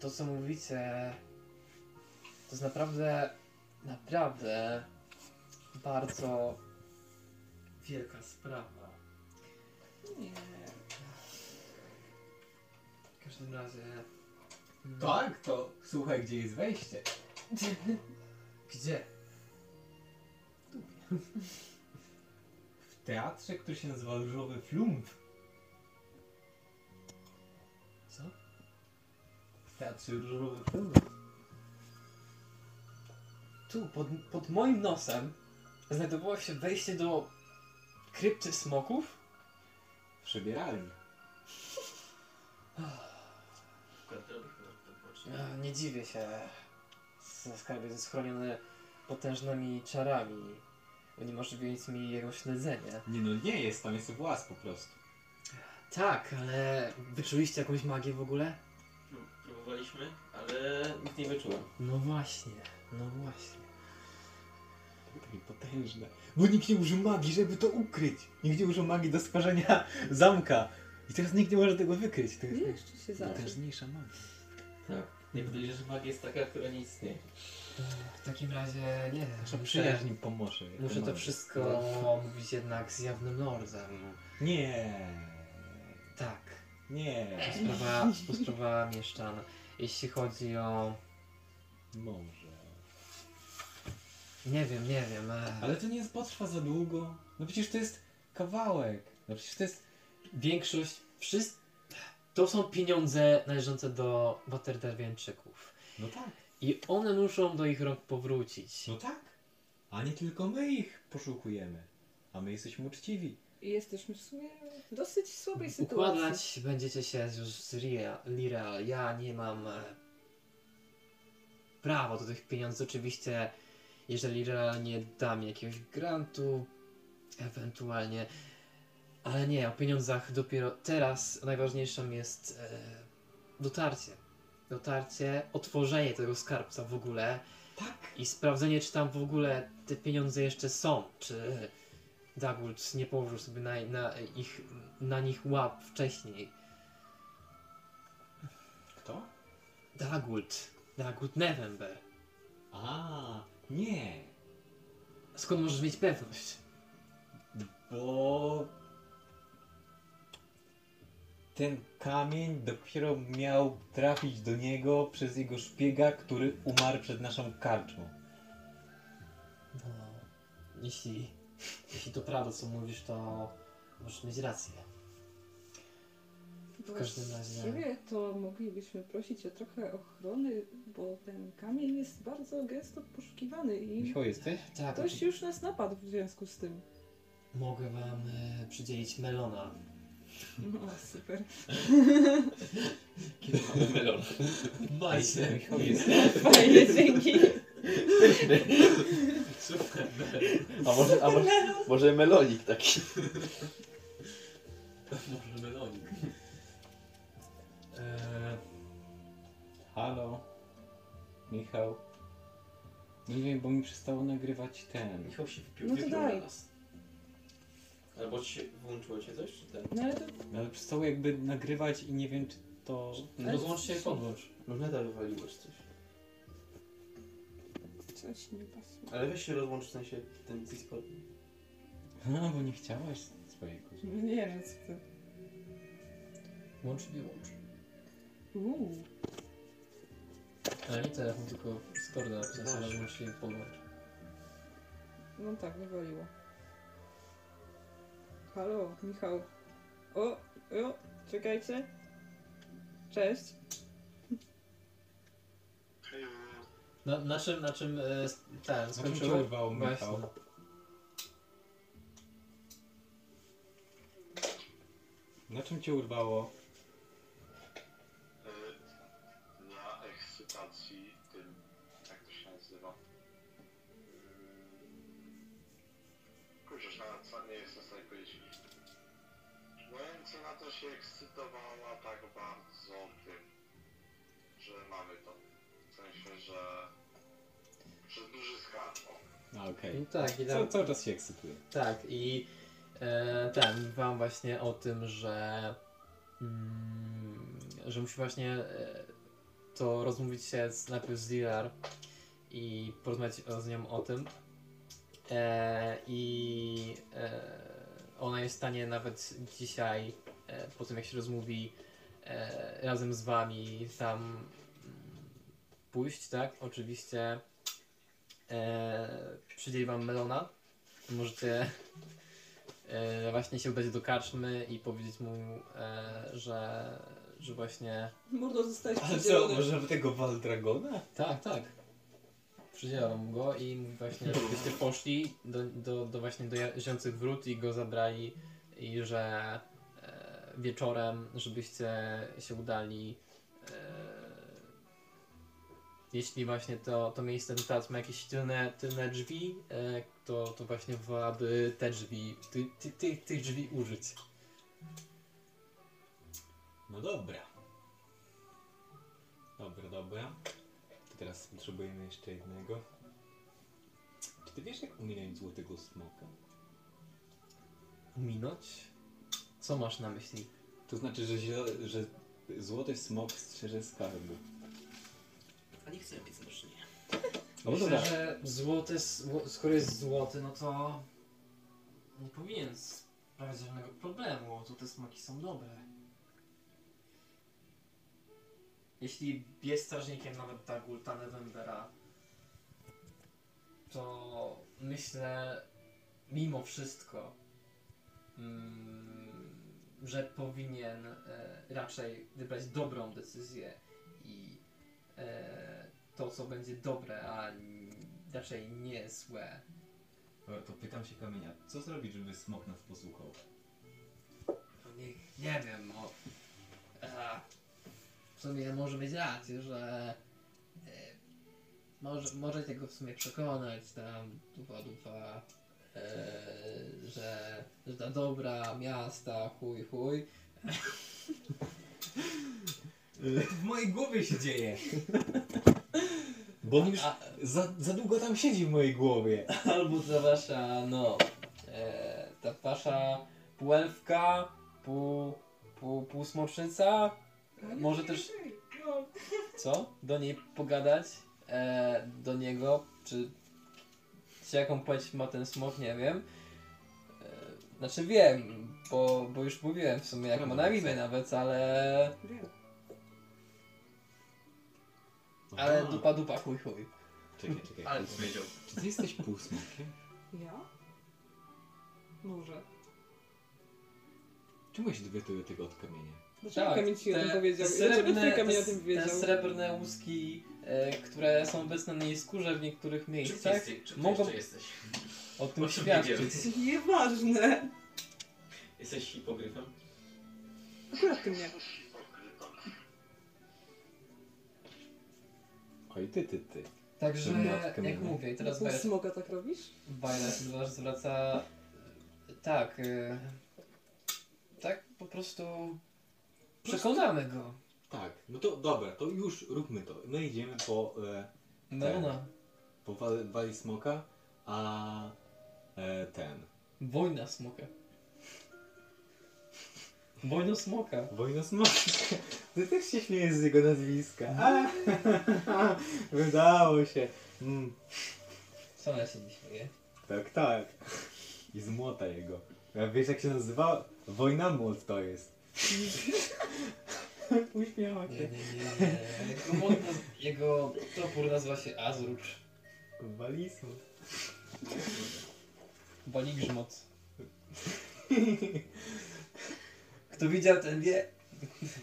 to co mówicie to jest naprawdę, naprawdę bardzo wielka sprawa. Nie. W każdym razie... mm, Tak, to słuchaj, gdzie jest wejście. [LAUGHS] Gdzie? W teatrze, który się nazywa Różowy Flump. Co? W teatrze Różowy Flump. Tu, pod, pod moim nosem znajdowało się wejście do krypty smoków? W przebieralni. [LAUGHS] Nie dziwię się. S- Skarb jest schroniony potężnymi czarami, uniemożliwiając mi jego śledzenie. Nie no, nie jest, tam jest włas po prostu. Tak, ale wyczuliście jakąś magię w ogóle? No, Próbowaliśmy, ale nic nie wyczułem. No właśnie, no właśnie. Takie potężne. Bo nikt nie użył magii, żeby to ukryć. Nikt nie użył magii do stworzenia [LAUGHS] zamka. I teraz nikt nie może tego wykryć. To jest Jeszcze się zaraz. najpotężniejsza magia. Tak. Nie podejrzewam, że magia jest taka, która nie istnieje. W takim razie nie wiem. Nasza muszę- przyjaźń im pomoże. Muszę to wszystko mówić jednak z jawnym lordem. Nie. Tak. Nie. Sprawa, sprawa mieszczan. Jeśli chodzi o... Może. Nie wiem, nie wiem. e, Ale to nie potrwa za długo. No przecież to jest kawałek. No przecież to jest... Większość, wszystko... To są pieniądze należące do Waterdarwiańczyków. No tak. I one muszą do ich rąk powrócić. No tak. A nie tylko my ich poszukujemy. A my jesteśmy uczciwi. I jesteśmy w sumie w dosyć słabej sytuacji. Układać będziecie się już z Ria- Lireal. Ja nie mam e, prawa do tych pieniędzy. Oczywiście, jeżeli Lireal nie da mi jakiegoś grantu, ewentualnie. Ale nie, o pieniądzach dopiero teraz najważniejszą jest e, dotarcie. Dotarcie, otworzenie tego skarbca w ogóle Tak. i sprawdzenie, czy tam w ogóle te pieniądze jeszcze są. Czy Dagult nie położył sobie na, na, ich, na nich łap wcześniej. Kto? Dagult. Dagult Nevember. A, nie. Skąd możesz mieć pewność? Bo ten kamień dopiero miał trafić do niego przez jego szpiega, który umarł przed naszą karczmą. No, jeśli, jeśli to prawda, co mówisz, to możesz mieć rację. W każdym razie- Właściwie to moglibyśmy prosić o trochę ochrony, bo ten kamień jest bardzo gęsto poszukiwany i Michał, jesteś? Tak, ktoś już nas napadł w związku z tym. mogę wam e, przydzielić melona. No super. Kiedy mamy melon? Jesteś? Fajnie, dzięki. Super melon. A może, a może, może melonik taki? Może melonik. Eee, Halo? Michał? Nie wiem, bo mi przestało nagrywać ten. Michał się wpił, No to wypił daj. Albo ci się włączyło cię coś, czy ten? No ale to Ale przestało jakby nagrywać i nie wiem, czy to... no rozłącz się i podłącz. No neta wywaliłeś coś. coś nie pasuje. Ale weź się rozłącz w sensie ten Discord. A, bo nie chciałaś swojego. Nie wiem co ty. Łącz i wyłącz. Uuu. Ale nie telefon, tylko Discorda napisane, ale rozłącz się i podłącz. No tak, wywaliło. Halo, Michał. O, o, czekajcie. Cześć. Na, na czym, na czym e, ten, Na czym cię skończyłem? urwało, Michał? Właśnie. Na czym cię urwało? Się ekscytowała tak bardzo tym, że mamy to. W sensie, że, że duży skarb. Okej. No tak, i Ca- tam, Cały czas się ekscytuję. tak, i e, ten, wam właśnie o tym, że mm, że musi właśnie e, to rozmówić się z, najpierw z Lilar i porozmawiać o- z nią o tym. E, I e, ona jest w stanie nawet dzisiaj, e, po tym jak się rozmówi, e, razem z wami tam pójść, tak? Oczywiście e, przydzieli wam melona. Możecie e, właśnie się udać do karczmy i powiedzieć mu, e, że, że właśnie Mordo zostałeś Ale co, przydzielony. możemy tego Waldragona? tak, tak. Przydzielam go i mówi właśnie, [LAUGHS] żebyście poszli do, do, do właśnie do żyjących wrót i go zabrali i że wieczorem, żebyście się udali e, jeśli właśnie to, to miejsce teraz ma jakieś tylne, tylne drzwi, e, to, to właśnie wołaby te drzwi, ty, ty, ty, tych drzwi użyć. No dobra. Dobra, dobra. To teraz potrzebujemy jeszcze jednego. Czy ty wiesz jak uminąć złotego smoka? Minąć? Co masz na myśli? To znaczy, że, zielo- że złoty smok strzeże skarbu. A nie chcę mieć znacznie. No Myślę, dobra. że złoty, zło- skoro jest złoty, no to nie powinien sprawiać żadnego problemu, bo te smoki są dobre. Jeśli jest strażnikiem nawet tak Ultane Wembera, to myślę mimo wszystko, mm, że powinien e, raczej wybrać dobrą decyzję i e, to, co będzie dobre, a raczej nie złe. Dobra, to pytam się kamienia, co zrobić, żeby smok nas posłuchał? To nie, nie wiem, no. E, w sumie może mieć rację, że e, może, możecie go w sumie przekonać tam, dupa, dupa, e, że, że ta dobra miasta, chuj, chuj. W mojej głowie się dzieje! Bo on już A, za, za długo tam siedzi w mojej głowie. albo ta wasza, no, e, ta wasza półelfka, pół, pół, półsmoczyca, może też, co? Do niej pogadać, e, do niego, czy, czy jaką płeć ma ten smok, nie wiem. E, znaczy wiem, bo, bo już mówiłem w sumie jak ma na imię nawet, ale, Wiem. ale Aha. dupa dupa chuj chuj. Czekaj, czekaj. Ale powiedział. Czy ty jesteś półsmokiem? Ja? Może. Czemu się dowiaduję tego od kamienia? Dlaczego Tak, Kamień ci o tym powiedział? Dlaczego srebrne- twój Kamień o te- tym wiedział? Te srebrne łuski, e, które są obecne na jej skórze w niektórych ty, miejscach, jesteś, czym ty mogą jeszcze jesteś? o tym czym świadczyć. wiedziałeś? Nieważne. Jesteś hipogryfem? Akurat ty mnie. Oj, ty, ty, ty. Także, jak kamienie. mówię, i teraz Pół Violet, smoka tak robisz? Violet zwraca- zwraca... Tak, e, tak po prostu przekonamy go. Tak, no to dobra, to już róbmy to. My idziemy po, e, No, no. po wali, wali smoka, a e, ten. Wojna smoka. Wojna smoka. Wojna smoka. [LAUGHS] Ty też się śmiejesz z jego nazwiska. A, [LAUGHS] Wydało się. Mm, Co ona się nie tak, tak. I z młota jego. A wiesz jak się nazywa? Wojna młot to jest. [LAUGHS] Nie, się. nie, nie, nie. Jego, mod- jego topór nazywa się Azrucz. Walismo. Baligrzmot. Kto widział, ten wie.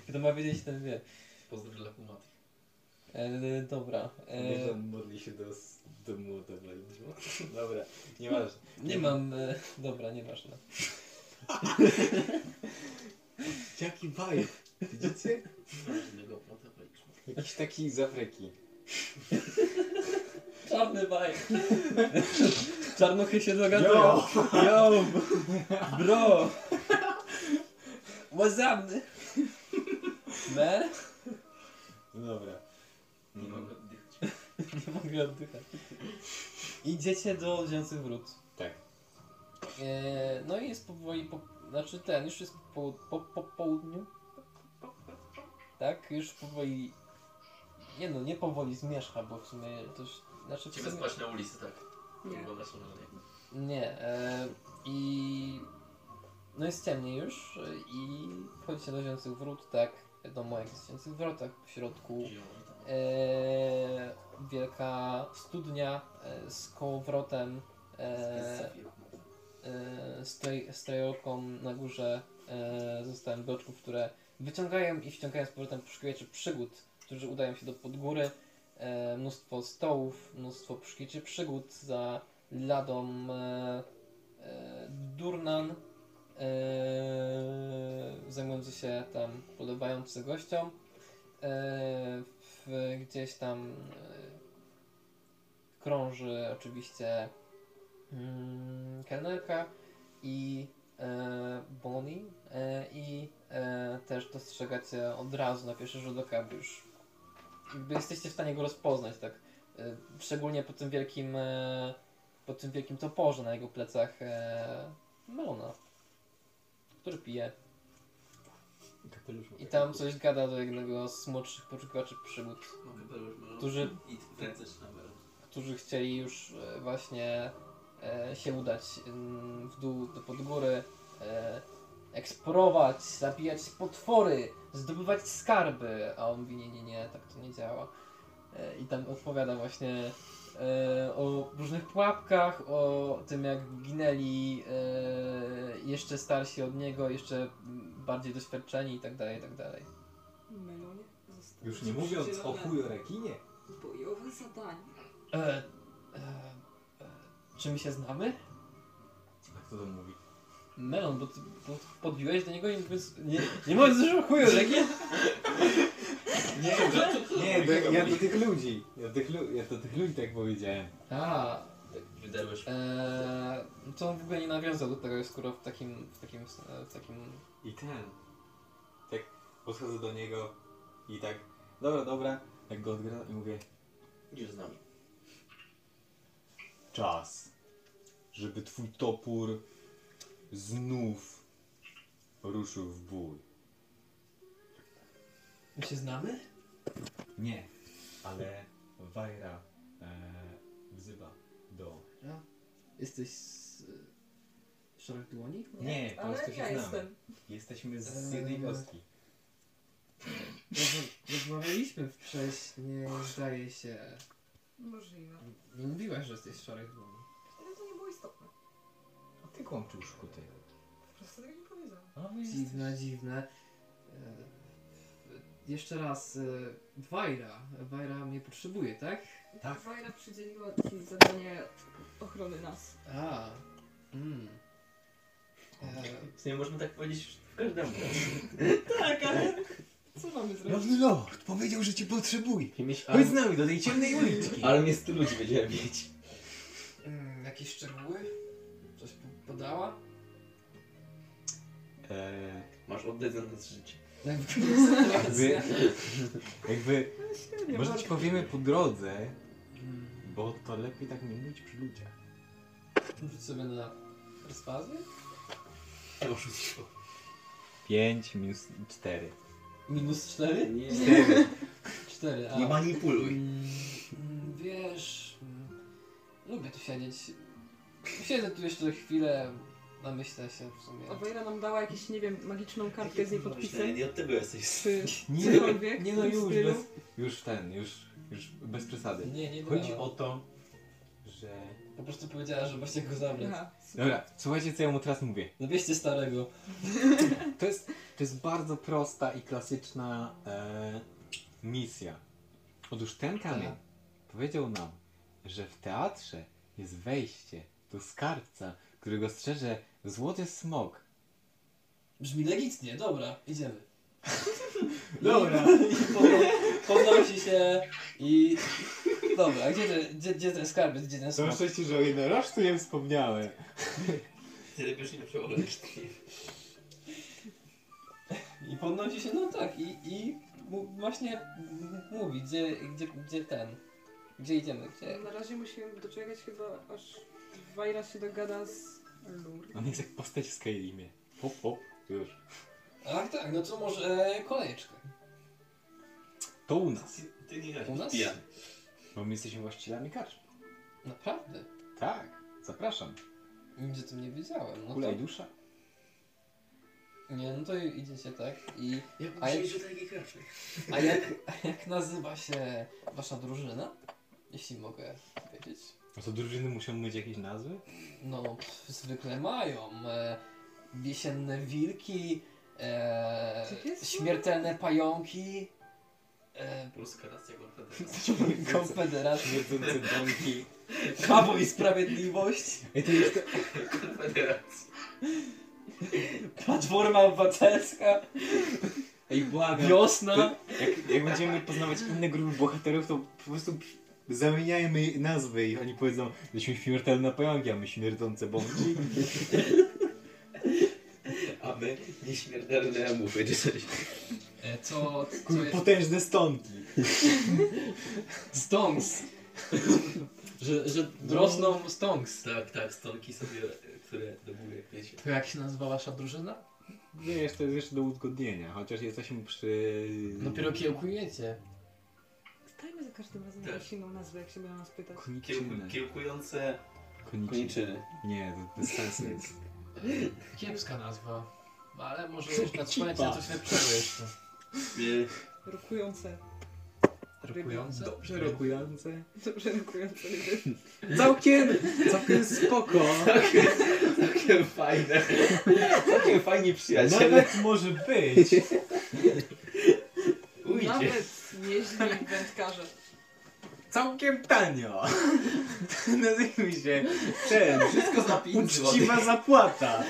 Kto ma wiedzieć, ten wie. Pozdrow dla kumaty. E, dobra. E, on modli się do, do młota. Dobra, nieważne. nie mam. E, dobra, nieważne. [LAUGHS] Jaki vibe. Widzicie? Żadnego. Jakiś taki z Afryki. Czarny baj. Czarnuchy się dogadują. Yo, bro. What's up? Man? No dobra. Nie mogę oddychać. Nie mogę oddychać. Idziecie do Lżęcych Wrót. Tak. E, no i jest powoli, po, znaczy ten, już jest po, po, po południu. Tak, już powoli, nie no, nie powoli zmierzcha, bo w sumie to już, znaczy Chcemy sumie, spać na ulicy, tak? Nie. Nie. nie, e, i no jest ciemniej już e, i wchodzicie do Lżęcych Wrót, tak, jest w Lżęcych Wrotach, w środku e, wielka studnia e, z kołowrotem, e, e, stroj, strojolką na górze e, zostałem bloczków, które wyciągają i wciągają z powrotem poszukiwaczy przygód, którzy udają się do podgóry. E, mnóstwo stołów, mnóstwo poszukiwaczy przygód za ladą e, e, Durnan, e, zajmujący się tam podobający gościom. E, w, gdzieś tam e, krąży oczywiście mm, kelnerka i Bonnie e, i e, też dostrzegacie od razu na pierwszy rzut oka, bo już jakby jesteście w stanie go rozpoznać, tak? E, szczególnie po tym wielkim e, po tym wielkim toporze na jego plecach e, Melona, który pije. Kapelusz ma i tam coś gada do jednego z młodszych poszukiwaczy przygód. Którzy- którzy chcieli już e, właśnie e, się udać mm, w dół do pod góry, e, eksplorować, zabijać potwory, zdobywać skarby, a on mówi nie, nie, nie, tak to nie działa. E, I tam opowiada właśnie e, o różnych pułapkach, o tym jak ginęli e, jeszcze starsi od niego, jeszcze bardziej doświadczeni i tak dalej, i tak. Melonie Już nie mówiąc o chujorekinie. Bojowe zadanie. E, e, e, czy my się znamy? A kto to mówi? Melon, bo ty bo podbiłeś do niego i mówiąc, nie, nie mówiąc już o chuju, tak nie? Nie, nie, do, ja do tych ludzi. Ja do tych, lu- ja do tych ludzi tak powiedziałem. A, Tak wydarłeś. e, to on w ogóle nie nawiązał do tego, skoro w takim, w takim, w takim... I ten. Tak podchodzę do niego i tak, dobra, dobra, jak go odgra i mówię, Idziesz z nami. czas, żeby twój topór znów ruszył w bój. My się znamy? Nie, ale Wajra e, wzywa do... Jesteś z... E, Szarych Dłoni? Nie, po ale prostu się ja znamy. jestem. Jesteśmy z jednej Eee. Rozma- Rozmawialiśmy wcześniej, zdaje się. Możliwe. Nie mówiłaś, że jesteś z Szarych Dłoni. Ty kłamczył szkuty. Po prostu tego nie powiedziałam. A wy Dziwne, dziwne. E, jeszcze raz, e, Wajra. Wajra mnie potrzebuje, tak? Tak. Wajra przydzieliła ci zadanie ochrony nas. A. Mm. E, W sumie można tak powiedzieć w każdemu. [LAUGHS] Tak, ale co mamy zrobić? Nowy Lord powiedział, że cię potrzebuje. Mieć Chodź z nami do tej ciemnej uliczki. Ale mnie stu ludzi będziemy mieć. mm, jakieś szczegóły? Podała? Eee, Masz oddać za nas życie. jakby, jakby, Nie może ci powiemy po drodze, Mm, bo to lepiej tak nie mówić przy ludziach. Rzuć sobie na perswazję? Oszustwo. 5 minus 4. Minus 4? Nie. 4. 4, a. Nie manipuluj. Mm, mm, wiesz, mm, lubię tu siedzieć. Siedzę tu jeszcze chwilę, namyślę się w sumie. A Wajra nam dała jakąś, nie wiem, magiczną kartkę z jej podpisem. Nie od tego jesteś. Czy [LAUGHS] Nie, cokolwiek nie no w tym już, stylu. bez, już ten, już, już bez przesady. Nie, nie Chodzi dała. o to, że... Po prostu powiedziała, że właśnie go zabrać. Aha. Dobra, słuchajcie co ja mu teraz mówię. Zabierzcie starego. [LAUGHS] To jest, to jest bardzo prosta i klasyczna e, misja. Otóż ten kamień Tak. powiedział nam, że w teatrze jest wejście do skarbca, którego strzeże złoty smok. Brzmi legitnie, dobra, idziemy. [LAUGHS] Dobra. [LAUGHS] I, i podno- podnosi się i... Dobra, gdzie, te, gdzie, gdzie ten skarbiec, gdzie ten smok? szczęście, że o jednorożcu [LAUGHS] nie wspomniałem. Tyle pierwszy nie przełożyć. I podnosi się, no tak, i, i mu, właśnie m- mówi, gdzie, gdzie, gdzie ten, Gdzie idziemy? Gdzie? Na razie musimy doczekać chyba, aż Wajra się dogada z Lur. On jest jak postać w Skyrimie. Hop, hop, już. Ach tak, no to może kolejeczkę. To u nas. Ty nie U nas? pijany. Bo my jesteśmy właścicielami karczmy. Naprawdę? Tak, zapraszam. Nigdzie o tym nie wiedziałem. No Kula i to, dusza. nie, no to idziecie tak i... Jak A jak- do takiej? A jak, a jak nazywa się wasza drużyna? Jeśli mogę wiedzieć. A to drużyny muszą mieć jakieś nazwy? No, pff, zwykle mają. E, jesienne wilki, e, Co jest? śmiertelne pająki, e, Polska racja konfederacji. [LAUGHS] konfederacja, Śmierdzące domki. prawo i sprawiedliwość, Ej, to jest platforma obywatelska, Ej, błagam. wiosna. Jak, jak będziemy poznawać inne grupy bohaterów, to po prostu zamieniajmy nazwy i oni powiedzą, jesteśmy śmiertelne pająki, a my śmierdzące bąki. A my nieśmiertelne muchy, czy coś. E, co, co Kur, jest? potężne stonki. Stonks. że, że rosną stonks. Tak, tak, stonki sobie, które do góry, wiecie. To jak się nazywa wasza drużyna? Wiesz, to jest jeszcze do uzgodnienia, chociaż jesteśmy przy... Dopiero kiełkujecie. Dajmy za każdym razem Tak. jakąś inną nazwę, jak się będą nas pytać. Koniczyny. Kiełku, kiełkujące Koniczyny. koniczyny. Nie, to bez sensu jest. [LAUGHS] Kiepska nazwa. Ale może już na trzymać na coś lepszego jeszcze. Nie, Rokujące. Rokujące? Dobrze rokujące. Dobrze rokujące ryby. [LAUGHS] Całkiem, całkiem spoko. Całkiem fajne. Całkiem fajni przyjaciele. Nawet może być. Ujdzie. Nawet nieźli wędkarze. Całkiem tanio. [LAUGHS] Nazwijmy się ten. Wszystko za 5 Uczciwa zapłata.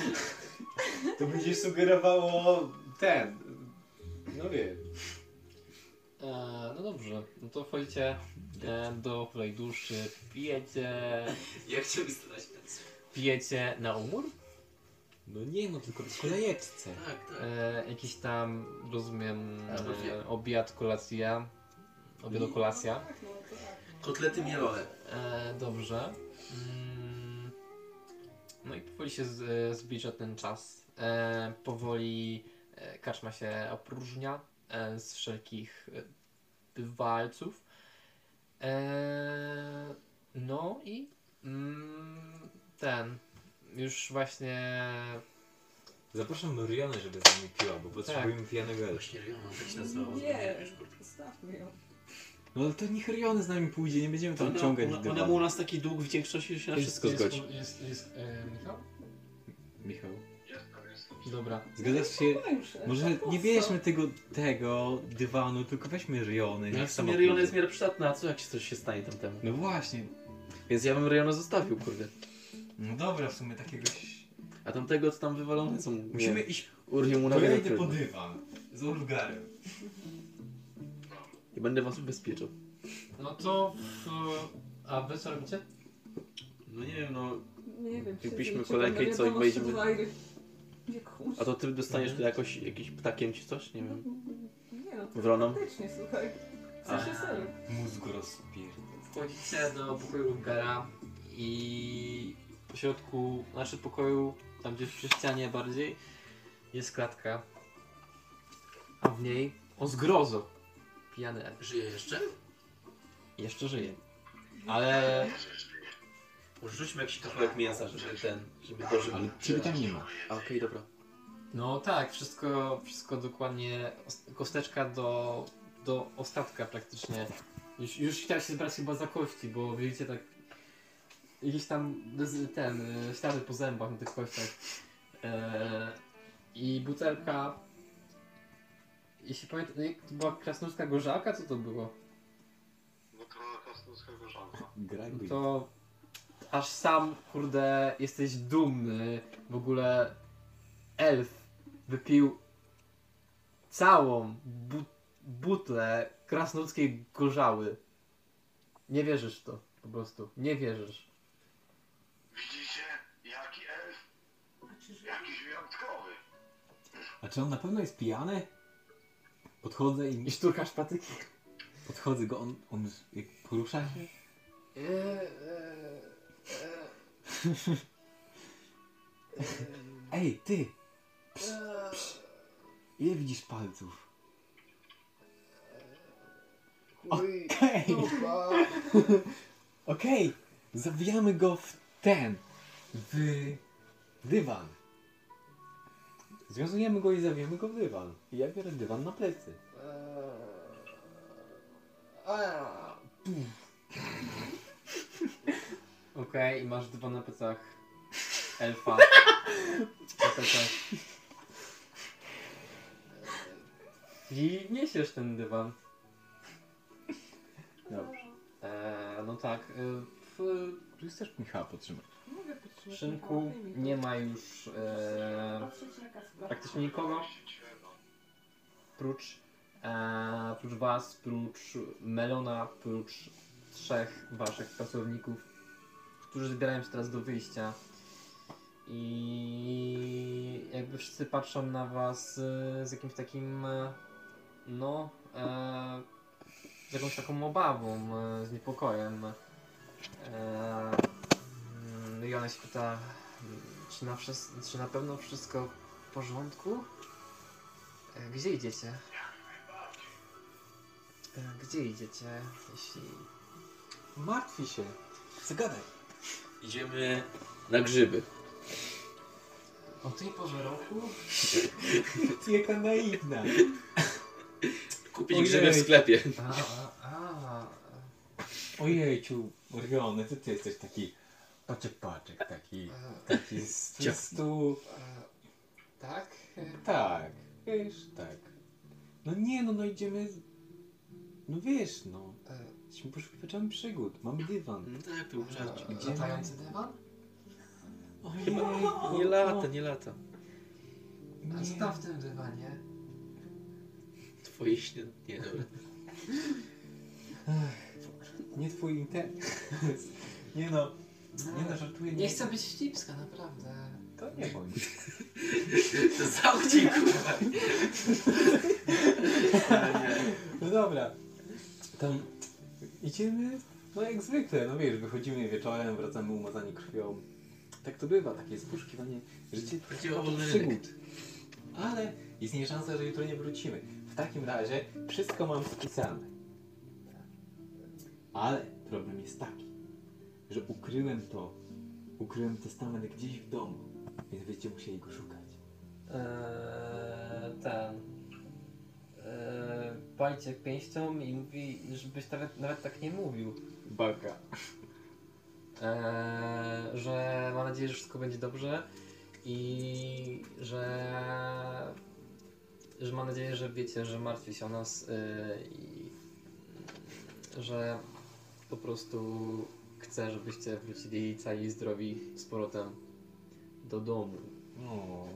To będzie sugerowało ten. No wiem. E, no dobrze, no to wchodzicie e, do tej duszy, pijecie, Ja chciałbym stać pensję. pijecie na umór. No nie no, tylko w kolejeczce. Tak, tak. E, jakiś tam, rozumiem, no e, obiad, kolacja. Obiad, kolacja. Tak, no tak. No. Kotlety mielone. E, dobrze. Mm, no i powoli się z, e, zbliża ten czas. E, powoli e, karczma się opróżnia e, z wszelkich e, bywalców. E, no i mm, ten. Już właśnie. Zapraszam Rionę, żeby z nami piła, bo potrzebujemy pijanego elfa. Właśnie Riona tak się nazywała. Nie, zostawmy ją. No ale to niech Riony z nami pójdzie, nie będziemy tam ciągać ona, ona ma u nas taki dług wdzięczności, że się na wszystko jest, zgodzi. Jest, jest, e, Michał? Michał. Dobra. Zgadzasz się? No Może nie bierzmy tego, tego dywanu, tylko weźmy Riony. No, niech w sama sumie Riona pójdzie. jest w miarę przydatna, a co jak się coś się stanie tamtemu? No właśnie. Więc ja bym Riona zostawił, kurde. No dobra, w sumie takiegoś... A tamtego co tam wywalone są. Musimy nie, iść... Urwie mu na To ja idę po dywan. Z Ulgarem. I będę was ubezpieczał. No to. W, a wy co robicie? No nie wiem, no. Nie wiem, siedzę kolejkę i co, i wejdziemy-. A to ty dostaniesz tu jakoś jakimś ptakiem czy coś? Nie wiem. Nie no, to Wroną? faktycznie, słuchaj. A. sensie serio. Mózg rozpierdol. Wchodzicie do pokoju Lungera i po środku, znaczy pokoju, tam gdzieś przy ścianie bardziej, jest klatka. A w niej, o zgrozo, pijany elf. Żyje jeszcze? Jeszcze żyje. Ale rzućmy jakiś kawałek mięsa, żeby ten, żeby dożył. Ale ciebie tam nie ma. A, Okej, dobra. no tak, wszystko, wszystko dokładnie, os- kosteczka do, do ostatka praktycznie. Już, już chciałem się zbrać chyba za kości, bo widzicie tak jakieś tam ten, e, ślady po zębach na tych kościach. E, I butelka. Jeśli pamiętam, no jak to była krasnoludzka gorzałka? Co to było? No żonka. Graj No to aż sam, kurde, jesteś dumny. W ogóle elf wypił całą bu butlę krasnoludzkiej gorzały. Nie wierzysz w to, po prostu. Nie wierzysz. Widzicie? Jaki elf? Jakiś wyjątkowy. A czy on na pewno jest pijany? Podchodzę i I szturkasz patyki. podchodzę go, on, on jak porusza się? Ej, ty! Psz, psz. Ile widzisz palców? [LAUGHS] Okej! Okej! Zawijamy go w ten! W dywan. Związujemy go i zawijamy go w dywan. I ja biorę dywan na plecy. Okej, i masz dwa na plecach elfa. Na plecach. I niesiesz ten dywan. Dobrze. Eee, no tak, w Tu jest też Michała potrzymać. Mogę podtrzymać szynku nie ma już e, praktycznie nikogo. Prócz, e, prócz was, prócz Melona, prócz trzech waszych pracowników, którzy zbierają się teraz do wyjścia. I jakby wszyscy patrzą na was e, z jakimś takim, e, no, e, z jakąś taką obawą, e, z niepokojem. E, mm, I ona się pyta, czy na, czy na pewno wszystko w porządku? E, Gdzie idziecie? E, Gdzie idziecie, jeśli... Martwi się. Zagadaj. Idziemy na grzyby. O tej porze roku? Ty [LAUGHS] jaka naiwna. Kupić Ojej. grzyby w sklepie. A, a, a. Ojejciu, Oriony, ty, ty jesteś taki paczek paczek, taki, e, taki z [LAUGHS] czystu... e, Tak? E, Tak, wiesz, tak. No nie, no, no idziemy... No wiesz, no. e, Jesteśmy poszukiwaczami przygód, mamy dywan. No tak, to uprzedzać. e, Latający dywan? Ojej, Nie lata, nie lata. A co tam w tym dywanie? Twoje śnie... Nie, dobra. Nie twój interes. Nie no, nie no, żartuję. Nie chcę być wścibska, naprawdę. To nie bądź. To zamknij kurwa. No dobra. Tam idziemy, no jak zwykle, no wiesz, wychodzimy wieczorem, wracamy umazani krwią. Tak to bywa, takie jest poszukiwanie życie Chodziło o wolny przygód. Ale istnieje szansa, że jutro nie wrócimy. W takim razie wszystko mam spisane. Ale problem jest taki, że ukryłem to, ukryłem testament gdzieś w domu, więc będziecie musieli go szukać. Eee, ten. Eee, cię pięścią i mówi, żebyś nawet, nawet tak nie mówił. Baka. Eee, że mam nadzieję, że wszystko będzie dobrze i że. że mam nadzieję, że wiecie, że martwi się o nas yy, i że po prostu chcę, żebyście wrócili cali i zdrowi z powrotem do domu. O.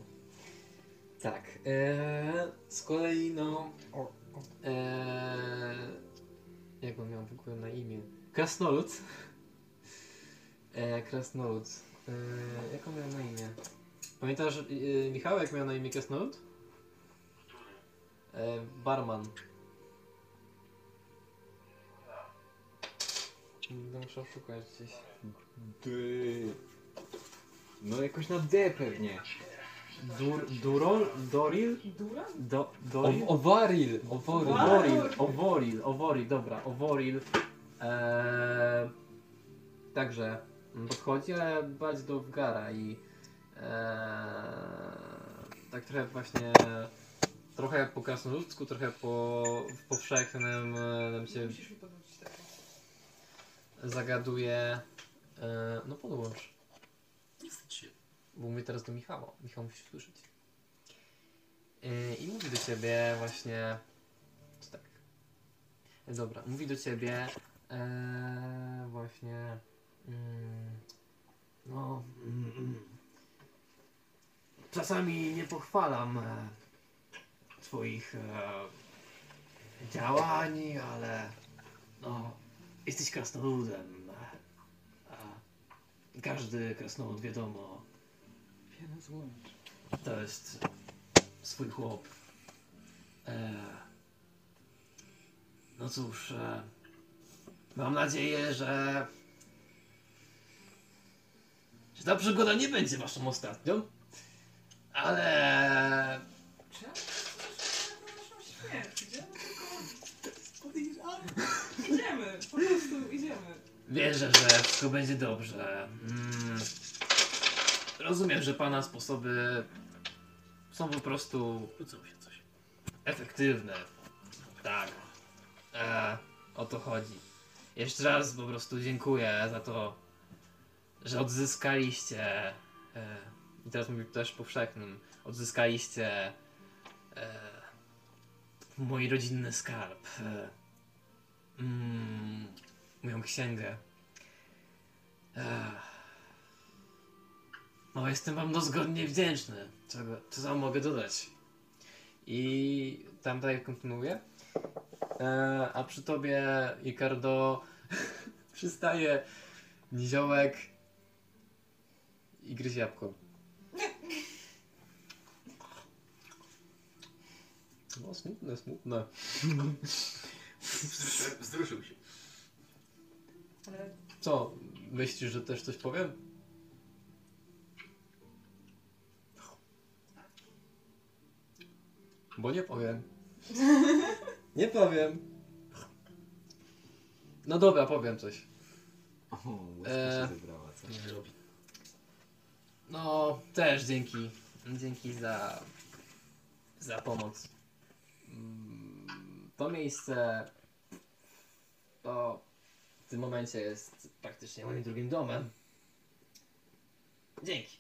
Tak. Eee, z kolei no. Eee, jak on miał w ogóle na imię? Krasnolud. Eee, Krasnolud. Eee, jak on miał na imię? Pamiętasz, e, Michał, jak miał na imię Krasnolud? Eee, barman. Będę musiał szukać gdzieś. D... No jakoś na D pewnie. Dur, Durol? Doril? Dura? Do, Doril? O, owaril, owaril. Oworil, Oworil, Oworil, dobra, Oworil. Eee, także podchodzi, ale bać do Wgara i eee, tak trochę właśnie trochę po krasnoludzku, trochę po w powszechnym e, nam się Musisz mi. Zagaduje. E, no podłącz, Nie wstydź się. bo mówię teraz do Michała. Michał musi słyszeć. E, I mówi do ciebie właśnie. Czy tak? Dobra, mówi do ciebie e, właśnie. Mm, no. Mm. Czasami nie pochwalam e, Twoich działań, ale. No. Jesteś krasnoludem. A każdy krasnolud wiadomo. Wiele. To jest swój chłop. E... No cóż, e... mam nadzieję, że... że ta przygoda nie będzie waszą ostatnią, ale... Czemu? Idziemy po prostu idziemy. wierzę, że wszystko będzie dobrze. Mm. Rozumiem, że pana sposoby są po prostu Kłócą się coś. efektywne. Tak. E, o to chodzi. Jeszcze raz po prostu dziękuję za to, że odzyskaliście. E, I teraz mówię też powszechnym. Odzyskaliście e, mój rodzinny skarb. E, mm, moją księgę. E, no, jestem wam dozgodnie wdzięczny. Czego, co wam mogę dodać? I tam dalej kontynuuję. E, a przy tobie, Ricardo, [LAUGHS] przystaje niziołek i gryzie jabłko. [LAUGHS] No, smutne, smutne. [LAUGHS] Wzruszył się. Ale Co, myślisz, że też coś powiem? Bo nie powiem. [LAUGHS] Nie powiem. No dobra, powiem coś. O, Eee. się zebrała, co? Nie robi. No, też dzięki. Dzięki za. za pomoc. Mm, To miejsce. To w tym momencie jest praktycznie moim drugim domem. Dzięki.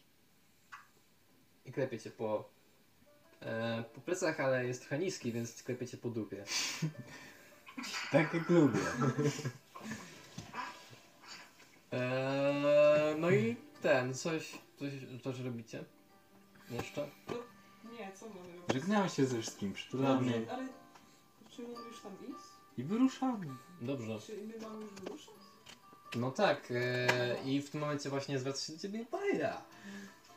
I klepię cię po. E, po plecach, ale jest trochę niski, więc klepię cię po dupie. [LAUGHS] Tak jak lubię. E, no i ten, coś, coś, coś robicie? Jeszcze? nie, co mamy robić? Żegnałem się ze wszystkim, przytulamy Ale, ale czy mamy już tam iść? I wyruszamy. Dobrze. Czy my mamy już wyruszać? No tak, e, i w tym momencie właśnie zwraca się do ciebie Bajra.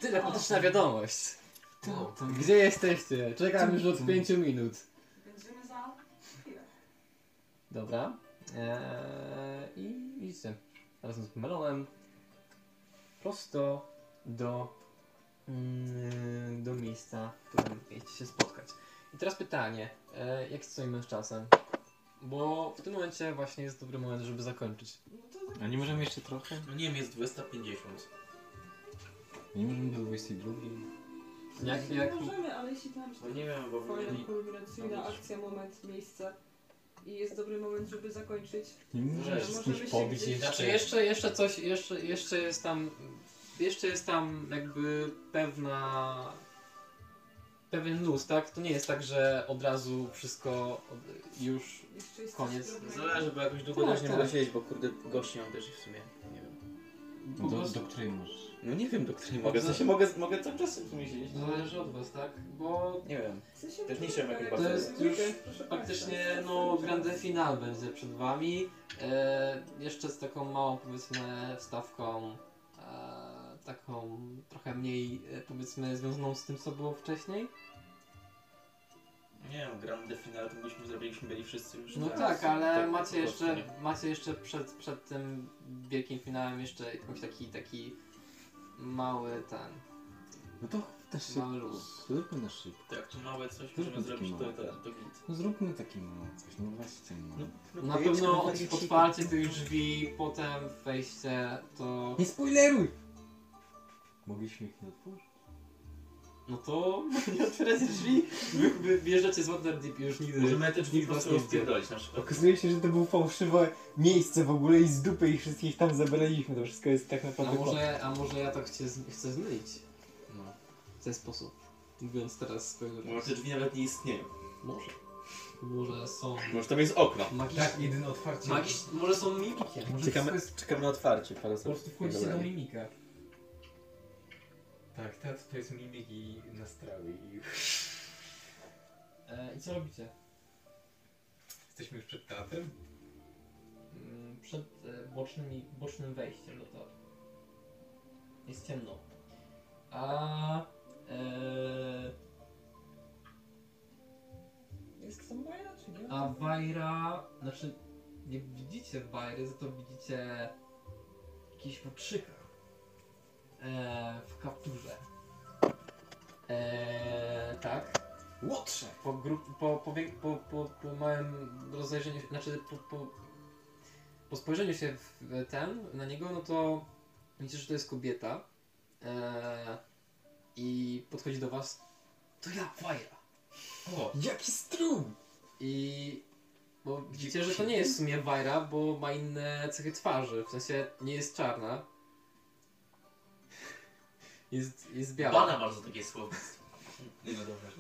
Telepatyczna wiadomość. To, to Gdzie jesteście? Czekam już od 5 minut. Będziemy za chwilę. Dobra. E, I idziecie razem z Melonem prosto do, mm, do miejsca, w którym mieliście się spotkać. I teraz pytanie, e, jak stoimy z czasem? Bo w tym momencie właśnie jest dobry moment, żeby zakończyć. No to A nie możemy jeszcze trochę? No nie wiem, jest 250. Nie możemy do 22. Jak, nie jak, możemy, ale jeśli tam No nie wiem, bo fajna mieli... kulminacyjna akcja, moment, miejsce i jest dobry moment, żeby zakończyć. Nie możemy Możemy się pobić gdzieś- jeszcze. Znaczy jeszcze, jeszcze coś, jeszcze, jeszcze jest tam, jeszcze jest tam jakby pewna, pewien luz, tak? To nie jest tak, że od razu wszystko od- już, Jeszcze jest Koniec. coś. Zależy, bo jakoś długo Tak, też nie tak. mogę siedzieć, bo kurde gości mam też i w sumie, nie wiem. po Do, prostu do której możesz? No nie wiem, do której mogę, w sensie mogę, mogę cały czas w sumie siedzieć. zależy od was, tak? Bo Nie wiem. W sensie Też nie możemy chciałem jakoś tak bardzo- To jest już proszę faktycznie, państwa. no, grande final będzie przed wami. E, jeszcze z taką małą, powiedzmy, wstawką, taką trochę mniej, e, powiedzmy, związaną z tym, co było wcześniej. Nie wiem, grande finale to byśmy zrobiliśmy, byli wszyscy już. No tak, tak, ale tak, macie jeszcze, macie jeszcze przed, przed tym wielkim finałem jeszcze jakiś taki, taki mały ten, No to też się... mały. Zróbmy na szybko. To jak tu małe coś Zróbmy możemy zrobić, to, mały, to, tak. to git. No zróbmy taki mały coś, no właśnie no. No, Na pewno od, otwarcie tych drzwi, potem wejście, to... Nie spoileruj! Mogliśmy ich nie otworzyć? No to [LAUGHS] nie otwieracie drzwi, wy, wy wjeżdżacie z Waterdeep i już nigdy... Możemy te drzwi po prostu rozpierdolić na przykład. Okazuje się, że to było fałszywe miejsce w ogóle i z dupy ich wszystkich tam zabraliśmy. To wszystko jest tak A naprawdę... może, a może ja to chcę, z- chcę zmylić? No, w ten sposób. Mówiąc teraz swojego Może te drzwi nawet nie istnieją. Może. Może są Może tam jest okno. magiczne. Tak, jedyne otwarcie. Magiczne, może są mimikiem. Może Czekamy, jest, czekamy na otwarcie. po prostu wchodzicie do mimika. Tak, to, to jest mimik i nastrały. I E, I co robicie? jesteśmy już przed teatrem. Mm, Przed e, bocznymi, bocznym wejściem do teatru. Jest ciemno. A... E, Jest tam Bajra, czy nie? A Wajra, znaczy nie widzicie Wajry, za to widzicie jakiś futrzyka. E, w kapturze. E, tak. Łotrze! Po, grup, po, po, wie- po, po, po małym rozejrzeniu, się- znaczy po, po, po spojrzeniu się w ten, na niego, no to widzicie, że to jest kobieta e, i podchodzi do was. To ja, Fajra. O, Jaki strum! I bo widzicie, że to nie jest w sumie Wajra, bo ma inne cechy twarzy. W sensie nie jest czarna. Jest, jest biała. bana masz za takie słownictwo. Nie no dobra.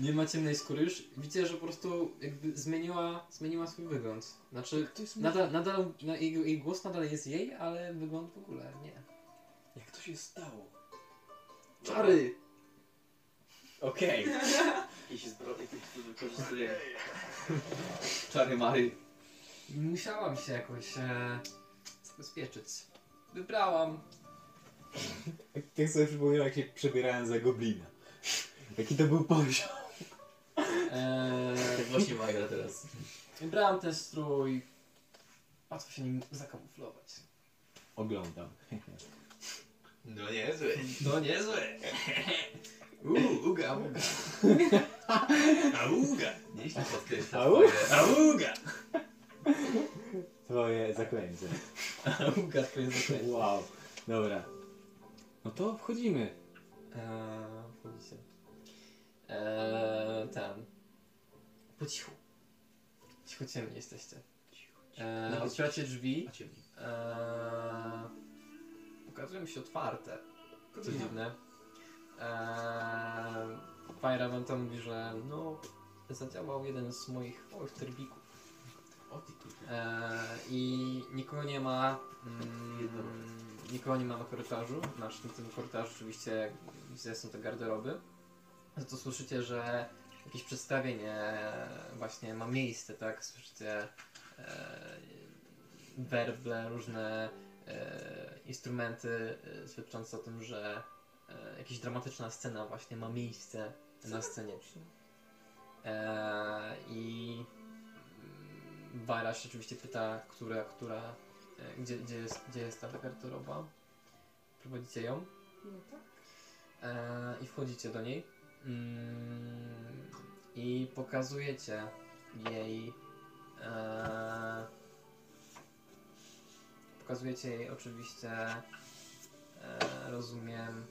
Nie ma ciemnej skóry już. Widzicie, że po prostu jakby zmieniła, zmieniła swój wygląd. Znaczy, To jest nadal, nadal na, jej, jej głos nadal jest jej, ale wygląd w ogóle nie. Jak to się stało? Czary! Okej. [LAUGHS] Jakiś zbrodnik, który wykorzystuje czary Mary. Musiałam się jakoś e, zabezpieczyć. Wybrałam. Tak sobie przypominam, jak się przebierałem za goblina. Jaki to był poziom. E, Tak właśnie Majra teraz. wybrałam ten strój. Łatwo się nim zakamuflować. Oglądam. No niezłe. No niezłe. Uuu, uga, uga. Auga. Nieźle podkreśla Au. twoje. Auga. Twoje zaklęcie. Auga, to jest zaklęcie. Wow. Dobra. No to wchodzimy. Eee, wchodzicie. Eee, ten. Po cichu. Cicho ciemnie jesteście. Eee, Nawet otwieracie drzwi. A ciemniej. Eee, pokazują się otwarte. Co dziwne. Eee, Fajra wam tam mówi, że no zadziałał jeden z moich małych terbików. O ty tu. Eee, I nikogo nie ma. Mm, nie ma na korytarzu. Znaczy na tym korytarzu oczywiście gdzie są te garderoby. Za to słyszycie, że jakieś przedstawienie właśnie ma miejsce, tak? Słyszycie e, werble, różne e, instrumenty e, świadczące o tym, że jakaś dramatyczna scena właśnie ma miejsce na scenie. I Warasz oczywiście pyta, która, która, gdzie, gdzie, jest, gdzie jest ta garderoba. Prowadzicie ją No tak. e, i wchodzicie do niej. Mm, I pokazujecie jej. E, pokazujecie jej oczywiście. E, rozumiem.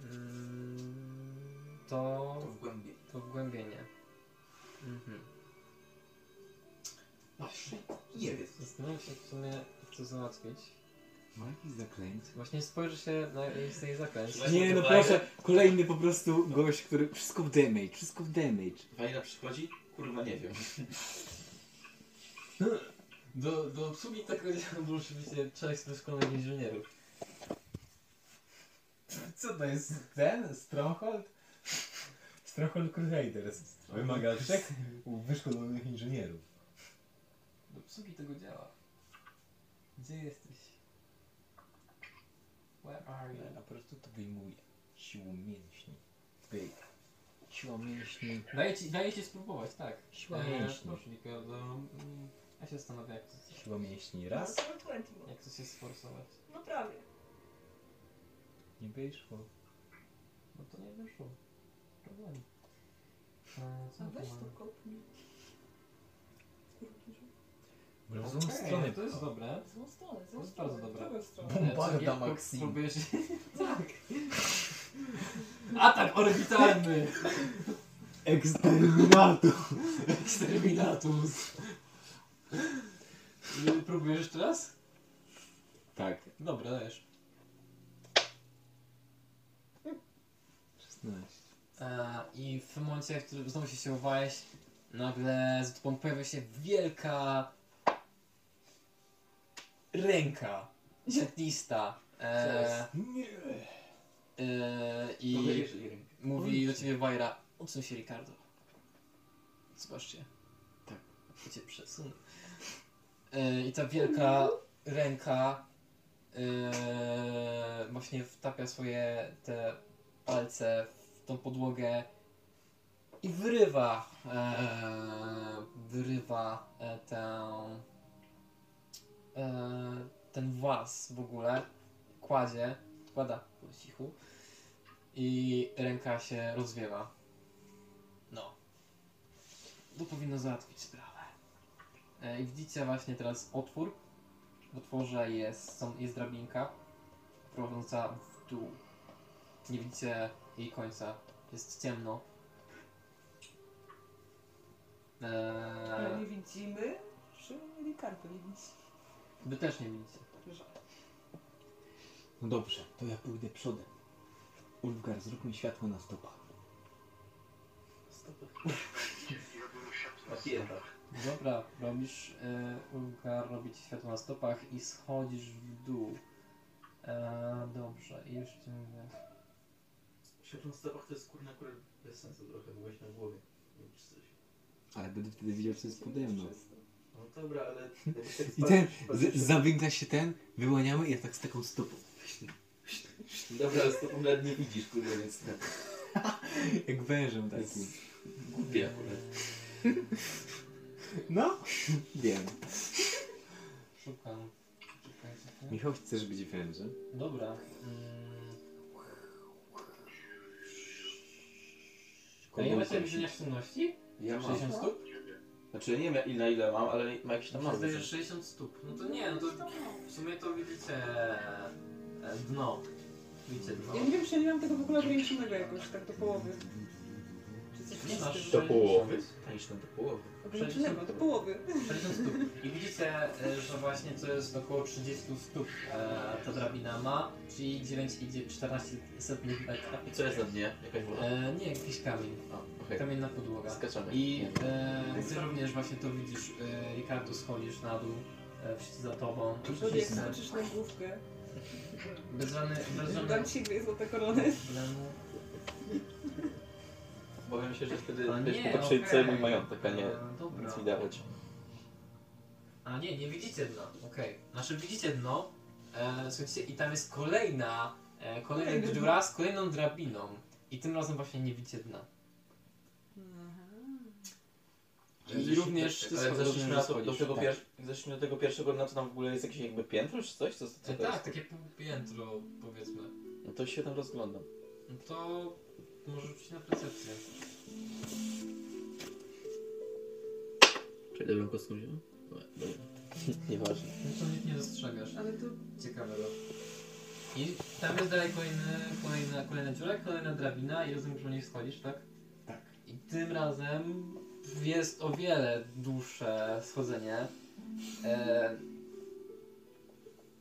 Mm, to, To w głębi. to wgłębienie. Mhm. Nie wiem. Zastanawiam się w sumie, co załatwić. Ma jakieś zaklęcie? Właśnie spojrzy się na jej z tej zaklęć. Nie no proszę, kolejny po prostu gość, który... Wszystko w damage, wszystko w damage. Fajna przychodzi? Kurwa nie wiem. Do, do obsługi tego działu oczywiście część doskonałych inżynierów. Co to jest ten? Stronghold? Stronghold Crusaders. Wymaga trzech wyszkolonych inżynierów. Do obsługi tego działa. Gdzie jesteś? Where are you? Ja po prostu to wyjmuję. Siłą mięśni. Wy. Siła mięśni. Daję ci, daję ci spróbować, tak. Siła E, mięśni. proszę, Niko, do, mm, ja się zastanawiam, jak to, Siła mięśni. Raz. No, 20 było. jak to się sforsować. No prawie. Nie wyszło. No to nie wyszło. Problem. E, co A tu weź mamy? to kopnij. W złą Okej, stronę. to jest dobre. W złą stronę, w To złą jest stronę. bardzo dobre. w drugą stronę. Bombarda co, nie- Maxim. Próbujesz... [LAUGHS] tak. [LAUGHS] Atak orbitalny! Eksterminator. Exterminatus. Y, Próbujesz jeszcze raz? Tak. Dobra, dajesz. 16. E, I w momencie, w którym znowu się siłowałeś, nagle za tobą pojawia się wielka ręka świetlista. E, Nie. e, I mówi do ciebie Wajra, odsuń się Ricardo. Zobaczcie. Tak. Ja cię przesunę. E, I ta wielka ręka e, właśnie wtapia swoje te palce w tą podłogę i wyrywa e, wyrywa e, tę ten włas w ogóle kładzie odkłada po cichu i ręka się rozwiewa. No. To powinno załatwić sprawę. E, I widzicie właśnie teraz otwór. W otworze jest, są, jest drabinka prowadząca w dół. Nie widzicie jej końca. Jest ciemno. Ale Eee, nie widzimy, że Ricardo nie widzi. Wy też nie widzicie. Żal. No dobrze, to ja pójdę przodem. Ulfgar, zrób mi światło na stopach. Stopy. Na piętach. Dobra, robisz, e, Ulga robi ci światło na stopach i schodzisz w dół. E, dobrze, i już ci mówię. Światło na stopach to jest kurna akurat bez sensu trochę, byłeś na głowie. Nie wiem, czy coś. Ale będę wtedy widział, co jest pode mną. No dobra, ale... I ten, z- zawinkla się ten, wyłaniamy i ja tak z taką stopą. Dobra, ale stopą nawet nie widzisz, kurde, więc... [LAUGHS] Jak wężem takim. Głupie akurat. No, wiem. Szukam. Czekajcie. chwilę. Michał, chcesz być wężem? Dobra. Mm. A ile macie widzenia czynności? Ja mam. 60 stóp? Znaczy nie wiem ile, ile mam, ale ma jakieś tam mam. zdaje 60 stóp. No to nie, no to w sumie to widzicie e, dno. Widzicie dno. Ja nie wiem, czy ja nie mam tego w ogóle ograniczonego jakoś, tak do połowy. Czy coś w masz. tym. Do połowy? Tańszą do połowy. Ograniczonego, do połowy. 60 stóp. I widzicie, e, że właśnie to jest około 30 stóp e, ta drabina ma, czyli 9,14 setnych metra. I co jest na dnie? Jakaś woda? E, nie, jakiś kamień. A, okej. Kamienna podłoga. Skaczemy. I e, ty również właśnie to widzisz, e, Ricardo schodzisz na dół, e, wszyscy za tobą. To jak skoczysz na główkę, Bez żadnych, bez dam ci dwie złote korony. problemu. Obawiam się, że wtedy A będziesz nie, popatrzyli okej. cały mój majątek, a nie E, dobra. nic mi dawać. A nie, nie widzicie dna, okej. Znaczy widzicie dno, e, słuchajcie, i tam jest kolejna, e, kolejna Kolejne dziura z kolejną drabiną. I tym razem właśnie nie widzicie dna. I również ty Ale schodzisz na do tego Tak. pier... do tego pierwszego dna, to tam w ogóle jest jakieś jakby piętro czy coś? Co, co E, to tak, jest? takie półpiętro powiedzmy. No to się tam rozglądam. No to może rzucić na percepcję. Czy dobrą kostką wziąłem? Nieważne. No to nic nie dostrzegasz. Ale to Ciekawego. I tam jest dalej kolejny, kolejna, kolejna dziura, kolejna drabina i rozumiem, że po niej schodzisz, tak? Tak. I tym razem jest o wiele dłuższe schodzenie. E,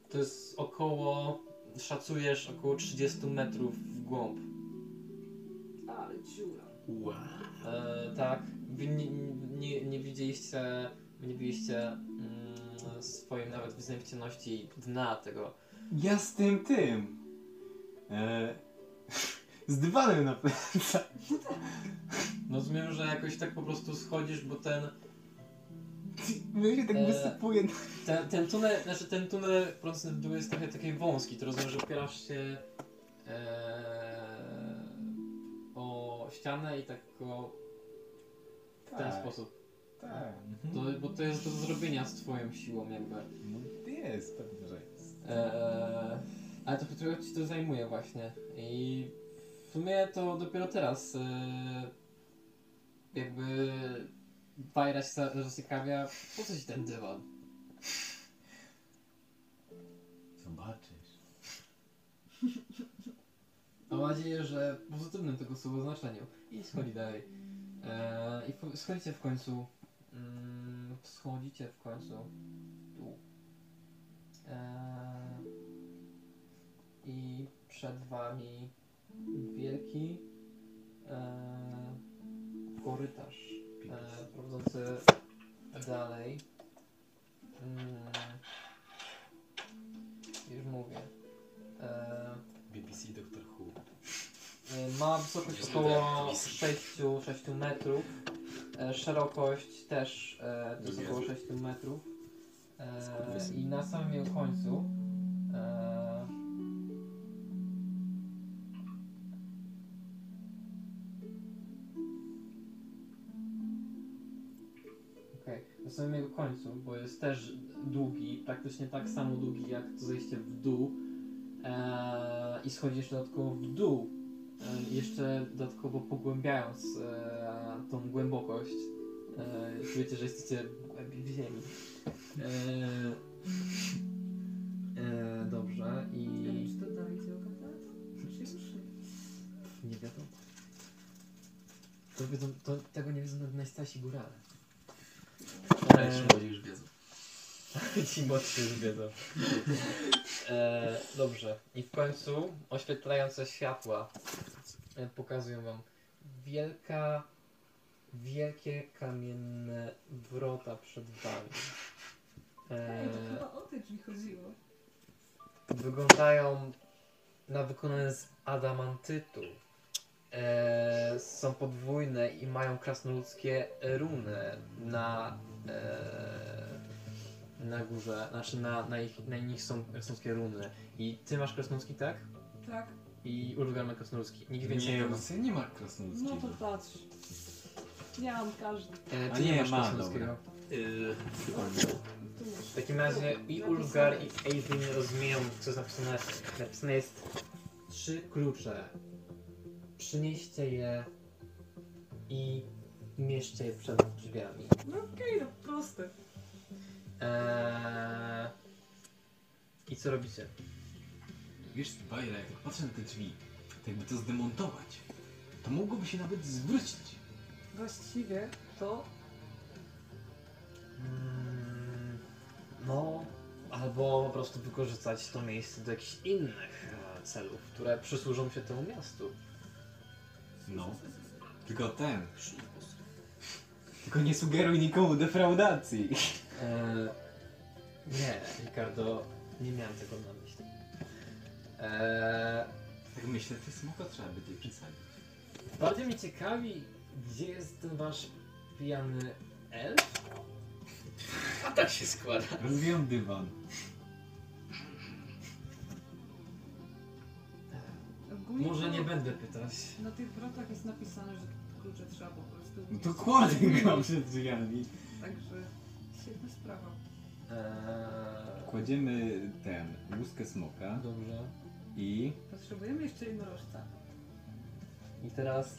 to jest około, szacujesz, około 30 metrów w głąb. Ale dziura. Wow. E, tak, wy nie, nie, nie widzieliście, nie widzieliście mm, swoim nawet widzenia w ciemności dna tego. Ja z tym tym. E, z dywanem na plecach. No rozumiem, że jakoś tak po prostu schodzisz, bo ten, My się tak E, wysypuje. ten, ten tunel, znaczy ten tunel prowadzący w dół jest trochę taki wąski, to rozumiem, że opierasz się e, o ścianę i tak go w ten Tak. sposób. Tak. To, bo to jest do zrobienia z twoją siłą jakby. No jest, pewnie, że jest. Eee, ale to trochę ci to zajmuje właśnie. I sumie to dopiero teraz eee, jakby Wajra się za- zaciekawia, po co ci ten dywan? Zobaczysz. [LAUGHS] Mam nadzieję, że pozytywnym tego słowa znaczeniu. I schodzi dalej. Eee, I po- schodzicie w końcu. Mm, schodzicie w końcu w dół. Eee, I przed wami wielki eee, korytarz eee, prowadzący dalej. Mm, już mówię. Eee, BBC Doctor Who. E, Ma wysokość około 6, 6 metrów. E, Szerokość też e, to jest około 6 metrów. E, I na samym końcu e, Samym jego końcu, bo jest też długi, praktycznie tak samo długi jak to zejście w dół, e, i schodzi jeszcze dodatkowo w dół, e, jeszcze dodatkowo pogłębiając e, tą głębokość. E, czujecie, że jesteście głębiej w ziemi. Dobrze i czy to dalej działa teraz? Czy już nie? wiadomo. To, wiedzą, to tego nie wiedzą nawet najstarsi górale. Młodzi już wiedzą. [LAUGHS] Ci młodsi już wiedzą. E, dobrze. I w końcu oświetlające światła e, pokazują wam wielka, wielkie kamienne wrota przed wami. Ej, to E, chyba o te drzwi chodziło. wyglądają na wykonane z adamantytu. E, są podwójne i mają krasnoludzkie runy na, e, na górze, znaczy na, na, ich, na nich są krasnoludzkie runy. I ty masz krasnoludzki, tak? Tak? I Ulgar ma krasnoludzki. Nikt więcej Nie, nie ma. w nie ma krasnoludzkiego. No to patrz. Ja mam każdy. E, A ty nie, nie, masz ma, krasnoludzkiego. Yy, masz. W takim razie i Ulgar i Eivin rozumieją, co jest napisane. Napisane jest trzy klucze. Przynieście je i umieszczcie je przed drzwiami. No okej, no proste. Eee... I co robicie? Wiesz, Bajra, jak patrzę na te drzwi, to jakby to zdemontować, to mogłoby się nawet zwrócić. Właściwie to Mm, no, albo po prostu wykorzystać to miejsce do jakichś innych e, celów, które przysłużą się temu miastu. No. Tylko ten. Tylko nie sugeruj nikomu defraudacji. Eee, nie, Ricardo, nie miałem tego na myśli. Eee, Tak myślę, ty smoka trzeba będzie przesadzić. bardziej mnie ciekawi, gdzie jest ten wasz pijany elf? a tak się składa. Rozwijam dywan. ogólnie Może to nie będę pytać. Na tych wrotach jest napisane, że klucze trzeba po prostu. No to kładę [LAUGHS] go przed drzwiami. Także świetna sprawa. Eee, Kładziemy ten, łuskę smoka dobrze. i... Potrzebujemy jeszcze jednorożca. I teraz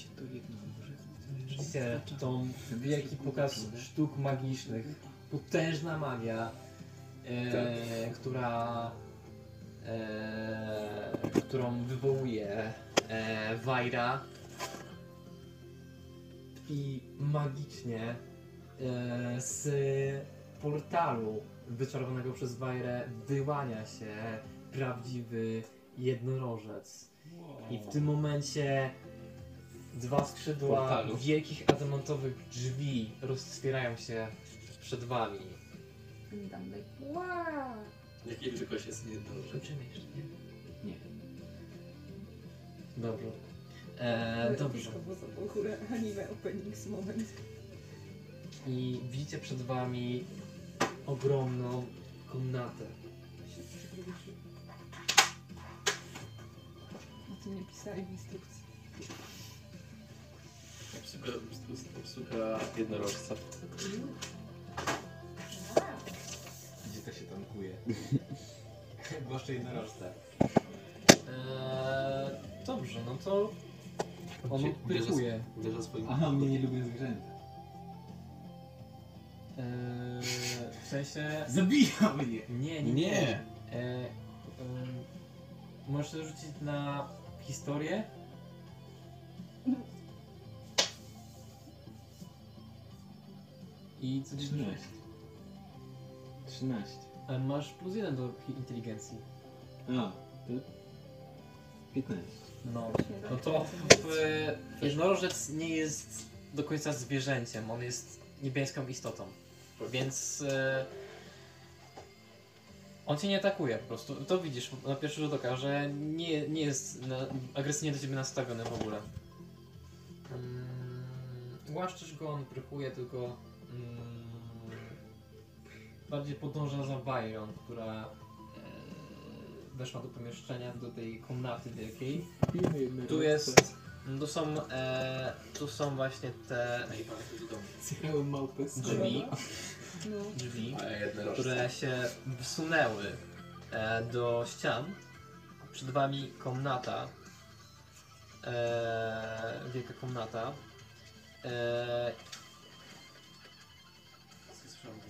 widzicie tą wielki pokaz sztuk magicznych. Potężna magia, e, która e, którą wywołuje e, Wajra i magicznie e, z portalu wyczarowanego przez Wajrę wyłania się prawdziwy jednorożec. I w tym momencie dwa skrzydła Portalu. wielkich adamantowych drzwi roztwierają się przed wami. I tam. Wow! Jakiej wielkości jest jednorożec? Kończymy jeszcze, nie? Nie. Dobrze. E, dobrze. Anime openings moment. I widzicie przed wami ogromną komnatę. O tym nie pisali w instrukcji. Obsługa, obsługa jednorożca. Gdzie to się tankuje? [LAUGHS] Zwłaszcza jednorożce. E, dobrze, no to on Uderza- odpychuje. Uderza swoim... Aha, mnie nie lubię zwierzęta. E, w sensie... Zabija mnie! Nie, nie, Nie. nie. E, em, możesz to rzucić na historię? I co ci 13. 13. A masz plus jeden do hi- inteligencji. A, to 15. No, no to e, jednorożec nie jest do końca zwierzęciem, on jest niebieską istotą. Więc e, on cię nie atakuje po prostu. To widzisz na pierwszy rzut oka, że nie, nie jest na, agresywnie do ciebie nastawiony w ogóle. Mm, go, on prychuje, tylko mm, bardziej podąża za Byron, która weszła do pomieszczenia, do tej komnaty wielkiej. Tu jest, tu są, e, tu są właśnie te Zjechałem małpę z drzwi, No. drzwi, które się wsunęły e, do ścian przed wami komnata. Eee, wielka komnata. Eee,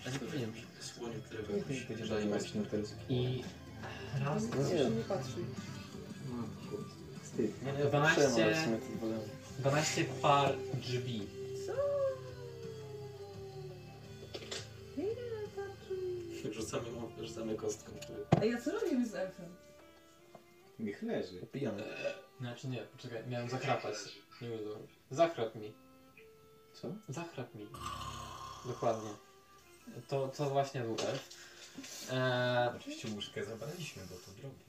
a nie powinienem. Słonie, na interesy. I raz, Nie, dwa, nie, nie patrz. Wstyd. Nie, no ja 12 patrzyłem, ale w sumie to wolałem. 12 par drzwi. Rzucamy, rzucamy kostką, który... A ja co robimy z elfem? Niech leży. Pijany. Znaczy nie, poczekaj, miałem zachrapać. Nie wiem, dobra. Zachrap mi. Co? Zachrap mi. Dokładnie. To, to właśnie był elf. Eee, Oczywiście łóżkę zabraliśmy, bo to drogie.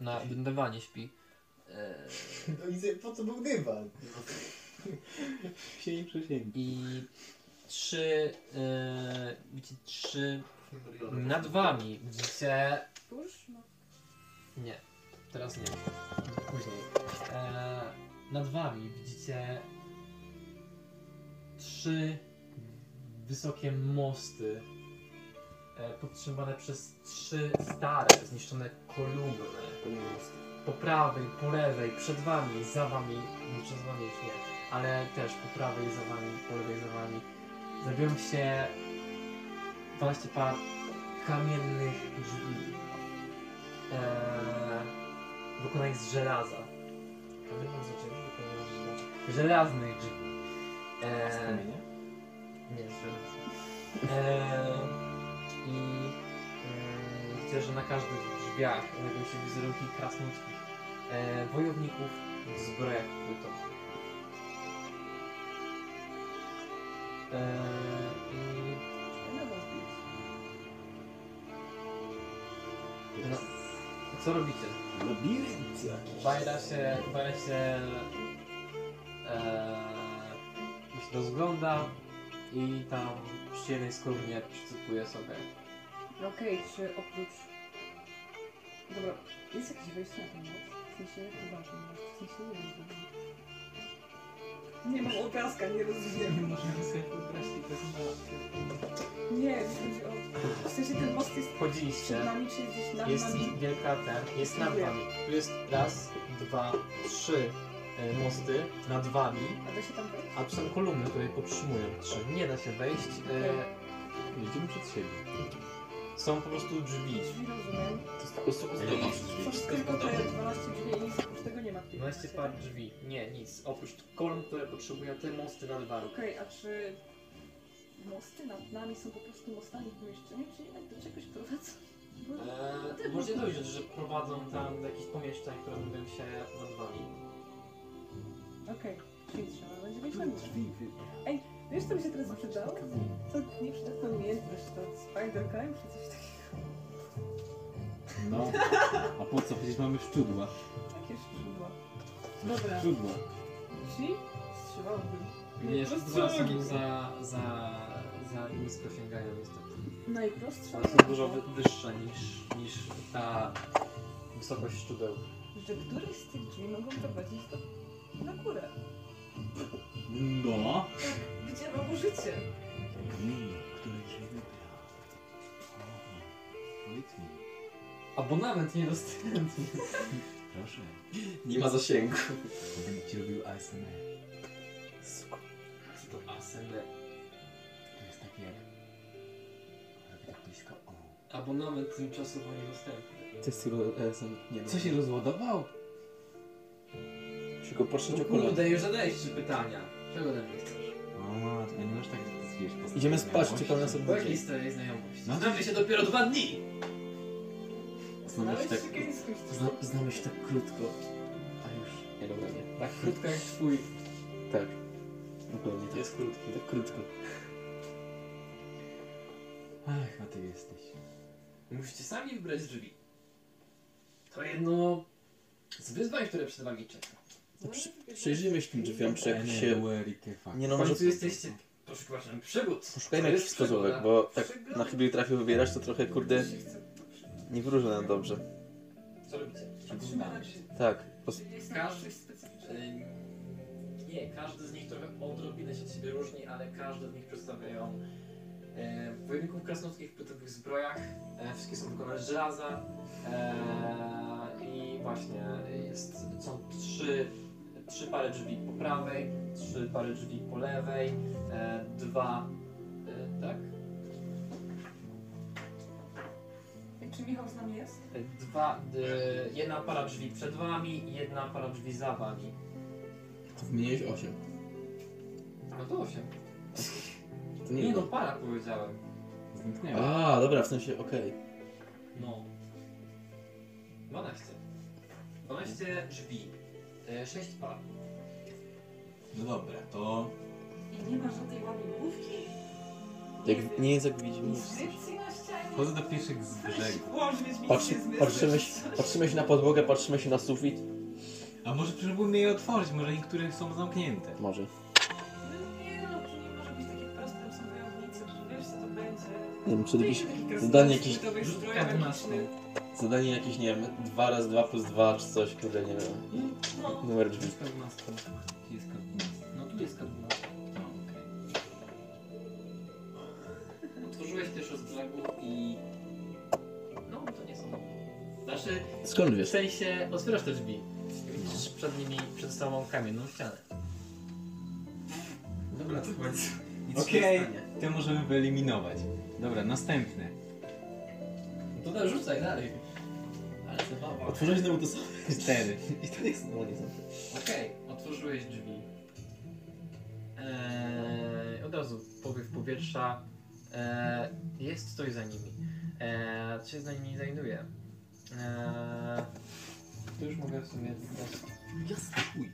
na dywanie śpi. Eee, No i po co był dywan? się nie przesięgi. I trzy, e, widzicie, trzy nad wami widzicie? No. nie, teraz nie, później, e, nad wami widzicie trzy wysokie mosty e, podtrzymywane przez trzy stare, zniszczone kolumny. Po prawej, po lewej, przed wami, za wami, no przed wami już nie, ale też po prawej za wami, po lewej za wami, znajdują się 12 par kamiennych drzwi. Eee, wykonanych z żelaza. Kamiennych z czego wykonujesz żelazo? Żelaznych drzwi. Z Eee, kamienia? nie, z żelaza. Eee, widzę, że na każdych drzwiach znajdują się wizerunki krasnoludzkich e, wojowników w zbrojach płytowych. Eee, I no, co robicie? Labirynt jakiś. Bajra się, Bajra się e, się rozgląda i tam przy jednej z kolumnie przycypuje sobie. Okej, czy oprócz... Dobra, jest jakieś wejście na ten most? W sensie, chyba ten most. W sensie, nie wiem. Nie mam obrazka, nie rozumiem. Możemy sobie wyobrazić to Nie, chodzi o... W sensie ten most jest przed Wchodziliście, nami, czy gdzieś nad jest nami? wielka ten, jest nad wami. Tu jest raz, dwa, trzy e, mosty nad wami, A da się tam wejść? a tu są kolumny, które je podtrzymują. Trzy. Nie da się wejść. E, Idziemy przed siebie. Są po prostu drzwi. Drzwi rozumiem. To jest po prostu ozdoba. nie To jest tylko te 12 drzwi i nic oprócz tego nie ma w tej 12 klasie. par drzwi. Nie, nic. Oprócz kolumn, które potrzebują te mosty nad wami. Okej, a czy mosty nad nami są po prostu mostami w pomieszczeniu, czy jednak do czegoś prowadzą? Bo... Eee, można dojrzeć, że prowadzą tam do jakichś pomieszczeń, które znajdują się nad wami. Okej, czyli trzeba będzie wejść na górę. Ej, wiesz co mi się teraz przydało? To nieprzydatna umiejętność, to spider climb czy coś takiego. No. A po co? Przecież mamy szczudła. Takie szczudła. Dobra, Szczudła. czyli strzelałbym. Nie, że dwa są za, za, za nisko sięgają niestety. Najprostsza One są dużo wy- wyższe niż, niż ta wysokość szczudeł. że któryś z tych drzwi mogą prowadzić do, na górę. No. Gdzie mam życie? Mm, który się wybrał? O, powiedz mi. Abonament niedostępny. Proszę. Nie ma zasięgu. Będę ci robił ASMR. Co to ASMR? To jest takie... Robię tak blisko. O. Abonament tymczasowo niedostępny. To jest tylko ESM. Nie Co się rozładował? Tylko poszedł No o kolor. kurde, już trzy pytania. Czego ode mnie chcesz? O matko, nie masz tak wiesz, postawić Idziemy spać, czekam na Po sobie. jakiej starej znajomości? No. Znamy się dopiero dwa dni! Znamy się tak, zna, znamy się tak krótko. A już. Nie, dobra, nie. Tak krótko jak twój. Tak. Dokładnie tak. Jest krótki. Tak krótko. Ach, a ty jesteś. Musicie sami wybrać drzwi. To jedno z wyzwań, które przed wami czeka. Przy, przyjrzyjmy się tym drzwiom, czy jak się... Nie no, W może końcu jesteście poszukiwaczem przygód. poszukajmy To jakichś jest wskazówek, przygoda. bo tak na chwilę trafił wybierać, to trochę kurde nie wróży nam dobrze. Co robicie? Zatrzymamy się. Tak. Każdy- coś specyficznego. Ym, Nie, każdy z nich trochę odrobinę się od siebie różni, ale każdy z nich przedstawiają e, wojowników krasnoludzkich w pytowych zbrojach. E, wszystkie są wykonane z żelaza e, i właśnie jest, są trzy, trzy pary drzwi po prawej, trzy pary drzwi po lewej, e, dwa, e, tak? Czy Michał z nami jest? E, Dwa, e, jedna para drzwi przed wami i jedna para drzwi za wami. To wymieniłeś 8. No to osiem. To Nie no, para powiedziałem. Zniknęła. A, dobra, w sensie, okej. No. 12. 12 drzwi. 6 par. No dobra, to... I nie ma żadnej łamigłówki? Jak nie jest jak widzimy. Inskrypcji na ścianie? Wchodzę do pierwszych z brzegu. Boże, więc mi Patrzy, się patrzymy, czy coś. patrzymy się na podłogę, patrzymy się na sufit. A może próbujmy je otworzyć, może niektóre są zamknięte. Może. No nie, no to nie może być takie proste, tam są wojownicy, wiesz co to będzie. Nie wiem, czy zadanie krasnolud jakieś- Rzutka. Zadanie jakieś, nie wiem, 2 razy 2 plus 2 czy coś, kurde, nie wiem. No. Numer drzwi. jest K12. Gdzie jest kartona? No tu jest K12. No, okej. Otworzyłeś też z brzegu i... No to nie są. Znaczy, Skąd w wiesz? sensie otwierasz te drzwi. Widzisz przed nimi, przed samą kamienną ścianę. Dobra, to Nic się Okej, nie stanie. te możemy wyeliminować. Dobra, następne. No to rzucaj dalej. Ale zabawa. Otworzyłeś znowu to samo. Cztery. I to jest no nie zamknięte. Okej, otworzyłeś drzwi. Eee, od razu powiew powietrza. Eee, jest coś za nimi. Eee, co się za nimi znajduje? Eee, to już mogę w sumie. Jasne, chuj.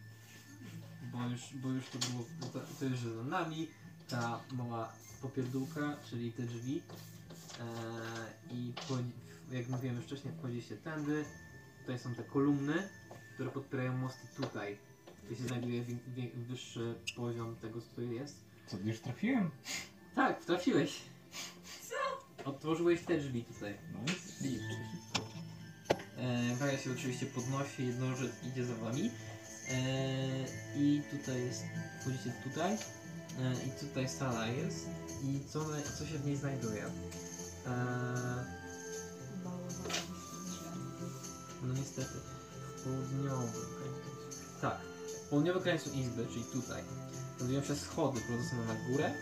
Bo już, bo już to było. bo To, to już za nami. Ta mała popierdółka, czyli te drzwi. Eee, I wchodzi, jak mówiłem już wcześniej, wchodzi się tędy. Tutaj są te kolumny, które podpierają mosty tutaj. Tu się znajduje wi- wi- wyższy poziom tego, co tu jest. Co, już trafiłem? Tak, trafiłeś. Co? Otworzyłeś te drzwi tutaj. No jest E, się oczywiście podnosi, jednorożec idzie za wami. E, I tutaj jest, wchodzicie tutaj. E, I tutaj sala jest. I co, co się w niej znajduje? E, no niestety, w południowym krańcu. Tak, w południowym krańcu izby, czyli tutaj. Znajdują się schody prowadzące na górę.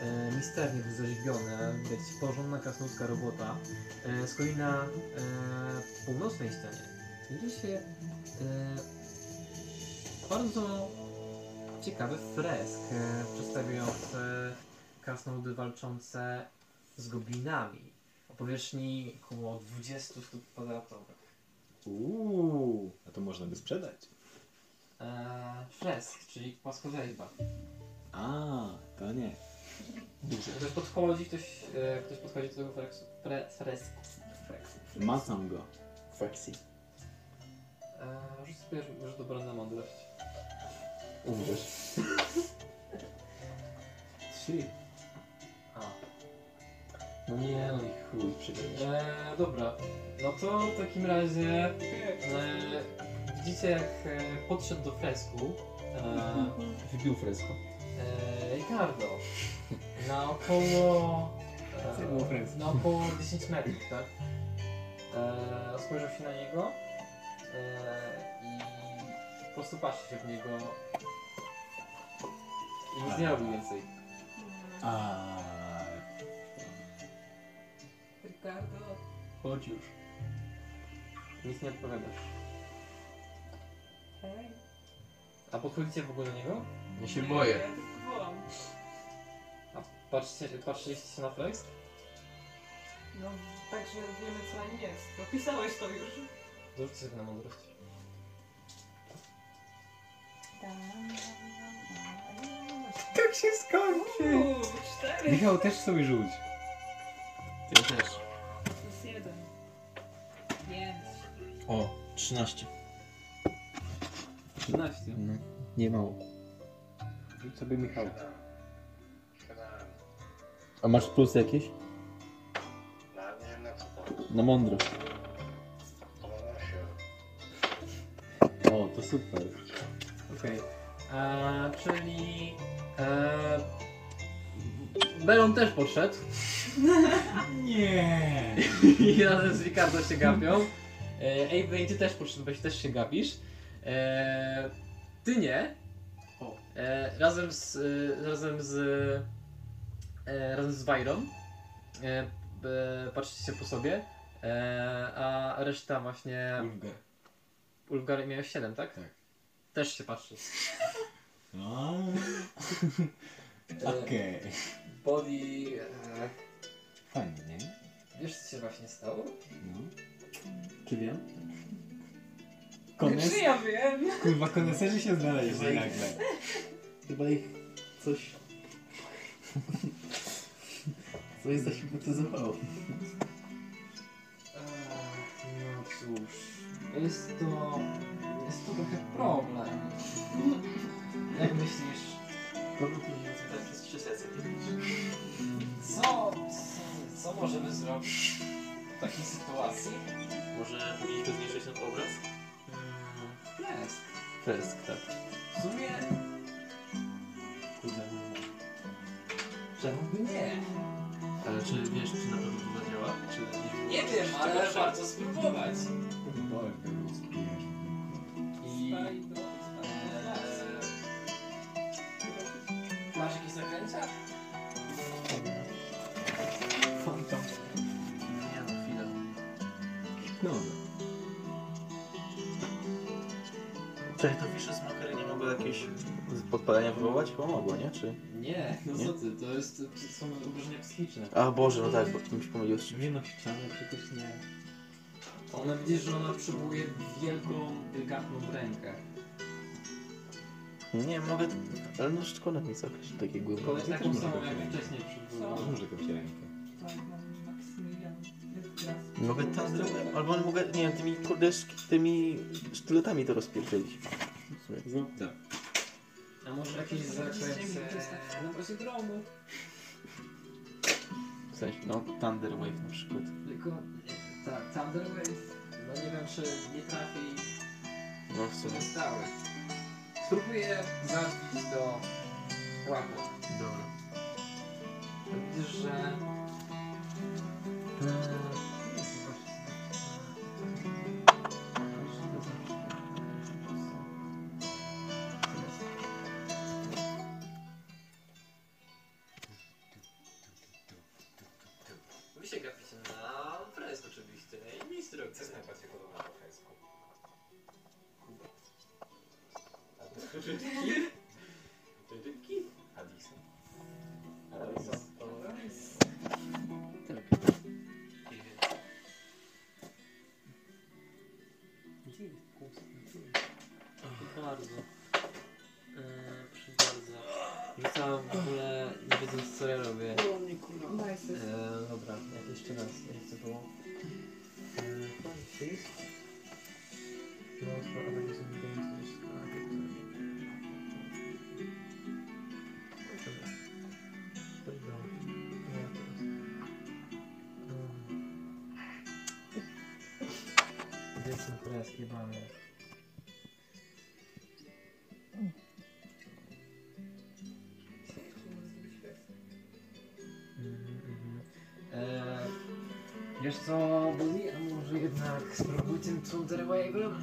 E, misternie zarzeźbione, widać porządna krasnoludzka robota. E, z kolei na e, północnej ścianie znajduje się e, bardzo ciekawy fresk e, przedstawiający krasnoludy walczące z goblinami o powierzchni około 20 stóp kwadratowych. Uuu, a to można by sprzedać. E, fresk, czyli płaskorzeźba. A, to nie. Ktoś podchodzi, ktoś, e, ktoś podchodzi do tego fresku. Fre, fresku. fresku. Macam go. Faxi. E, rzuć sobie już dobrą na mądrość. Umrzesz. Trzy. No nie, no i chuj, przegrałeś. E, dobra, no to w takim razie e, widzicie jak e, podszedł do fresku e, [LAUGHS] Wybił fresko. e, Ricardo na około Co było fresko? e, na około 10 metrów, tak? E, spojrzał się na niego e, i po prostu patrzy się w niego i nic nie robi więcej. A. Ricardo. Chodź już. Nic nie odpowiadasz. Hej. A podchodzicie w ogóle do niego? Ja się Nie, boję. Ja tylko wołam. A patrzcie, patrzyliście się na flex? No, także wiemy co na nim jest. Opisałeś to już. Rzućcie sobie na mądrość. Tak się skończy! Uuu, cztery. Michał, też sobie rzuć. Ja też. O, 13. 13. No, nie mało. Rzuć sobie Michał. A masz plus jakieś? Ja nie wiem na co to. Na mądrość. O, to super. Okej. Okay. Czyli... E, Belon też podszedł [LAUGHS] Nie! [LAUGHS] i razem z Ricardo się gapią. E, Avery, ty też poszedłeś, też się gapisz. E, ty nie. O. E, razem z, e, razem z, e, razem z Wajrą. E, e, patrzycie po sobie. A reszta właśnie... Ulgar. Ulgar miałeś 7, tak? Tak. Też się patrzy. No. [LAUGHS] Okej. Body... E, Fajnie, nie? wiesz co się właśnie stało? No. Czy wiem? Kones... Czy ja wiem? Kurwa, koneserzy się znaleźli Chyba ich- nagle. Chyba ich coś... coś zahipnotyzowało. No cóż, jest to... jest to trochę problem. Jak myślisz, tak co, co, co możemy zrobić w takiej sytuacji? Może powinniśmy zmniejszyć ten obraz? Jest. Fresk, tak. W sumie Kurde, nie wiem. Czemu? nie. Ale czy wiesz, czy na pewno to zadziała? Czy nie, Nie wiem, ale warto spróbować. Podpalenia wywołać? Chyba mogło, nie? Czy... Nie, no Nie? co ty, to jest, to są obrażenia psychiczne. A Boże, no tak, bo mi się pomyliło nie no, ściany przecież nie. Ona widzisz, że ona przywołuje wielką, delikatną rękę. Nie, mogę... Ale no szkoda mi zagrać takie głębokie. Kolej taką może samą jak wcześniej przywołała. Może kogoś rękę. Tak. Mogę Thunder albo mogę, nie wiem, tymi kurde, tymi sztyletami to rozpierdzielić. Tak. A może jakieś zaklęcie na bazie gromu? W sensie, no, Thunder Wave na przykład. Tylko, tak, Thunder Wave, no nie wiem czy nie trafi No, w sumie. stały. Spróbuję zabić do łapła. Dobra. Widzisz, że... Wy Są kreski, mamy? Mhm, mhm. Eee, wiesz co, Buddy? A może jednak spróbuj tym Thunder Wave'em?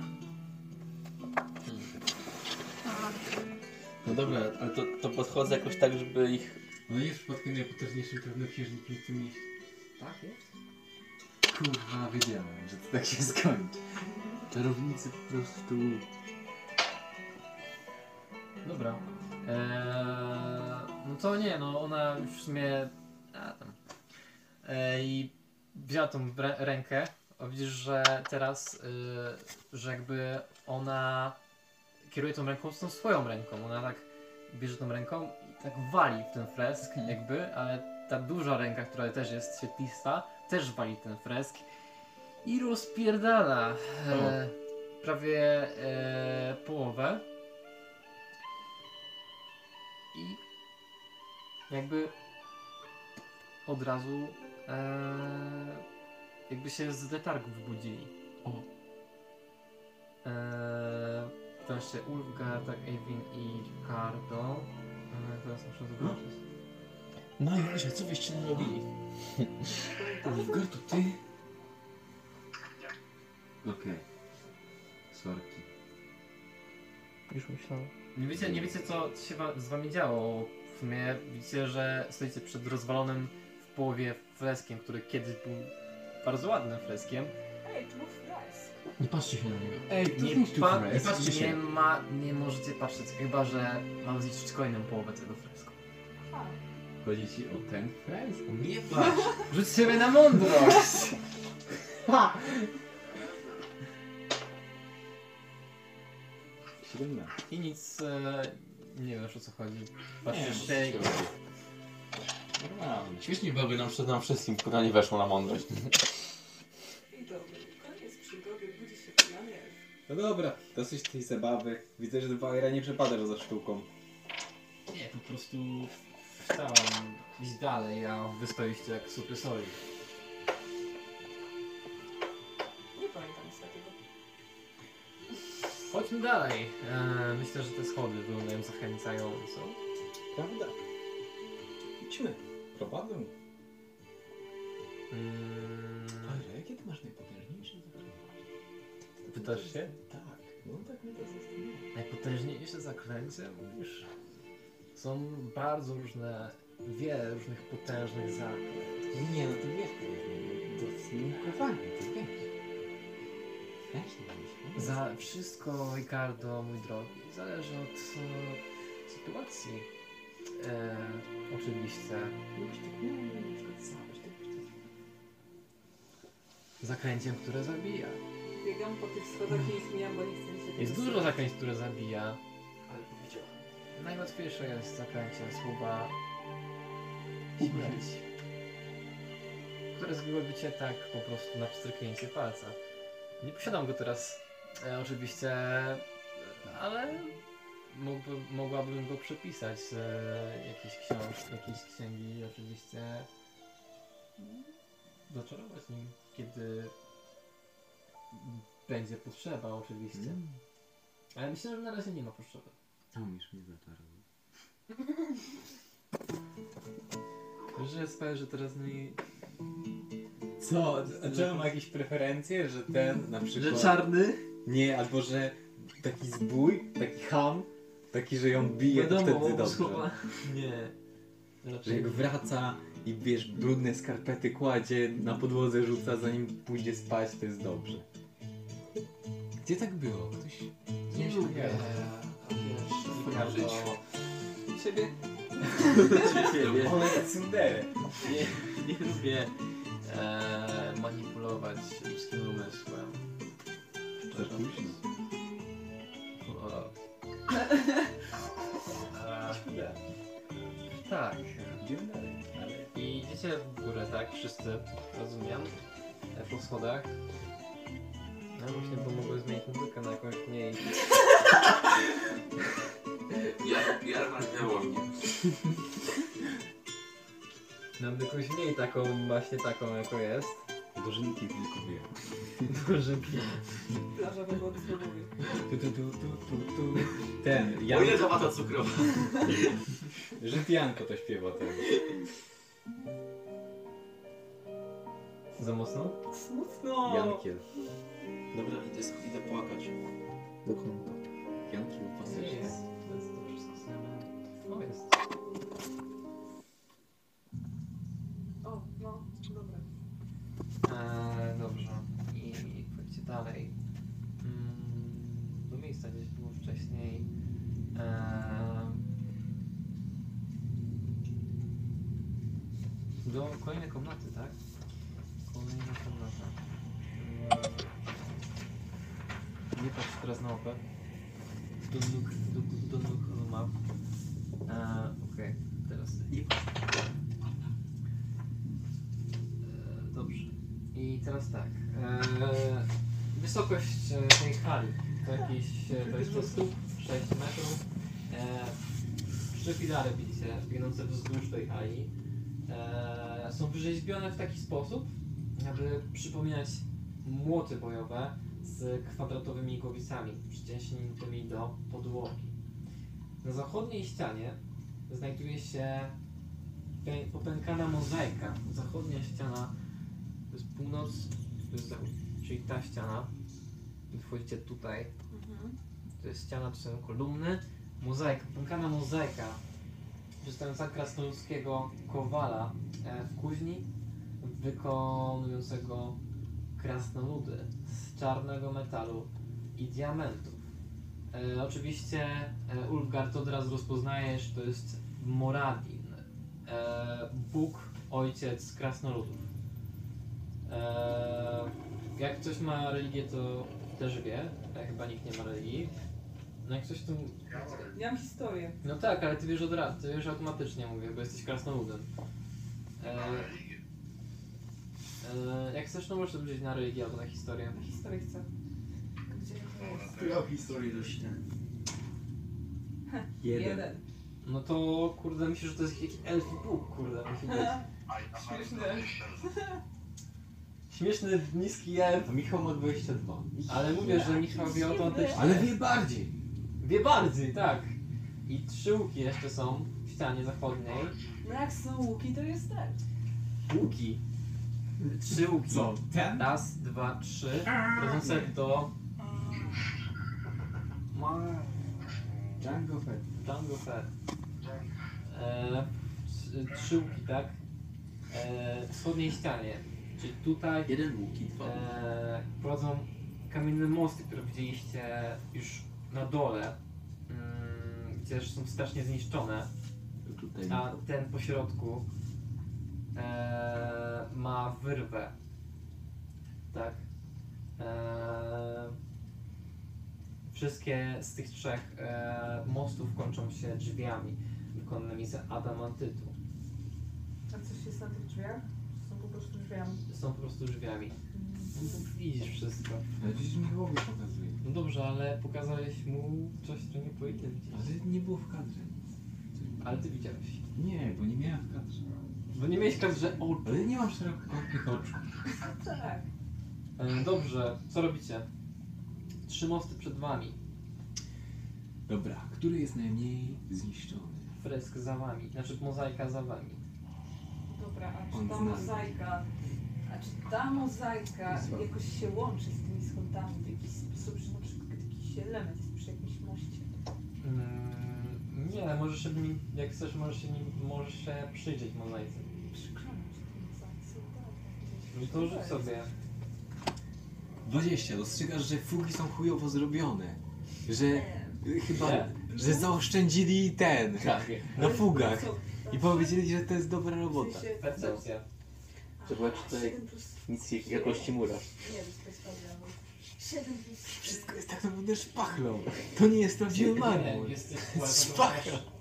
No dobra, ale to, to podchodzę jakoś tak, żeby ich... No jest przypadkiem najpotężniejszym czarnoksiężnikiem w tym mieście. Tak jest? Kurwa, wiedziałem, że to tak się skończy. Czarownicy po prostu... Dobra. Eee, no to nie, no ona już w sumie. A tam. Eee, I wzięła tą rę- rękę. A widzisz, że teraz, y, że jakby ona kieruje tą ręką z tą swoją ręką. Ona tak bierze tą ręką i tak wali w ten fresk, jakby, ale ta duża ręka, która też jest świetlista, też wali ten fresk i rozpierdala e, prawie e, połowę. I jakby od razu e, jakby się z letargu wybudzili. O. E, to jeszcze Ulfgar, tak, Eivin i Ricardo. E, teraz muszę zobaczyć. No i co wyście narobili? [LAUGHS] Ulfgar, to ty? Okej. Sorki. Już myślałem. Nie wiecie, nie wiecie co się wa- z wami działo. W sumie widzicie, że stoicie przed rozwalonym w połowie freskiem, który kiedyś był bardzo ładnym freskiem. Ej, to był fresk. Nie patrzcie się na niego. Ej, to Nie, zniszczył pa- fresk. nie, patrzcie, nie, ma, nie możecie patrzeć, chyba że mam zniszczyć kolejną połowę tego fresku. Aha. Chodzi ci o ten fresk? Nie patrz! Rzuć sobie na mądrość! [LAUGHS] 17. I nic, e, nie wiesz o co chodzi. Patrzysz Nie, się Normalnie. Śmiesznie byłoby nam przed nam wszystkim, która nie weszło na mądrość. [LAUGHS] I dobra, koniec przygody, budzi się pijany elf. No dobra, dosyć tej zabawy. Widzę, że Bajra nie przepadasz za sztuką. Nie, po prostu chciałem iść dalej, a wy stoiście jak supy soli. Chodźmy dalej. E, myślę, że te schody wyglądają zachęcająco. Prawda? Idźmy. Prowadzę. Mm, Ale jakie ty masz najpotężniejsze zaklęcie? pytasz się? Tak, no tak mnie to zastanawia. Najpotężniejsze zaklęcie? Mówisz? Są bardzo różne, wiele różnych potężnych zaklęć. Nie, no to wiesz, to jest to smukowanie, to wiesz. Weź. Za wszystko, Ricardo, mój drogi, zależy od e, sytuacji. E, oczywiście. Tak byś to Zaklęciem, które zabija. Biegam po tych schodach i ich mijam, bo nie chcę mi się Jest tego dużo zaklęć, które zabija. Ale powiedziała. Najłatwiejsze jest zaklęcie słowa śmierć. Które zbiłoby cię tak po prostu na pstryknięcie palca. Nie posiadam go teraz e, oczywiście, ale mógłby, mogłabym go przepisać z e, jakiejś książki, jakiejś księgi i oczywiście zaczarować nim, kiedy będzie potrzeba oczywiście. Mm. Ale myślę, że na razie nie ma potrzeby. A umiesz mnie zaczarować. Wiesz, że sprawia, że teraz mi... Co? A czemu ma jakieś preferencje, że ten na przykład... czarny? Nie, albo że taki zbój, taki ham, taki, że ją bije, to wtedy dobrze. Nie. Że Raczej jak wraca i wiesz, brudne skarpety kładzie, na podłodze rzuca, zanim pójdzie spać, to jest dobrze. Gdzie tak było? Ktoś... nie lubię. wygadał. Wiesz, życiu. Ricardo, Ciebie? Ciebie. [LAUGHS] Ona jest tsundere. nie, nie lubię e, manipulować ludzkim umysłem. Tak. Idziemy dalej. Ale I idziecie w górę, tak? Wszyscy, rozumiem. E, Po schodach. No właśnie, bo mogłem zmienić muzykę na jakąś mniej... [LAUGHS] Ja, jarmark miało mnie. Na jakąś mniej taką, właśnie taką, jaką jest. Dożynki tylko wie. Duży Plaża wywody spróbuję. Tu, tu, tu, tu, tu, tu. Ten, O Jan... ile ta wata cukrowa? Żytianko to śpiewa ten. Za mocno? Smutno! Jankiel. Dobra, idę, idę płakać. Do kąta. Jankiel pasażer. jest. To jest to wszystko samo. O, jest. Eee, dobrze. I pójdźcie dalej. Mm, do miejsca gdzieś było wcześniej. Eee, do kolejnej komnaty, tak? Kolejna komnata. Mm, nie patrz teraz na opę. Do nóg, do, do, Luma. Eee, Okej, teraz ty. Eee, dobrze. I teraz tak. E, wysokość e, tej hali to jakieś e, jest po prostu 6 metrów. E, trzy filary widzicie, biegnące wzdłuż tej hali. E, są wyrzeźbione w taki sposób, aby przypominać młoty bojowe z kwadratowymi głowicami przyciśniętymi do podłogi. Na zachodniej ścianie znajduje się pę- popękana mozaika. Zachodnia ściana to jest północ, to jest zachód, czyli ta ściana. i wchodzicie tutaj. Mhm. To jest ściana, to są kolumny. Mozaika, pękana mozaika przedstawiająca krasnoludzkiego kowala e, w kuźni wykonującego krasnoludy z czarnego metalu i diamentów. E, oczywiście e, Ulfgard od razu rozpoznajesz, to jest Moradin, e, Bóg, ojciec krasnoludów. E, jak ktoś ma religię, to też wie. E, chyba nikt nie ma religii. No jak ktoś tu... Ja mam historię. No tak, ale ty wiesz od razu, ty wiesz automatycznie mówię, bo jesteś krasnoludem. E, e, jak chcesz, to możesz powiedzieć na religię albo na historię. Historię chcę. Gdzie to jest? Historii [LAUGHS] dość ten. Jeden. No to kurde, myślę, że to jest jakiś elfi bóg, kurde, musi być. [LAUGHS] Śmieszne. Śmieszny, niski elf, Michał ma 22. ale mówię, że Michał wie automatycznie. Ale wie bardziej. Wie bardziej, tak. I trzy łuki jeszcze są w ścianie zachodniej. No jak są łuki, to jest tak. Łuki. Trzy łuki. Co? Ten? Raz, dwa, trzy. Prowadzące do... Ma... Django Fett. Django Fett. E, trzy- łuki, tak? E, w wschodniej ścianie. Czyli tutaj Jeden łuk i dwa. e, prowadzą kamienne mosty, które widzieliście już na dole. Mm, gdzie są strasznie zniszczone. Tutaj A ten po środku e, ma wyrwę. Tak. E, wszystkie z tych trzech e, mostów kończą się drzwiami wykonanymi z adamantytu. A coś jest na tych drzwiach? Są po prostu drzwiami. Są po prostu drzwiami. No to widzisz wszystko. Ale przecież Michałowi pokazuje. No dobrze, ale pokazałeś mu coś, co nie powinien widzieć. Ale nie było w kadrze. Ale ty widziałeś. Nie, bo nie miałem w kadrze. Bo nie miałeś kadrze oczu. Ale nie mam szerokokątnych oczu. Tak. E, dobrze, co robicie? Trzy mosty przed wami. Dobra, który jest najmniej zniszczony? Fresk za wami, znaczy mozaika za wami. Dobra, a czy On ta zna. mozaika, a czy ta mozaika jakoś się łączy z tymi schodami w jakiś sposób, że na przykład jakiś element jest przy jakimś moście? Mm, nie, możesz się nim, jak chcesz, możesz się, nim, możesz się przyjrzeć mozaice. Przykładam się tej mozaice. No to rzuć sobie. 20. Dostrzegasz, że fugi są chujowo zrobione. Że y, chyba, Nie. że zaoszczędzili ten na fugach. I powiedzieli, że to jest dobra robota. Percepcja. Zobacz tutaj nic jakości mura. Nie, to jest prawda. 7 plus Wszystko jest tak naprawdę szpachlą. To nie jest prawdziwy marmur. jesteś.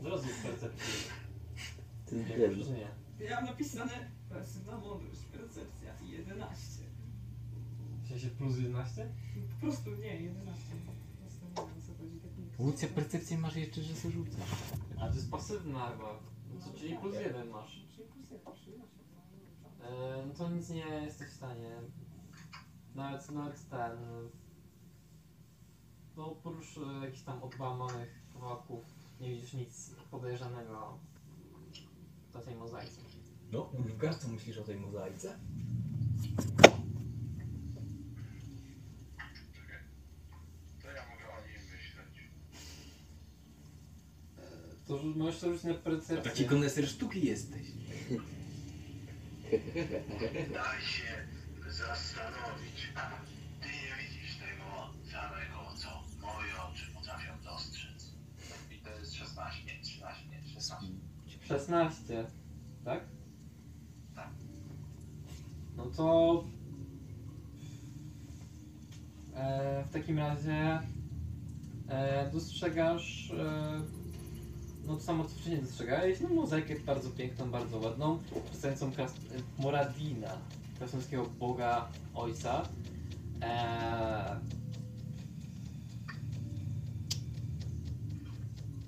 Rozumiem percepcję. Ten Jak drewno. Ja mam napisane pasywna mądrość, percepcja 11. W sensie plus 11? Po prostu nie, 11. Po prostu nie wiem, o co chodzi, tak. Łucja percepcji masz jeszcze, że se rzucasz. A to jest pasywna chyba. No czyli plus 1 masz. Czyli plus 1, 13. E, no to nic nie jesteś w stanie. Nawet, nawet ten. No oprócz e, jakichś tam odłamanych kawałków nie widzisz nic podejrzanego na tej mozaice. No, Ulfgar, co myślisz o tej mozaice? To ja mogę o nim myśleć. To rzu- możesz to rzucić na percepcję. Taki koneser sztuki jesteś. [LAUGHS] Daj się zastanowić. Ty nie widzisz tego samego, co moje oczy potrafią dostrzec. I to jest 16, nie, 13, nie, 16. 16, tak? Tak. No to e, w takim razie e, dostrzegasz e, no to samo co wcześniej dostrzegałeś, no mozaikę bardzo piękną, bardzo ładną, przedstawiającą kras- e, Moradina, krasnoludzkiego boga ojca. E,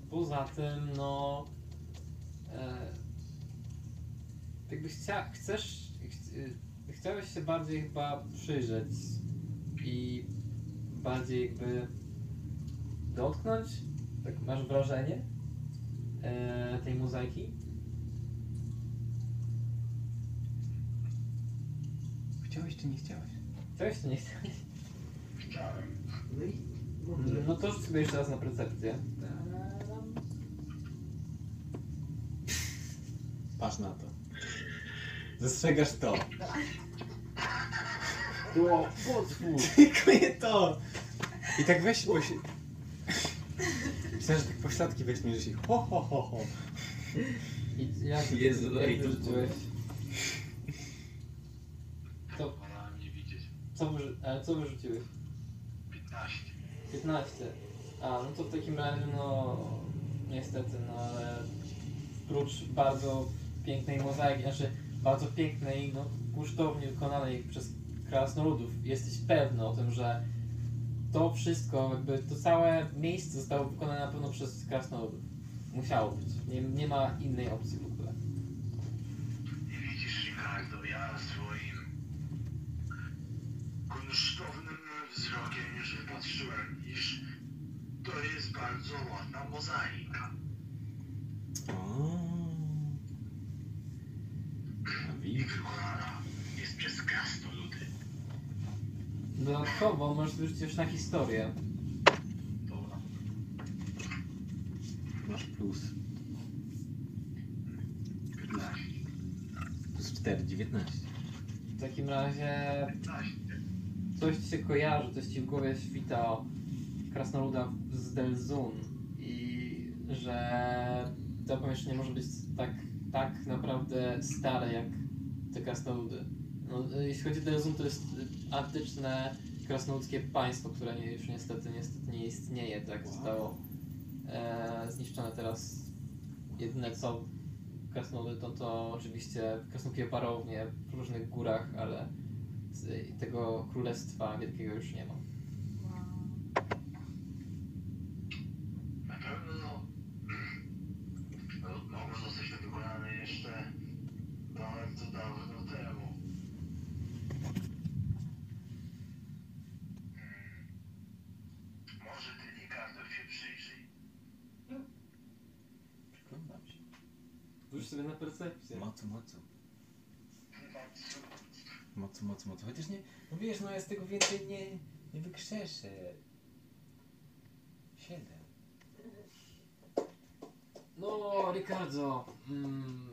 poza tym, no e, jakbyś chcia, chcesz, ch, y, chciałeś się bardziej chyba przyjrzeć i bardziej jakby dotknąć, tak masz wrażenie? e, tej mozaiki? Chciałeś czy nie chciałeś? Chciałeś czy nie chciałeś? Chciałem. No i... No to rzuć sobie jeszcze raz na percepcję. Patrz na to. Zastrzegasz to. O, pozwól! Tylko nie to! I tak weź, bo się... Że tak pośladki weźmiesz i ho ho ho ho. I jak Jezu, ej, to- wyrzuciłeś? Co, Wolałem nie widzieć. co, wyrzy- ale co wyrzuciłeś? 15. 15. A, no to w takim razie, no niestety, no ale prócz bardzo pięknej mozaiki, znaczy bardzo pięknej, no kosztownie wykonanej przez krasnoludów, jesteś pewny o tym, że to wszystko, jakby to całe miejsce zostało wykonane na pewno przez krasnoludów. Musiało być. Nie, nie ma innej opcji w ogóle. I widzisz, Ricardo, ja swoim kunsztownym wzrokiem już wypatrzyłem, iż to jest bardzo ładna mozaika. O. A I widzisz? wykonana jest przez. Dodatkowo możesz wyrzucić już na historię. Dobra. Masz plus. 15. Plus 4, 19. W takim razie 15. coś ci się kojarzy, coś ci w głowie świta o krasnoludach z Delzun i że to pomieszczenie może być tak, tak naprawdę stare jak te krasnoludy. No, jeśli chodzi o Delzun, to jest antyczne krasnoludzkie państwo, które nie, już niestety, niestety nie istnieje, tak zostało e, zniszczone teraz. Jedyne co krasnoludy to, to oczywiście krasnoludzkie parownie w różnych górach, ale tego królestwa wielkiego już nie ma. Na pewno no, mogło zostać to wykonane jeszcze bardzo dawno temu. Hmm. Może ty, Ricardo, się przyjrzyj. Przyglądam się. Sobie na percepcję. Mocu, mocu. Mocu, mocu, mocu. Chociaż nie... No wiesz, no ja z tego więcej nie, nie wykrzeszę. 7. No, Ricardo. Mm,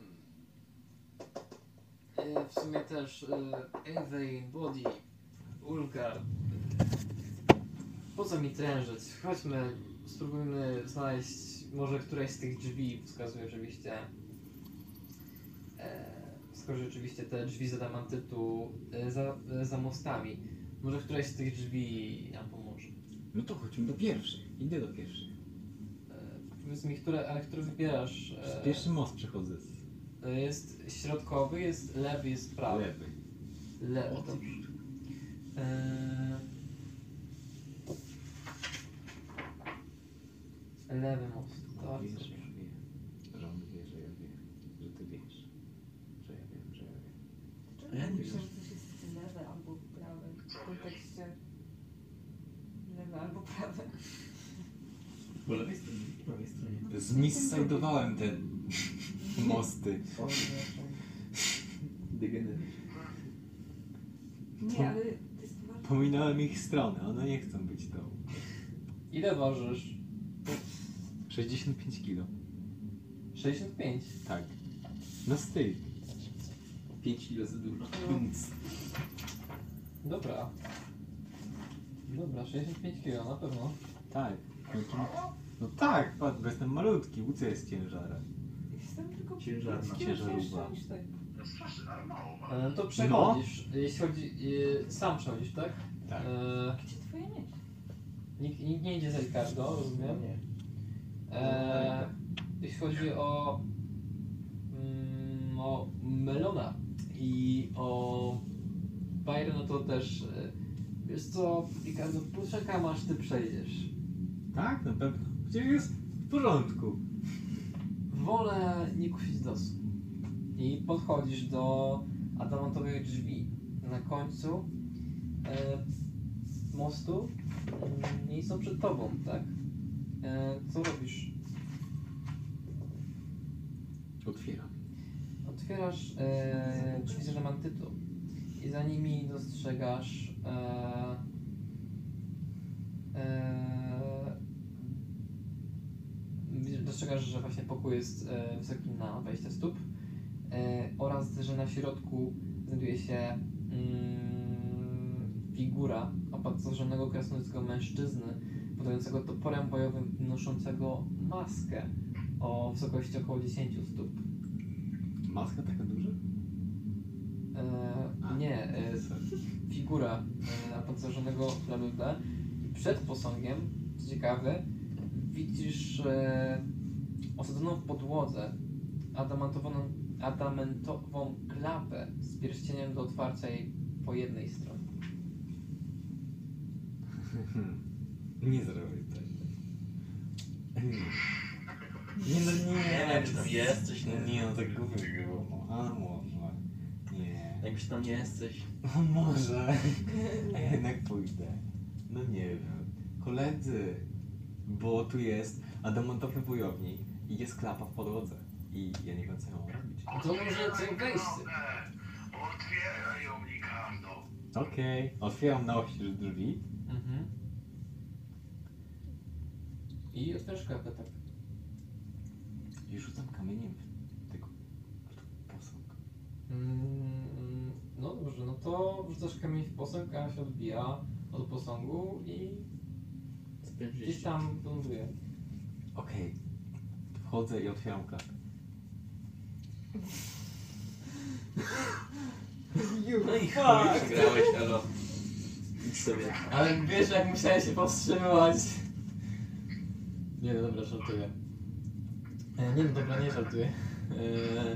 e, w sumie też e, Ewein, Body, Ulgar. Po co mi trężyć? Chodźmy, spróbujmy znaleźć może któreś z tych drzwi, wskazuję oczywiście. E, wskazuję oczywiście te drzwi z adamantytu e, za, e, za mostami. Może któreś z tych drzwi nam pomoże. No to chodźmy do pierwszych. Idę do pierwszych. E, powiedz mi, które, ale który wybierasz? E, Przez pierwszy most przechodzę. E, Jest środkowy, jest lewy, jest prawy. Lewy. Lewy, dobrze. Eee... Lewy most, tak. Wiesz, że ja wiem. Że on wie, że ja wiem. Że ty wiesz. Że ja wiem, że ja wiem. Ja myślę, że coś jest lewe albo prawe. W kontekście lewe albo prawe. Po lewej stronie, po prawej stronie. Zmissajdowałem te [LAUGHS] mosty. Degenery. Nie, ale to jest poważne. Pominąłem ich stronę, one nie chcą być tą. Ile ważysz? 65 kilo. 65. Tak. Na styk. 5 kilo za dużo. [LAUGHS] Dobra. Dobra, 65 kg, na pewno. Tak. No, to- no tak, patrz, bo jestem malutki, łódź jest ciężarem. Jestem tylko Ciężarna. kilo Ciężarówka. cięższa niż ty. no. E, to przechodzisz. Jeśli chodzi. E, sam przechodzisz, tak? Tak. E, Gdzie twoje mieć? nikt, nikt nie idzie za Ricardo, rozumiem? Nie. E, jeśli chodzi o, mm, o Melona i o Byron, no to też e, wiesz co, Ricardo, poczekam aż ty przejdziesz. Tak, na pewno. Przecież jest w porządku. Wolę nie kusić losu. I podchodzisz do adamantowych drzwi. Na końcu e, mostu mm, i są przed tobą, tak? E, co robisz? Otwieram. Otwierasz e, drzwi z i za nimi dostrzegasz e, Eee, dostrzegasz, że właśnie pokój jest e, wysoki na 20 stóp e, oraz, że na środku znajduje się mm, figura opancerzonego krasnoludzkiego mężczyzny podającego toporem bojowym noszącego maskę o wysokości około 10 stóp. Maska taka duża? E, nie, e, figura e, opancerzonego bla bla bla. I przed posągiem, co ciekawe, widzisz e, osadzoną w podłodze adamantową, adamentową klapę z pierścieniem do otwarcia jej po jednej stronie. [LAUGHS] Nie zrobię tak. Nie no nie. Nie wiem, czy tam jesteś, No nie. no tak głupio było. No, a może. Nie. Jakbyś tam nie jesteś. [LAUGHS] No może. A jednak pójdę. No nie wiem. Koledzy. Bo tu jest adamantowy wojownik i jest klapa w podłodze. I ja nie wiem co ja mam robić. To możecie wejść. Otwieraj ją, Ricardo. Okej. Otwieram na oścież drzwi. Mhm. I otwierasz klapę, tak. I rzucam kamieniem w tego w posąg. Mm, no dobrze, no to wrzucasz kamień w posąg, a się odbija od posągu i gdzieś tam ląduje. Okej. Wchodzę i otwieram klapę. No i chuj, przegrałeś, elo. Idź sobie. Ale wiesz jak musiałem się powstrzymywać. Nie no dobra, żartuję. Nie no dobra, nie żartuję. E,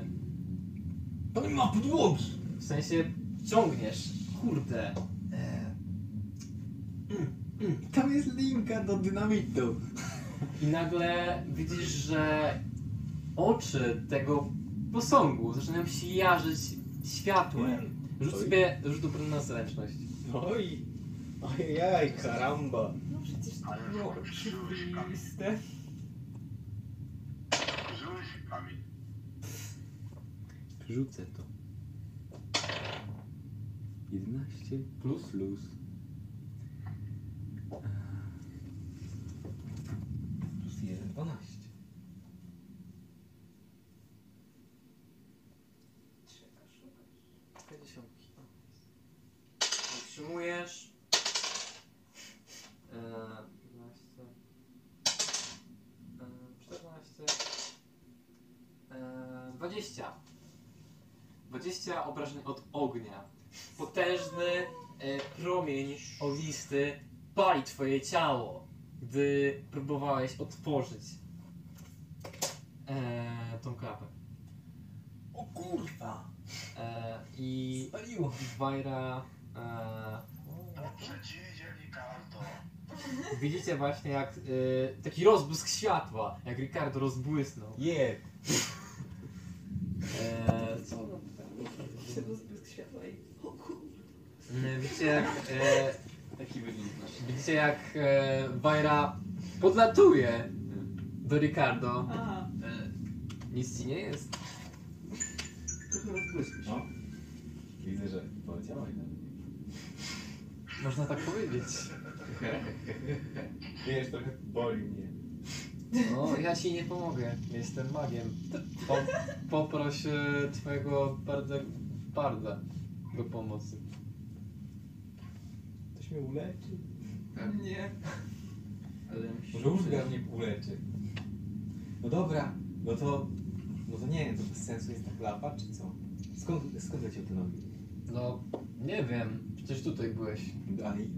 To nie ma podłogi! w sensie ciągniesz. Kurde. E, Tam jest linka do dynamitu. I nagle widzisz, że oczy tego posągu zaczynają się jarzyć światłem. Rzuć Oj. sobie rzut na zręczność. Oj. Ojej, karamba. No przecież to było oczywiste. Rzuć kamień. Rzucę to. 11 plus plus. Plus 1, 12. Utrzymujesz. Eee, 15. Eee, 14. Eee, 20. 20 obrażeń od ognia. Potężny e, promień ognisty pali twoje ciało, gdy próbowałeś otworzyć e, tą klapę. O kurwa. E, I Spaliło. Wajra e, Przeciwnie, Ricardo. Widzicie właśnie jak y, taki rozbłysk światła, jak Ricardo rozbłysnął. Je. E, co? Się rozbłysk światła i... E, Widzicie jak, e, Taki wygląd nasz. widzicie jak e, Wajra podlatuje do Ricardo. Aha, E, nic ci nie jest. Trochę rozbłysku się. O. Widzę, że poleciałeś na mnie. Można tak powiedzieć. Wiesz, trochę boli mnie. No, ja ci nie pomogę. Jestem magiem. Po, poproś e, twojego bardzo barda do pomocy. Ktoś mnie uleczy? nie. Ale. Może Ulga mnie uleczy. No dobra, no to... No to nie wiem, to bez sensu jest ta klapa, czy co? Skąd, skąd leciał te nogi? No, nie wiem. Przecież tutaj byłeś.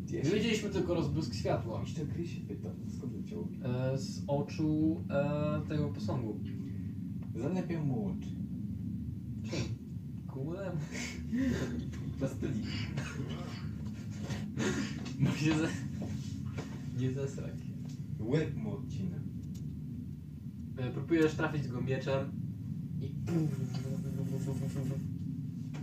Gdzie? Nie widzieliśmy tylko rozbłysk światła. Jeszcze gry się pytam, skąd leciał? E, z oczu e, tego posągu. Zalepiał mu oczy. Czym? Kulem? Plastylin. [LAUGHS] Bo się ze... Nie zesraj. Łeb mu odcina. E, próbujesz trafić go mieczem i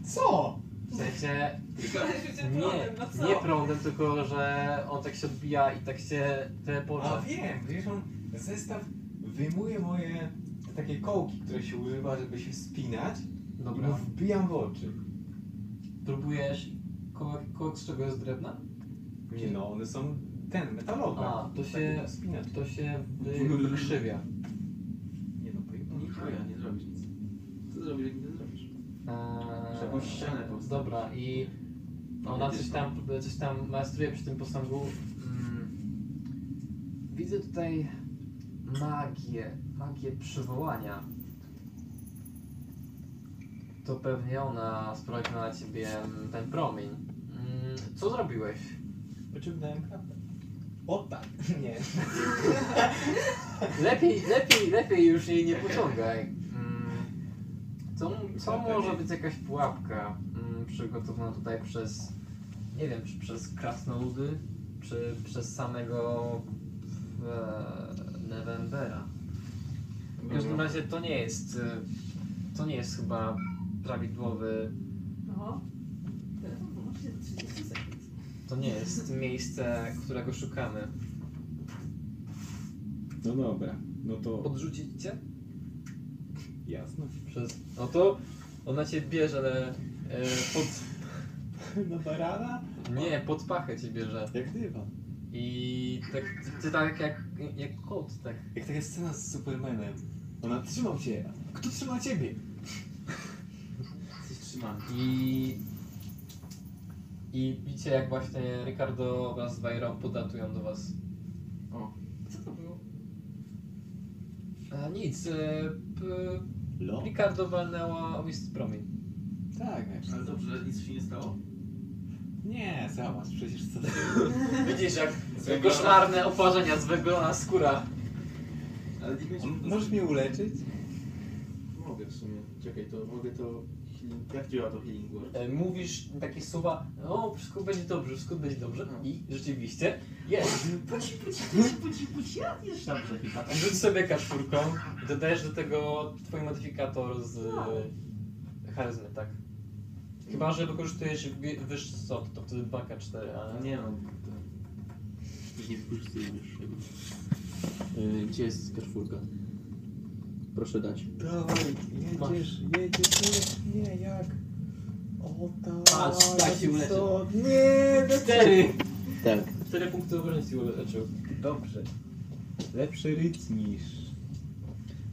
Co? W sensie nie, prądem, no nie prądem, tylko że on tak się odbija i tak się A teleporta. wiem, przecież on zestaw wyjmuje moje takie kołki, które się używa, żeby się spinać i mu Dobra. wbijam w oczy. Próbujesz kołek, kołek z czego jest drewna? Nie no, one są ten, metalowy. A, to Taki się, spinacz. to się wy- [LAUGHS] wykrzywia. Nie no, pojebane. Nie chuja, nie zrobisz nic. Co zrobisz, jak nie zrobisz? Eee, ścianę postawić. Dobra, i ona coś tam, coś tam maestruje przy tym posągu. Mm. Widzę tutaj magię, magię przywołania. To pewnie ona sprowadziła na ciebie ten promień. Mm, Co zrobiłeś? Wyciągnąłem. O tak. [LAUGHS] Nie. [LAUGHS] Lepiej, lepiej, lepiej już jej nie pociągaj. Co, co może być jakaś pułapka mm, przygotowana tutaj przez, nie wiem, czy przez krasnoludy, czy przez samego e, Nevembera. W każdym razie to nie jest, e, to nie jest chyba prawidłowy, Oho. Telefon wyłącznie za 30 sekund. to nie jest miejsce, którego szukamy. No dobra, no to Podrzucić cię? Jasne. Przez, no to ona cię bierze, ale e, pod, Na barana? Nie, pod pachę cię bierze. Jak dywan. I tak, ty, ty tak jak, jak kot, tak. Jak taka scena z Supermanem. Ona trzymał cię. Kto trzyma ciebie? Jesteś trzymany. I, i widzicie jak właśnie Ricardo wraz z podatują do was. Co to było? A nic, e, p, Lo? Ricardo walnęła Mist Promień. Tak, wiesz. Ale dobrze, nic się nie stało? Nie, zobacz, przecież co ty... Widzisz jak [LAUGHS] koszmarne oparzenia, zwęglona skóra. Ale nie. Możesz mnie uleczyć? Mogę w sumie. Czekaj, to mogę to... Healing... Jak działa to healing word? E, Mówisz takie słowa, o wszystko będzie dobrze, wszystko będzie dobrze. I rzeczywiście jest. Puci, puci, puci, puci, puci, ja już dobrze chyba. Rzuć sobie kaszurką i dodajesz do tego twój modyfikator z e, charyzmy, tak? Chyba, że wykorzystujesz wi- wyższy sort, to wtedy 2K4, ale... Nie no, to... Nie tego. Yy, gdzie jest kaszfurka? Proszę dać. Dawaj, jedziesz, jedziesz, nie, nie, jak? O tak. Patrz, tak się uleczył. co? Nie, Cztery! Tak. Cztery punkty obrażeń ci uleczył. Dobrze. Lepszy ryc niż...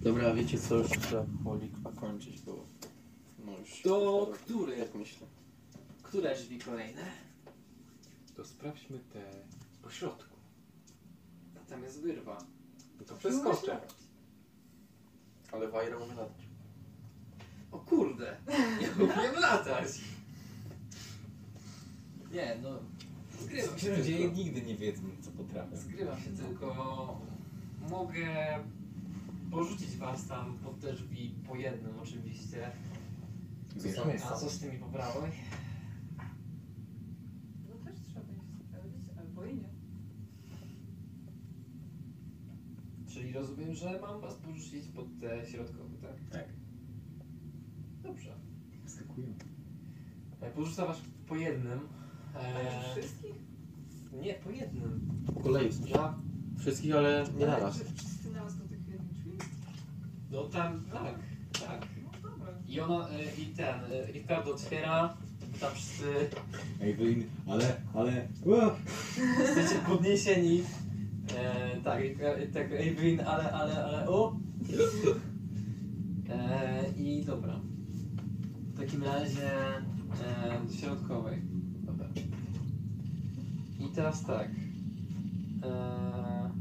Dobra, wiecie co, już trzeba powoli chyba kończyć, bo... No już... To który? Jak myślę. Które drzwi kolejne? To sprawdźmy te po środku. A tam jest wyrwa. No to przeskoczę. Ale Wajra umie latać. O kurde! Nie [LAUGHS] umiem latać! Nie, no... Zgrywam się Ludzie tylko. nigdy nie wiedzą, co potrafią. Zgrywam się tylko... Mogę porzucić was tam pod te drzwi po jednym oczywiście. Bierzmy A co z tymi po prawej? No też trzeba będzie sprawdzić, albo i nie. Czyli rozumiem, że mam was porzucić pod te środkowe, tak? Tak. Dobrze. Skakują. E, Porzucam was po jednym. A E, już wszystkich? nie, po jednym. Po kolei. Ja, Wszystkich, ale nie Ale naraz. że Wszyscy naraz do tych jednych drzwi? no tam, tak, tak. No dobra. I ona, e, i ten, e, Ricardo otwiera, tam wszyscy Ej, Wyn, ale, ale... Ua! jesteście podniesieni. E, tak, tak, Evelyn, ale, ale, ale, o! E, I dobra. W takim razie e, do środkowej. Dobra. I teraz tak. E,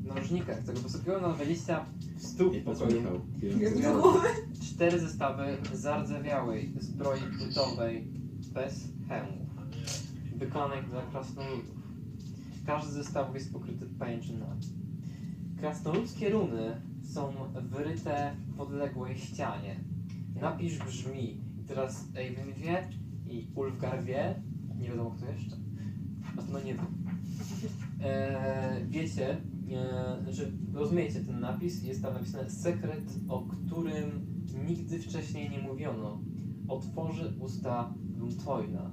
w narożnikach tego wysokiego na 20 stóp pokoju. do głowy? Cztery zestawy zardzewiałej zbroi płytowej bez hełmów, wykonanych dla krasnoludów. Każdy z zestawów jest pokryty pajęczynami. Krasnoludzkie runy są wyryte w podległej ścianie. Napis brzmi, i teraz Eivin wie i Ulfgar wie, nie wiadomo kto jeszcze. Na pewno nie wiem. E, wiecie, e, że rozumiecie ten napis, jest tam napisane sekret, o którym nigdy wcześniej nie mówiono. Otworzy usta Luntoina.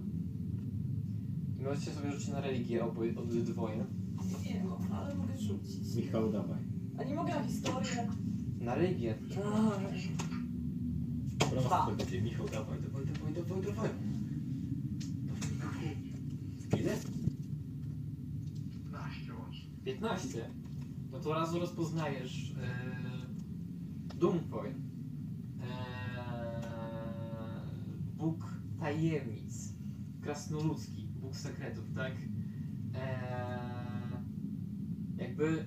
Możecie sobie rzucić na religię oboje, obydwoje. Nie no, ale mogę rzucić. Michał, dawaj. A nie mogę na historię. Na religię. Dwa. Będzie Michał, dawaj, dawaj, dawaj, dawaj, dawaj. Ile? 15 łącznie. 15. No to razu rozpoznajesz e, Doomcoin. E, Bóg tajemnic. Krasnoludzki. Sekretów, tak? E, jakby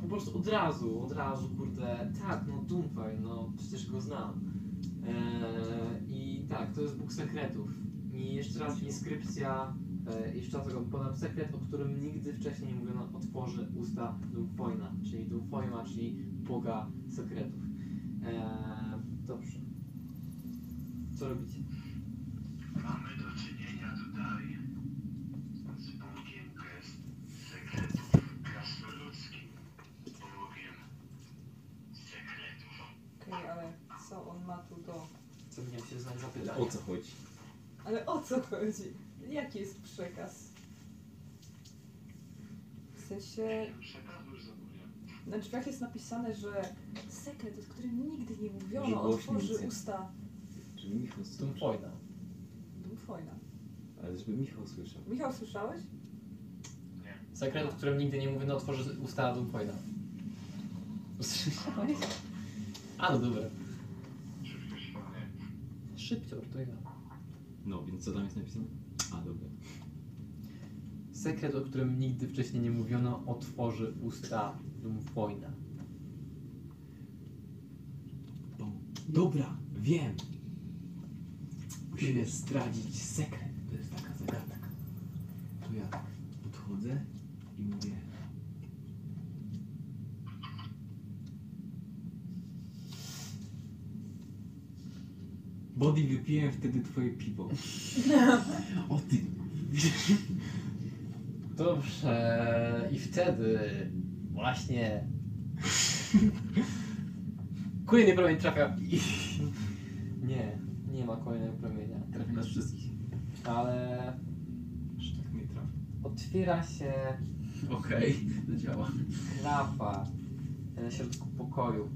po prostu od razu, od razu, kurde, tak, no Doomcoin, no przecież go znam. E, I tak, to jest Bóg sekretów. I jeszcze raz inskrypcja E, jeszcze raz tego podam sekret, o którym nigdy wcześniej nie mówiono, otworzy usta Doomfoina, czyli Doomfoina, czyli Boga sekretów. E, dobrze. Co robicie? Mamy do czynienia tutaj z Bogiem gest sekretów krasnoludzkim. Bogiem sekretów. Okej, ale co on ma tu do... Co O co chodzi? Ale o co chodzi? Jaki jest przekaz? W sensie... Na drzwiach jest napisane, że sekret, o którym nigdy nie mówiono, otworzy usta Żeby Michał słyszał. Doomfoina. Doomfoina. Ale żeby Michał słyszał. Michał, słyszałeś? Sekret, o którym nigdy nie mówiono, otworzy usta. Usłyszałeś? A, no dobra. To ja. No, więc co tam jest napisane? A, dobra. Sekret, o którym nigdy wcześniej nie mówiono, otworzy usta Doomfoina. Dobra, wiem. Musimy zdradzić sekret. To jest taka zagadka. To ja podchodzę i mówię. Body, wypiłem wtedy twoje piwo. O ty. Dobrze, i wtedy właśnie kolejny promień trafia i... Nie, nie ma kolejnego promienia, Trafi nas wszystkich. ale Aż tak mnie trafi. otwiera się Okej, to działa. klapa na środku pokoju,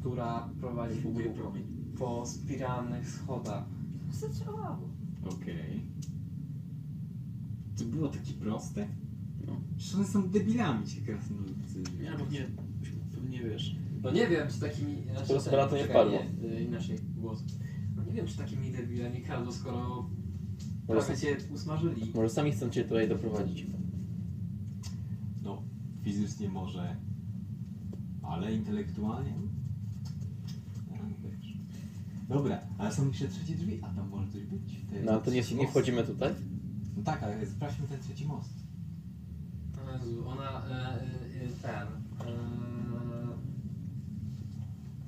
która prowadzi w Próbuję dół promień. Po spiralnych schodach. Zadziałało. Okej. To było takie proste? No. Przecież one są debilami ci krasnoludcy. Nie, bo nie, pewnie nie wiesz. No nie wiem, czy takimi... Znaczy, Teraz ten, nie czekaj, wpadło. Nie, y, inaczej, głos. No nie wiem, czy takimi debilami kradło, skoro Może, prawie cię usmażyli. może sami chcą cię tutaj doprowadzić. No, fizycznie może, ale intelektualnie? Dobra, ale są jeszcze trzecie drzwi, a tam może coś być. Te- No ale to nie, trzeci nie most. wchodzimy tutaj? No tak, ale sprawdźmy ten trzeci most. O Jezu, ona, e, e, e, ten, e,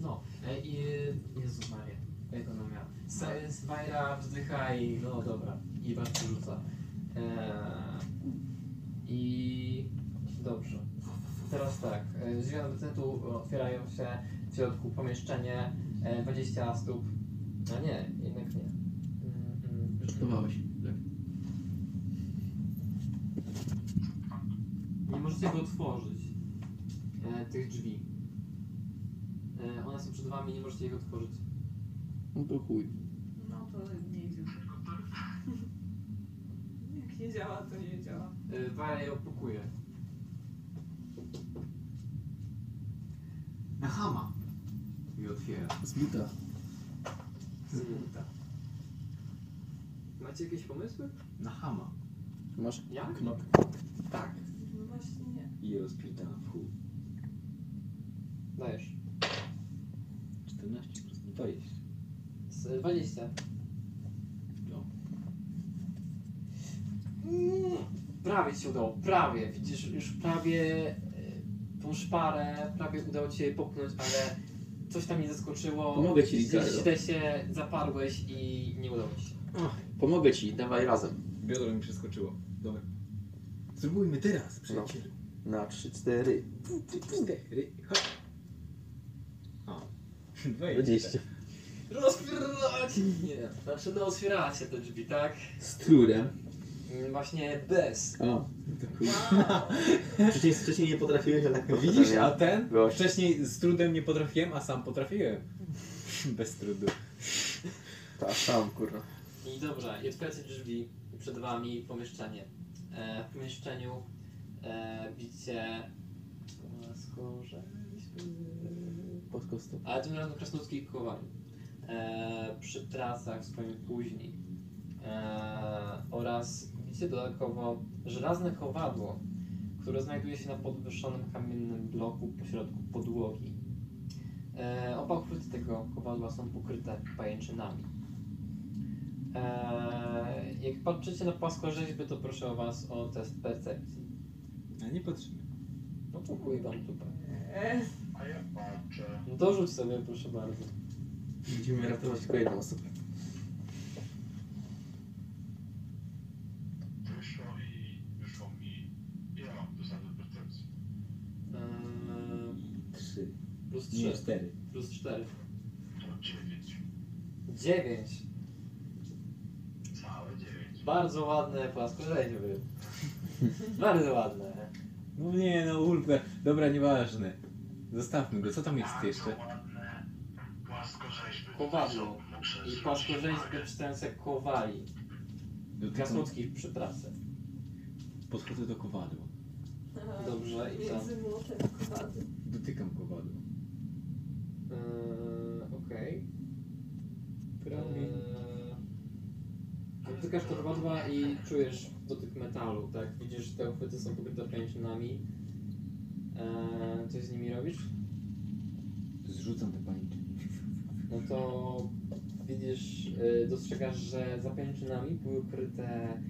no, e, i, Jezu Maria, jak ona miała, Swajra wzdycha i, no dobra, i was przerzuca. E, I, dobrze, teraz tak, e, drzwi tu otwierają się, w środku pomieszczenie, e, 20 stóp, a nie, jednak nie. Mm, mm, Żartowałeś. Tak. Nie możecie go otworzyć, e, tych drzwi. E, one są przed wami, nie możecie ich otworzyć. No to chuj. No to nie idzie. [LAUGHS] Jak nie działa, to nie działa. E, Waja je opukuje. Na hama. I otwiera. Z buta. z buta. Macie jakieś pomysły? Na hama. Masz Jak? Knop. Tak. No właśnie nie. I rozpierdala w chuj. Dajesz. 14 plus 20. Z 20. No. Mm, Prawie ci się udało, prawie. Widzisz, już prawie e, tą szparę, prawie udało ci się popchnąć, ale coś tam nie zaskoczyło. Pomogę ci, Ricardo. źle się zaparłeś i nie udało ci się. Pomogę ci, dawaj razem. Biodro mi przeskoczyło. Dobra. Spróbujmy teraz, przyjacielu. Na 3, 4. Cztery. Chodź. A. 20. Rozpierdolać! Nie, znaczy no otwieracie te drzwi, tak? Z trudem. Mm, Właśnie bez. O. Wow. [LAUGHS] Wcześniej, wcześniej nie potrafiłeś, ale tak Widzisz, a ten? Gość. Wcześniej z trudem nie potrafiłem, a sam potrafiłem. [LAUGHS] Bez trudu. Ta sam, kurwa. I dobra, i otwieracie drzwi i przed wami pomieszczenie. E, w pomieszczeniu e, widzicie skórze, Pod ale tym razem krasnoludzkich kowali. E, przy trasach swoimi później. E, oraz widzicie dodatkowo żelazne kowadło, które znajduje się na podwyższonym kamiennym bloku pośrodku podłogi. E, oba uchwyty tego kowadła są pokryte pajęczynami. E, jak patrzycie na płaskorzeźby, to proszę o was o test percepcji. A nie patrzymy. No to chuj wam tutaj. Eee, A ja patrzę. No to rzuć sobie, proszę bardzo. Będziemy ratować kolejną osobę. Wyszło i wyszło mi. Ile mam plus na percepcji? Eee, Trzy. Plus 3. Nie, cztery. Plus 4. To 9. 9. Całe 9. Bardzo ładne płaskorzeźby. [LAUGHS] Bardzo ładne. No nie, no ulpę. Dobra, nieważne. Zostawmy go. Co tam jest Bardzo jeszcze? ładne płaskorzeźby. Kowadło. Muszę I zwrócić płaskorzeźby uwagę. czytające kowali. Dotykam, Krasnoludzkich przy pracy. podchodzę do kowadła. Dobrze, i co? Między młotem a kowadłem. Dotykam kowadła. Eee, Okej. Eee, Dotykasz to kowadła i czujesz dotyk metalu, tak? Widzisz, że te uchwyty są pokryte pajęczynami. Eee, coś z nimi robisz? Zrzucam te pajęczyny. No to widzisz, y, dostrzegasz, że za pajęczynami były ukryte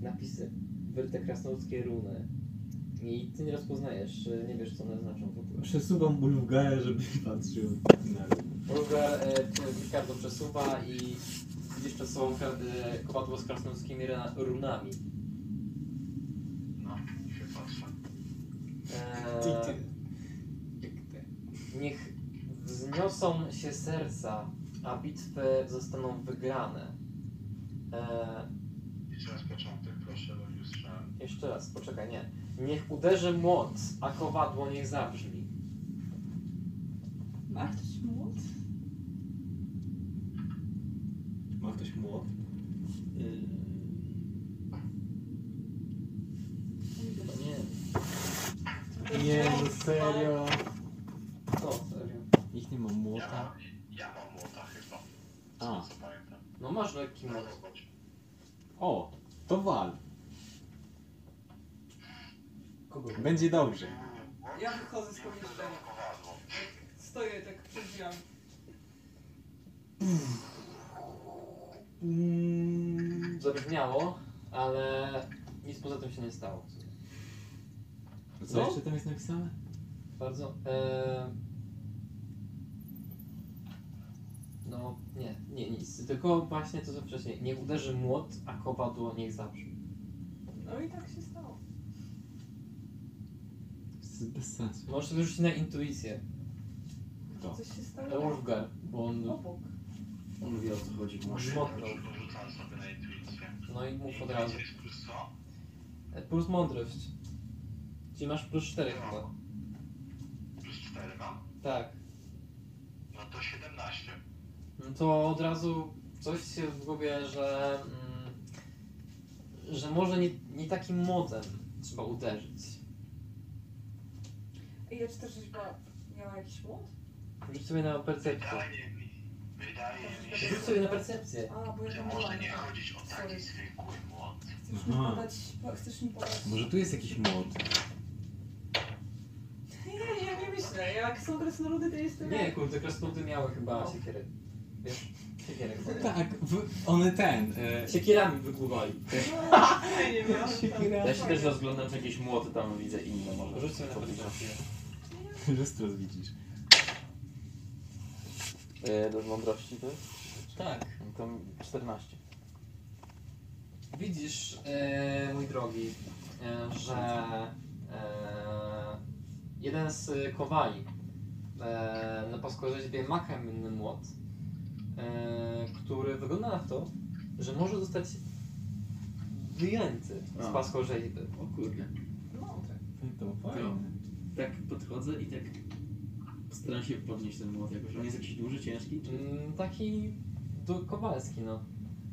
napisy, wyryte krasnoludzkie runy. I ty nie rozpoznajesz, nie wiesz co one znaczą w ogóle. Przesuwam bulwgara, żeby patrzył na Ulgar Ricardo przesuwa i widzisz przed sobą kra- y, kowadło z krasnoludzkimi runa- runami. No, się patrzę. Eee, niech wzniosą się serca, a bitwy zostaną wygrane. Eee, I teraz początek, proszę, bo już słyszałem. Jeszcze raz, poczekaj, nie. Niech uderzy młot, a kowadło niech zabrzmi. Ma ktoś młot? Ma ktoś młot? Nie. Nie, no serio. Co, serio? Ich nie ma Ja młota. mam, ja mam młota chyba. A. No masz lekki młot. O, to wal. Będzie dobrze. Ja wychodzę z pomieszczenia. Stoję tak przed drzwiami. Mm, zabrzmiało, ale nic poza tym się nie stało. Co No. jeszcze tam jest napisane? Bardzo. E... No, nie, nie, nic. Tylko właśnie to co wcześniej. Niech uderzy młot, a kowadło niech zabrzmi. No i tak się stało. Z- Bez sensu. Możesz sobie rzucić na intuicję. To. Coś się stało Ulfgar, bo on obok. On wie o co chodzi. motnął. Rzucam sobie na intuicję. No i mów od razu. Intuicja jest plus co? E, Plus mądrość. Czyli masz plus 4 chyba. Plus 4 mam? Tak. No to 17. No to od razu coś się w głowie, że. Mm, że może nie, nie takim młotem trzeba uderzyć. Ja czy ta rzeźba miała jakiś młot? Rzuć sobie na percepcję. Wydaje mi, wydaje mi się, Rzuć sobie na percepcję. A, bo ja że tam może byłam. nie chodzić o Sorry. taki zwykły młot. Chcesz mi Aha. podać, po- chcesz mi podać... Może tu jest jakiś młot? Nie, ja nie myślę. Jak są krasnoludy, to jestem... Nie, kurde, krasnoludy miały chyba siekiery. Wiesz? Siekiery. Tak, w, one ten. E, Siekierami wypływali. [LAUGHS] Nie, nie miałam. Ja się też rozglądam, czy jakieś młoty tam widzę inne może. Rzuć sobie na percepcję. [LAUGHS] Lustro widzisz. E, do mądrości to jest? Tak. No To 14. Widzisz, e, mój drogi, e, że e, jeden z kowali e, na paskorzeźbie ma kamienny młot, e, który wygląda na to, że może zostać wyjęty z A. paskorzeźby. O kurde. Mądre. To fajne. Tak podchodzę i tak staram się podnieść ten młot jakoś. On jest jakiś duży, ciężki? Mm, taki do, kowalski, no.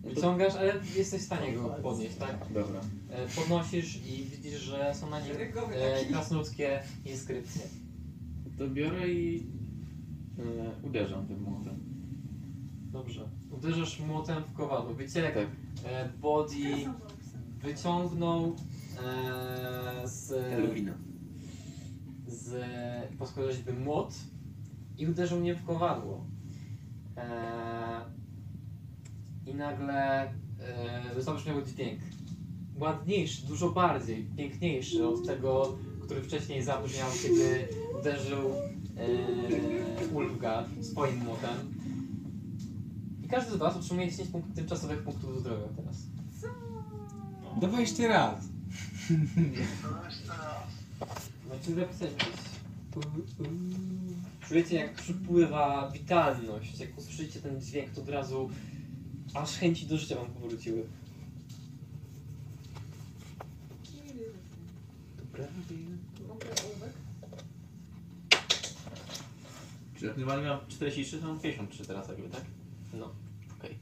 Wyciągasz, ale jesteś w stanie go podnieść, tak? Dobra. E, Podnosisz i widzisz, że są na nim e, krasnoludzkie inskrypcje. To biorę i e, uderzam tym młotem. Dobrze. Uderzasz młotem w kowadło. Wiecie, jak Tak. e, Body wyciągnął e, z, Elwina. Z poskorzeźby młot i uderzył mnie w kowadło. E, I nagle e, wystarczył dźwięk. Ładniejszy, dużo bardziej, piękniejszy od tego, który wcześniej zabrzmiał, kiedy uderzył e, Ulfgar swoim młotem. I każdy z Was otrzymuje 10 punkt, tymczasowych punktów zdrowia teraz. Dawaj jeszcze raz. [LAUGHS] Znaczy zapisać gdzieś. Czujecie jak przypływa witalność, jak usłyszycie ten dźwięk, to od razu aż chęci do życia wam powróciły. Mogę ołówek? Czy jak normalnie mam 43, to mam 53 teraz jakby, tak? No. Okej.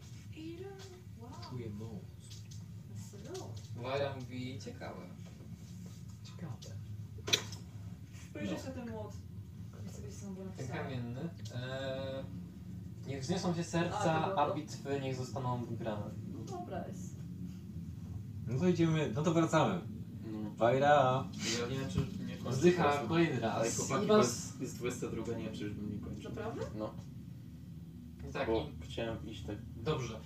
Czuję moc. Wajra mówi. Ciekawe. Spojrzysz na ten młot. Chcę Ten napisane. kamienny. Eee, niech wzniosą się serca, A, to a bitwy niech zostaną wygrane. No dobra jest. No to idziemy, no to wracamy. No. Bajra. Ja nie wiem, czy nie kończę. Zdycha kolejny Ale raz. chłopaki, I bo was... jest, jest 22, nie wiem, czy już bym nie kończył. Naprawdę? No, Tak, bo i chciałem iść tak. Dobrze.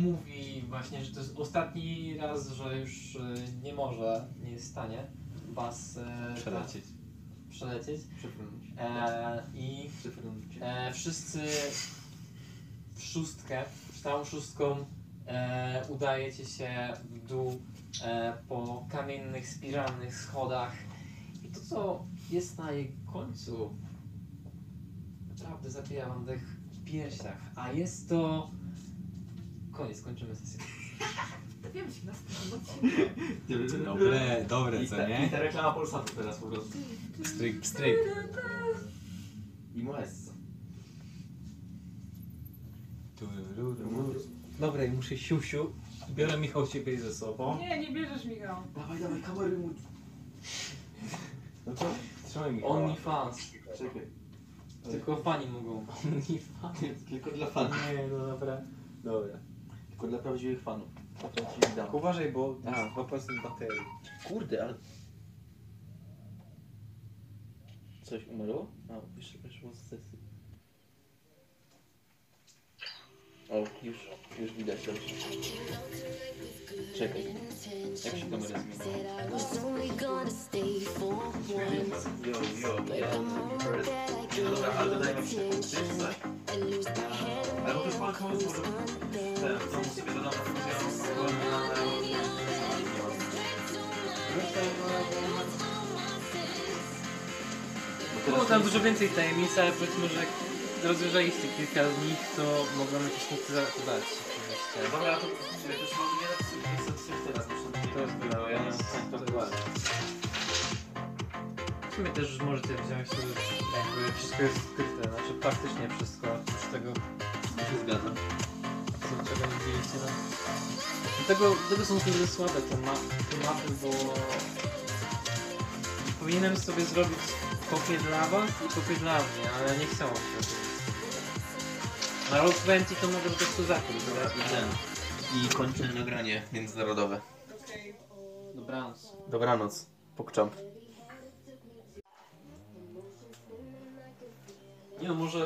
Mówi właśnie, że to jest ostatni raz, że już e, nie może, nie jest w stanie was e, Przelecieć. Przelecieć. Przepłynąć. E, I e, wszyscy w szóstkę, całą szóstką e, udajecie się w dół e, po kamiennych, spiralnych schodach. I to, co jest na jej końcu, naprawdę zabija wam dech w piersiach. A jest to... Koniec, kończymy sesję. [LAUGHS] Wiem się na stronę. Dobre, dobre, I co ta, I nie? ta reklama Polsatu teraz po prostu. Stryk, stryk. I Moessa. Dobra, i muszę siusiu. Biorę Michał ciebie ze sobą. Nie, nie bierzesz Michał. Dawaj, dawaj, kamery mu. No to trzymaj Michała. OnlyFans. Czekaj. Tylko fani mogą. [LAUGHS] Tylko dla fanów. Nie, no dobra. Dobra. Tylko dla prawdziwych fanów. Dla prawdziwych dam. Uważaj, bo A. jest 2% baterii. Kurde, ale... Coś umarło? A, jeszcze weszło z sesji. O, już, już widać dobrze. Czekaj. Jak się kamera jo, ja. Nie, no dobra, ale dodajmy się punkty, czy coś? Ale może... Ten, mu sobie dodam Było tam dużo więcej tajemnic, ale powiedzmy, że jak rozwiązaliście kilka z nich, to mogą jakieś punkty za- dać. oczywiście. Dobra, to też mogę nie nie napisać teraz, muszę To jest no, ja nie mam to tak jest- W sumie też już możecie wziąć że jakby wszystko jest skryte, znaczy praktycznie wszystko, oprócz tego, się zgadzam. co, czego nie widzieliście. No. Dlatego, dlatego są tyle słabe te, ma te mapy, bo powinienem sobie zrobić kopię dla was i kopię dla mnie, ale nie chciało się o tym. Na 20 to mogę po prostu zakryć, Dobra, i kończę nagranie międzynarodowe. Dobranoc. Dobranoc. Pokczamp. Nie no, może